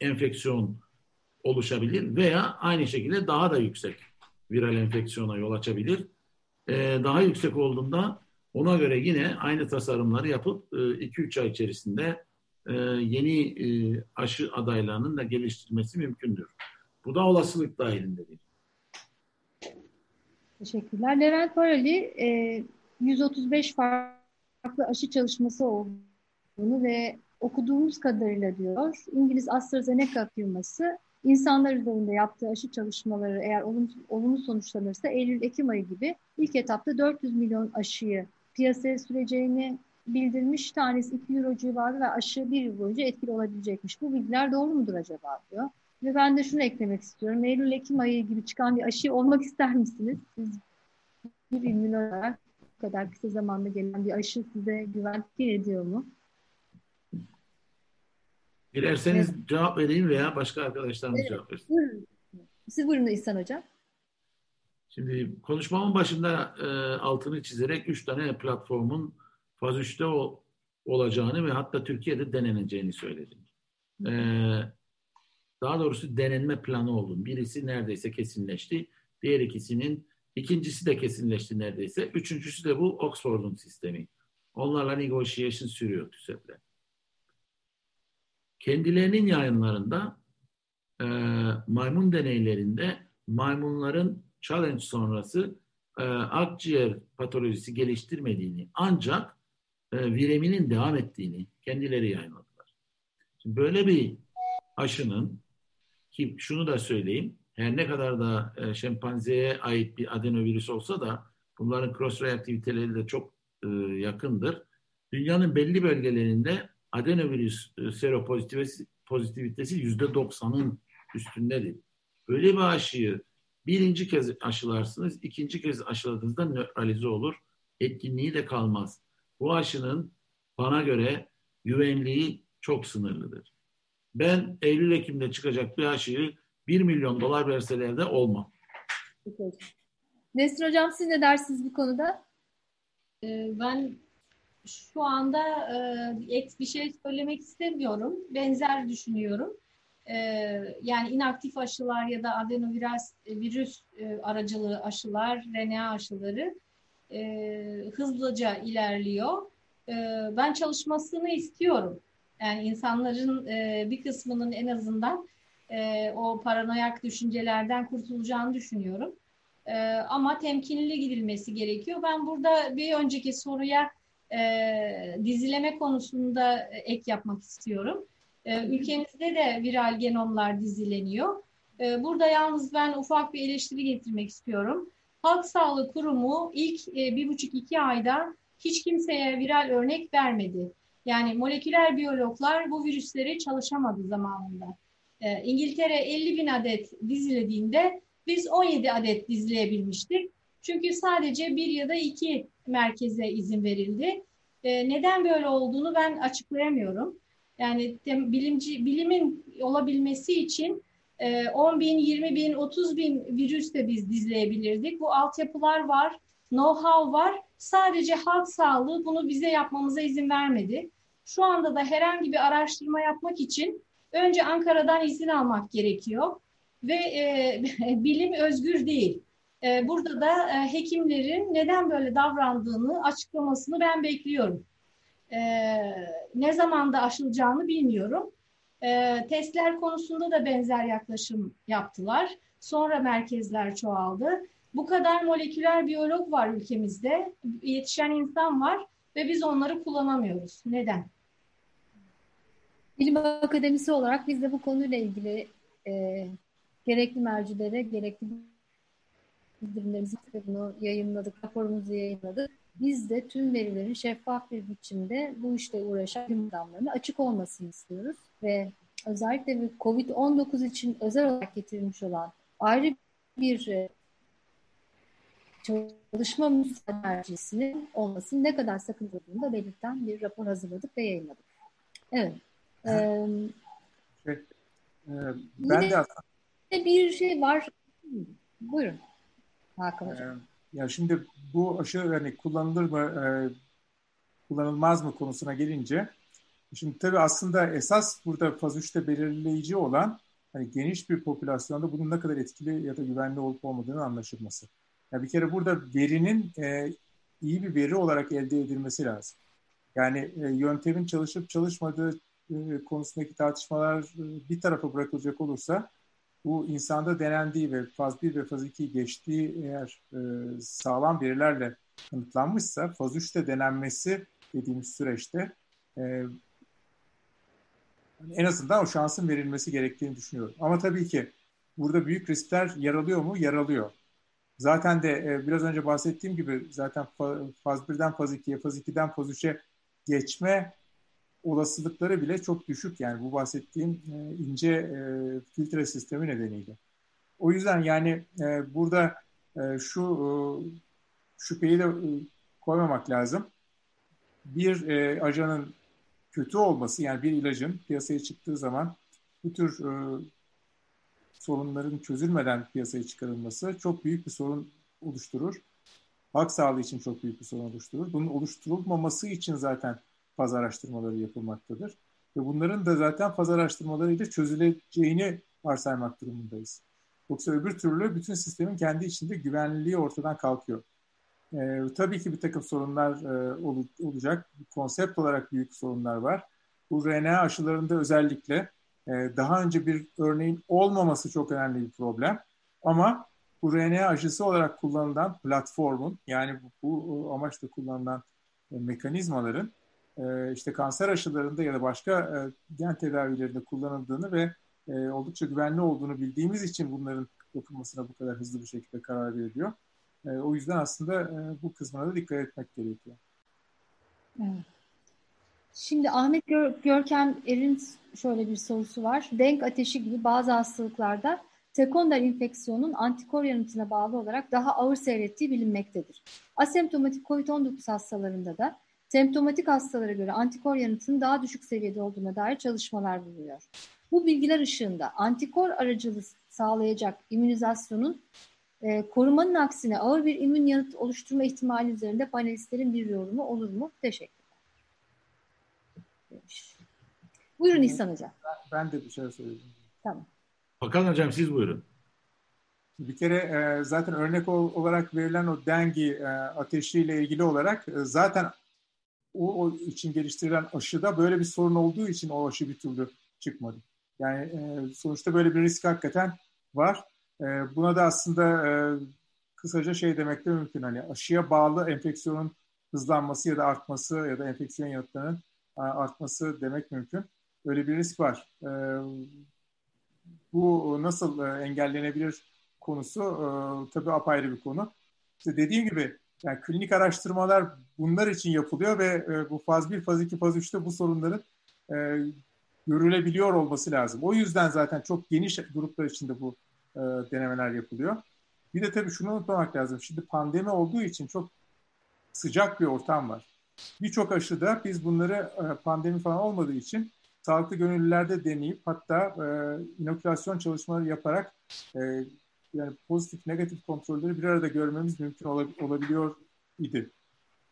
enfeksiyon oluşabilir veya aynı şekilde daha da yüksek viral enfeksiyona yol açabilir. E, daha yüksek olduğunda ona göre yine aynı tasarımları yapıp 2-3 e, ay içerisinde e, yeni e, aşı adaylarının da geliştirilmesi mümkündür. Bu da olasılık dahilindedir. Teşekkürler. Levent Parali 135 farklı aşı çalışması olduğunu ve okuduğumuz kadarıyla diyor İngiliz AstraZeneca firması insanlar üzerinde yaptığı aşı çalışmaları eğer olumlu, olumlu sonuçlanırsa Eylül-Ekim ayı gibi ilk etapta 400 milyon aşıyı piyasaya süreceğini bildirmiş. Tanesi 2 euro civarı ve aşı bir yıl boyunca etkili olabilecekmiş. Bu bilgiler doğru mudur acaba diyor. Ve ben de şunu eklemek istiyorum. Eylül-Ekim ayı gibi çıkan bir aşı olmak ister misiniz? Siz bir immün olarak bu kadar kısa zamanda gelen bir aşı size güven ediyor mu? Dilerseniz evet. cevap vereyim veya başka arkadaşlarımız evet. cevap versin. Buyurun. Siz buyurun İhsan Hocam. Şimdi konuşmamın başında e, altını çizerek üç tane platformun faz 3'te o, olacağını ve hatta Türkiye'de deneneceğini söyledim. E, daha doğrusu denenme planı oldu. Birisi neredeyse kesinleşti. Diğer ikisinin ikincisi de kesinleşti neredeyse. Üçüncüsü de bu Oxford'un sistemi. Onlarla negotiation sürüyor TÜSEP'le kendilerinin yayınlarında e, maymun deneylerinde maymunların challenge sonrası e, akciğer patolojisi geliştirmediğini ancak e, vireminin devam ettiğini kendileri yayınladılar. Şimdi böyle bir aşının ki şunu da söyleyeyim her ne kadar da e, şempanzeye ait bir adenovirüs olsa da bunların cross reaktiviteleri de çok e, yakındır. Dünyanın belli bölgelerinde adenovirüs e, seropozitivitesi yüzde doksanın üstündedir. Böyle bir aşıyı birinci kez aşılarsınız, ikinci kez aşıladığınızda nötralize olur. Etkinliği de kalmaz. Bu aşının bana göre güvenliği çok sınırlıdır. Ben Eylül-Ekim'de çıkacak bir aşıyı 1 milyon dolar verseler de olmam. Nesrin Hocam siz ne dersiniz bu konuda? Ee, ben şu anda e, ek bir şey söylemek istemiyorum. Benzer düşünüyorum. E, yani inaktif aşılar ya da adenovirüs virüs e, aracılığı aşılar, RNA aşıları e, hızlıca ilerliyor. E, ben çalışmasını istiyorum. Yani insanların e, bir kısmının en azından e, o paranoyak düşüncelerden kurtulacağını düşünüyorum. E, ama temkinli gidilmesi gerekiyor. Ben burada bir önceki soruya e, dizileme konusunda ek yapmak istiyorum. E, ülkemizde de viral genomlar dizileniyor. E, burada yalnız ben ufak bir eleştiri getirmek istiyorum. Halk Sağlığı Kurumu ilk e, bir buçuk iki ayda hiç kimseye viral örnek vermedi. Yani moleküler biyologlar bu virüsleri çalışamadı zamanında. E, İngiltere 50 bin adet dizilediğinde biz 17 adet dizleyebilmiştik. Çünkü sadece bir ya da iki merkeze izin verildi. E, neden böyle olduğunu ben açıklayamıyorum. Yani bilimci, bilimin olabilmesi için 10 bin, 20 bin, 30 bin virüs de biz dizleyebilirdik. Bu altyapılar var, know-how var. Sadece halk sağlığı bunu bize yapmamıza izin vermedi. Şu anda da herhangi bir araştırma yapmak için önce Ankara'dan izin almak gerekiyor ve e, <laughs> bilim özgür değil. E, burada da e, hekimlerin neden böyle davrandığını açıklamasını ben bekliyorum. E, ne zamanda aşılacağını bilmiyorum. E, testler konusunda da benzer yaklaşım yaptılar. Sonra merkezler çoğaldı. Bu kadar moleküler biyolog var ülkemizde, yetişen insan var ve biz onları kullanamıyoruz. Neden? Bilim Akademisi olarak biz de bu konuyla ilgili e, gerekli mercilere, gerekli bildirimlerimizi bunu yayınladık, raporumuzu yayınladık. Biz de tüm verilerin şeffaf bir biçimde bu işle uğraşan bilim adamlarına açık olmasını istiyoruz. Ve özellikle COVID-19 için özel olarak getirilmiş olan ayrı bir e, çalışma müsaadencisinin olmasının ne kadar sakındırdığını da belirten bir rapor hazırladık ve yayınladık. Evet. Ee, şey, e, ben de aslında bir şey var. Buyurun. Hakan Hocam. Ee, ya şimdi bu aşı hani kullanılır mı, e, kullanılmaz mı konusuna gelince şimdi tabii aslında esas burada faz 3'te belirleyici olan hani geniş bir popülasyonda bunun ne kadar etkili ya da güvenli olup olmadığını anlaşılması. Ya bir kere burada verinin e, iyi bir veri olarak elde edilmesi lazım. Yani e, yöntemin çalışıp çalışmadığı e, konusundaki tartışmalar e, bir tarafa bırakılacak olursa bu insanda denendiği ve faz 1 ve faz 2 geçtiği eğer e, sağlam verilerle kanıtlanmışsa faz 3'te denenmesi dediğimiz süreçte e, en azından o şansın verilmesi gerektiğini düşünüyorum. Ama tabii ki burada büyük riskler yer alıyor mu? Yer alıyor. Zaten de e, biraz önce bahsettiğim gibi zaten faz 1'den faz 2'ye, faz 2'den faz 3'e geçme olasılıkları bile çok düşük yani bu bahsettiğim e, ince e, filtre sistemi nedeniyle. O yüzden yani e, burada e, şu e, şüpheyi de e, koymamak lazım. Bir e, ajanın kötü olması yani bir ilacın piyasaya çıktığı zaman bu tür e, sorunların çözülmeden piyasaya çıkarılması çok büyük bir sorun oluşturur. Halk sağlığı için çok büyük bir sorun oluşturur. Bunun oluşturulmaması için zaten faz araştırmaları yapılmaktadır. Ve bunların da zaten faz araştırmalarıyla çözüleceğini varsaymak durumundayız. Yoksa öbür türlü bütün sistemin kendi içinde güvenliliği ortadan kalkıyor. Ee, tabii ki bir takım sorunlar e, ol, olacak. Konsept olarak büyük sorunlar var. Bu RNA aşılarında özellikle e, daha önce bir örneğin olmaması çok önemli bir problem. Ama bu RNA aşısı olarak kullanılan platformun yani bu, bu amaçla kullanılan e, mekanizmaların e, işte kanser aşılarında ya da başka e, gen tedavilerinde kullanıldığını ve e, oldukça güvenli olduğunu bildiğimiz için bunların yapılmasına bu kadar hızlı bir şekilde karar veriliyor. o yüzden aslında bu kısmına da dikkat etmek gerekiyor. Şimdi Ahmet Gör Görkem Er'in şöyle bir sorusu var. Denk ateşi gibi bazı hastalıklarda sekonder infeksiyonun antikor yanıtına bağlı olarak daha ağır seyrettiği bilinmektedir. Asemptomatik COVID-19 hastalarında da semptomatik hastalara göre antikor yanıtının daha düşük seviyede olduğuna dair çalışmalar bulunuyor. Bu bilgiler ışığında antikor aracılığı sağlayacak immünizasyonun e, korumanın aksine ağır bir immün yanıt oluşturma ihtimali üzerinde panelistlerin bir yorumu olur mu? Teşekkürler. Demiş. Buyurun İhsan Hocam. Ben de bir şey söyleyeyim. Tamam. Bakan Hocam siz buyurun. Bir kere e, zaten örnek olarak verilen o dengi e, ateşiyle ilgili olarak e, zaten o, o için geliştirilen aşıda böyle bir sorun olduğu için o aşı bir türlü çıkmadı. Yani e, sonuçta böyle bir risk hakikaten var. E, buna da aslında e, kısaca şey demek de mümkün. Hani aşıya bağlı enfeksiyonun hızlanması ya da artması ya da enfeksiyon yanıtlarının e, artması demek mümkün. Öyle bir risk var. E, bu nasıl e, engellenebilir konusu e, tabii apayrı bir konu. işte dediğim gibi yani klinik araştırmalar bunlar için yapılıyor ve e, bu faz 1, faz 2, faz 3'te bu sorunların e, görülebiliyor olması lazım. O yüzden zaten çok geniş gruplar içinde bu e, denemeler yapılıyor. Bir de tabii şunu unutmamak lazım. Şimdi pandemi olduğu için çok sıcak bir ortam var. Birçok aşıda biz bunları e, pandemi falan olmadığı için sağlıklı gönüllülerde deneyip hatta e, inokülasyon çalışmaları yaparak e, yani pozitif negatif kontrolleri bir arada görmemiz mümkün olabiliyor idi.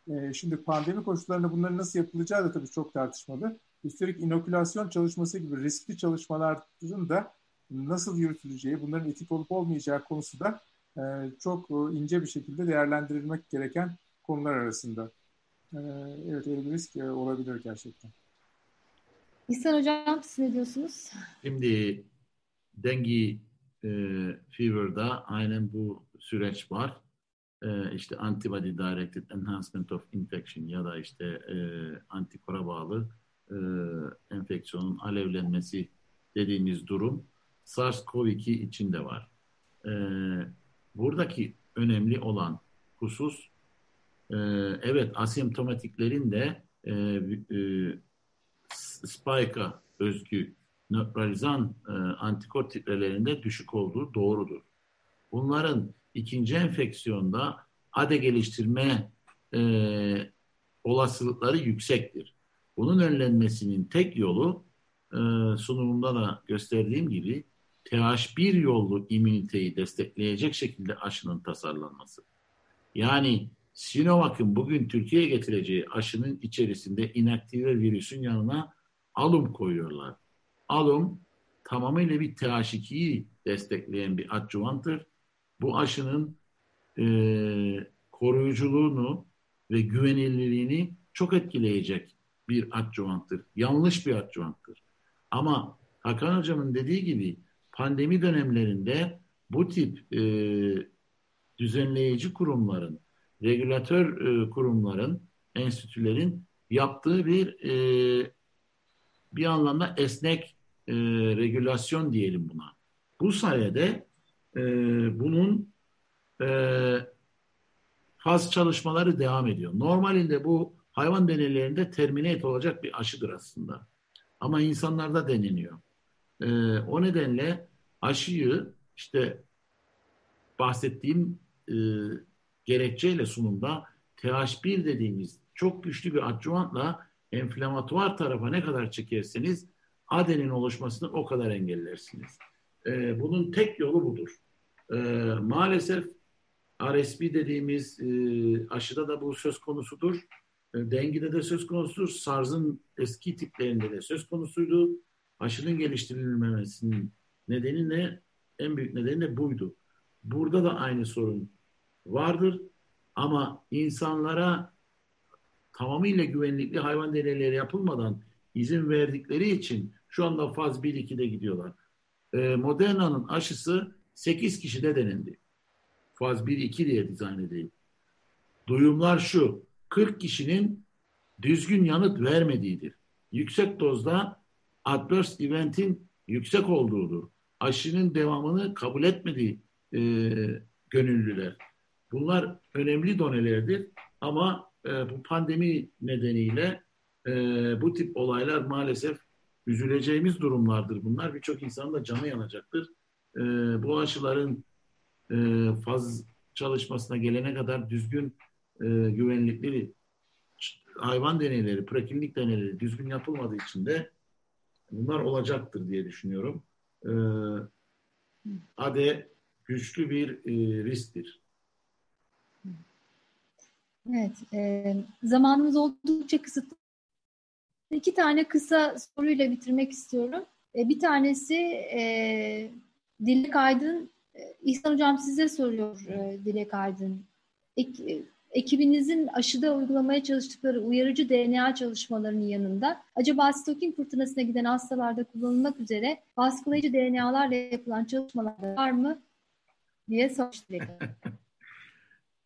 E, şimdi pandemi koşullarında bunların nasıl yapılacağı da tabii çok tartışmalı. Üstelik inokülasyon çalışması gibi riskli çalışmaların da nasıl yürütüleceği, bunların etik olup olmayacağı konusu da e, çok ince bir şekilde değerlendirilmek gereken konular arasında. E, evet öyle bir risk e, olabilir gerçekten. İhsan Hocam siz ne diyorsunuz? Şimdi dengi e, fever'da aynen bu süreç var. E, işte antibody directed enhancement of infection ya da işte e, antikora bağlı e, enfeksiyonun alevlenmesi dediğimiz durum SARS-CoV-2 içinde var. E, buradaki önemli olan husus e, evet asimptomatiklerin de e, e, spike'a özgü nötralizan e, antikor titrelerinde düşük olduğu doğrudur. Bunların ikinci enfeksiyonda ADE geliştirme e, olasılıkları yüksektir. Bunun önlenmesinin tek yolu e, sunumumda da gösterdiğim gibi TH1 yollu immüniteyi destekleyecek şekilde aşının tasarlanması. Yani Sinovac'ın bugün Türkiye'ye getireceği aşının içerisinde inaktive virüsün yanına alum koyuyorlar. Alum tamamıyla bir TH2'yi destekleyen bir adjuvanttır. Bu aşının e, koruyuculuğunu ve güvenilirliğini çok etkileyecek bir adjuvanttır. Yanlış bir adjuvanttır. Ama Hakan Hocam'ın dediği gibi pandemi dönemlerinde bu tip e, düzenleyici kurumların, regülatör e, kurumların, enstitülerin yaptığı bir e, bir anlamda esnek e, regülasyon diyelim buna. Bu sayede e, bunun e, faz çalışmaları devam ediyor. Normalinde bu hayvan deneylerinde terminate olacak bir aşıdır aslında. Ama insanlarda deneniyor. E, o nedenle aşıyı işte bahsettiğim e, gerekçeyle sunumda TH1 dediğimiz çok güçlü bir adjuvantla enflamatuar tarafa ne kadar çekerseniz adenin oluşmasını o kadar engellersiniz. E, bunun tek yolu budur. E, maalesef RSV dediğimiz e, aşıda da bu söz konusudur. E, dengide de söz konusudur. SARS'ın eski tiplerinde de söz konusuydu. Aşının geliştirilmemesinin nedeni ne? En büyük nedeni de buydu. Burada da aynı sorun vardır. Ama insanlara tamamıyla güvenlikli hayvan deneyleri yapılmadan izin verdikleri için şu anda faz 1-2'de gidiyorlar. Ee, Moderna'nın aşısı 8 kişide denendi. Faz 1-2 diye dizayn edildi. Duyumlar şu, 40 kişinin düzgün yanıt vermediğidir. Yüksek dozda adverse event'in yüksek olduğudur. Aşının devamını kabul etmediği e, gönüllüler. Bunlar önemli donelerdir ama e, bu pandemi nedeniyle e, bu tip olaylar maalesef üzüleceğimiz durumlardır bunlar. Birçok insan da canı yanacaktır. E, bu aşıların e, faz çalışmasına gelene kadar düzgün e, güvenlikli hayvan deneyleri, preklinik deneyleri düzgün yapılmadığı için de bunlar olacaktır diye düşünüyorum. E, ADE güçlü bir e, risktir. Evet, e, zamanımız oldukça kısıtlı. İki tane kısa soruyla bitirmek istiyorum. E, bir tanesi e, Dilek Aydın. E, İhsan Hocam size soruyor e, Dilek Aydın. Ek, e, ekibinizin aşıda uygulamaya çalıştıkları uyarıcı DNA çalışmalarının yanında acaba sitokin fırtınasına giden hastalarda kullanılmak üzere baskılayıcı DNA'larla yapılan çalışmalar var mı diye sormuş Dilek <laughs>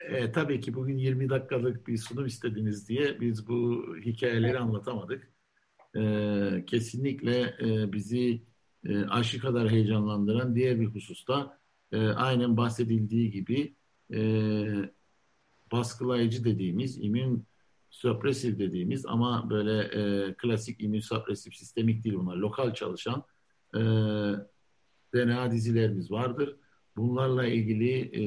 E, tabii ki bugün 20 dakikalık bir sunum istediniz diye biz bu hikayeleri anlatamadık. E, kesinlikle e, bizi e, aşı kadar heyecanlandıran diğer bir hususta e, aynen bahsedildiği gibi e, baskılayıcı dediğimiz, immün suppressive dediğimiz ama böyle e, klasik immün suppressive sistemik değil bunlar. Lokal çalışan e, DNA dizilerimiz vardır. Bunlarla ilgili e,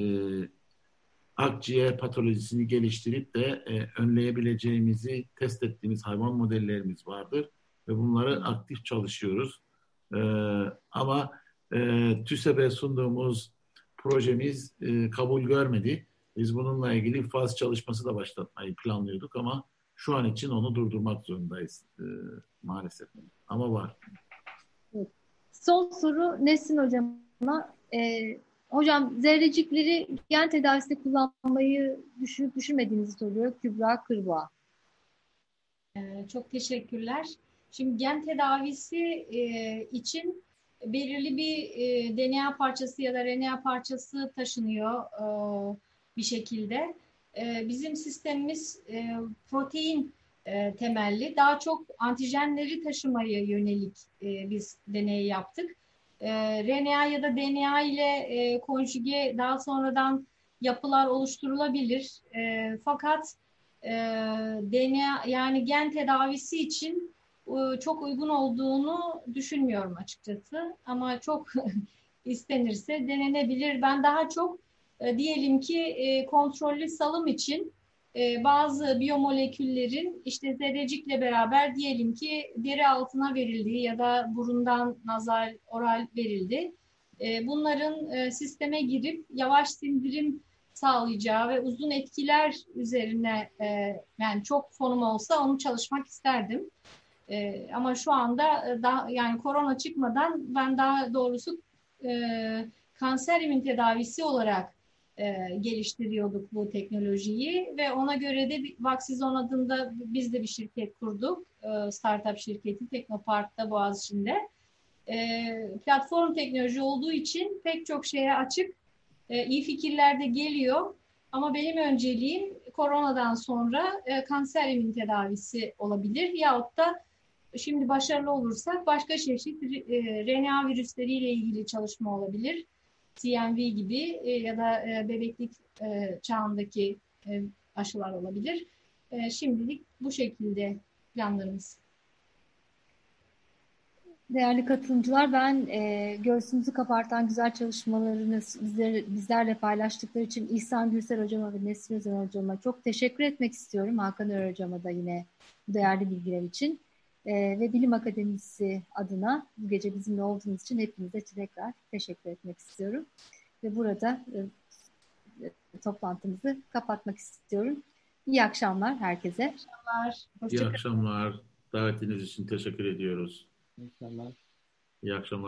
akciğer patolojisini geliştirip de e, önleyebileceğimizi test ettiğimiz hayvan modellerimiz vardır ve bunları aktif çalışıyoruz. E, ama e, TÜSEB'e sunduğumuz projemiz e, kabul görmedi. Biz bununla ilgili faz çalışması da başlatmayı planlıyorduk ama şu an için onu durdurmak zorundayız e, maalesef. Ama var. Son soru Nesin Hocam'a. E, hocam zerrecikleri gen tedavisinde kullanmayı düşünüp düşünmediğinizi soruyor Kübra Kırboğa. Ee, çok teşekkürler. Şimdi gen tedavisi e, için belirli bir e, DNA parçası ya da RNA parçası taşınıyor e, bir şekilde. E, bizim sistemimiz e, protein e, temelli. Daha çok antijenleri taşımaya yönelik e, biz deney yaptık. E, RNA ya da DNA ile e, konjüge daha sonradan yapılar oluşturulabilir. E, fakat e, DNA yani gen tedavisi için e, çok uygun olduğunu düşünmüyorum açıkçası. Ama çok <laughs> istenirse denenebilir. Ben daha çok e, diyelim ki e, kontrollü salım için e, bazı biyomoleküllerin işte zerrecikle beraber diyelim ki deri altına verildiği ya da burundan nazal, oral verildi. E, bunların e, sisteme girip yavaş sindirim sağlayacağı ve uzun etkiler üzerine e, yani çok fonum olsa onu çalışmak isterdim. E, ama şu anda e, daha yani korona çıkmadan ben daha doğrusu e, kanser immün tedavisi olarak e, geliştiriyorduk bu teknolojiyi ve ona göre de Vaxizon adında biz de bir şirket kurduk. E, startup şirketi Teknopark'ta Boğaziçi'nde. E, platform teknoloji olduğu için pek çok şeye açık. E, iyi fikirler de geliyor. Ama benim önceliğim koronadan sonra e, kanser immün tedavisi olabilir. Yahut da şimdi başarılı olursak başka çeşit e, RNA virüsleriyle ilgili çalışma olabilir. CMV gibi e, ya da e, bebeklik e, çağındaki e, aşılar olabilir. E, şimdilik bu şekilde planlarımız. Değerli katılımcılar, ben e, göğsümüzü kapartan güzel çalışmalarını bizler, bizlerle paylaştıkları için İhsan Gülsel Hocama ve Nesrin Özen Hocama çok teşekkür etmek istiyorum. Hakan Ör Hocama da yine değerli bilgiler için. E, ve Bilim Akademisi adına bu gece bizimle olduğunuz için hepinize tekrar teşekkür etmek istiyorum. Ve burada e, toplantımızı kapatmak istiyorum. İyi akşamlar herkese. İyi akşamlar. İyi akşamlar. Davetiniz için teşekkür ediyoruz. İyi akşamlar. İyi akşamlar.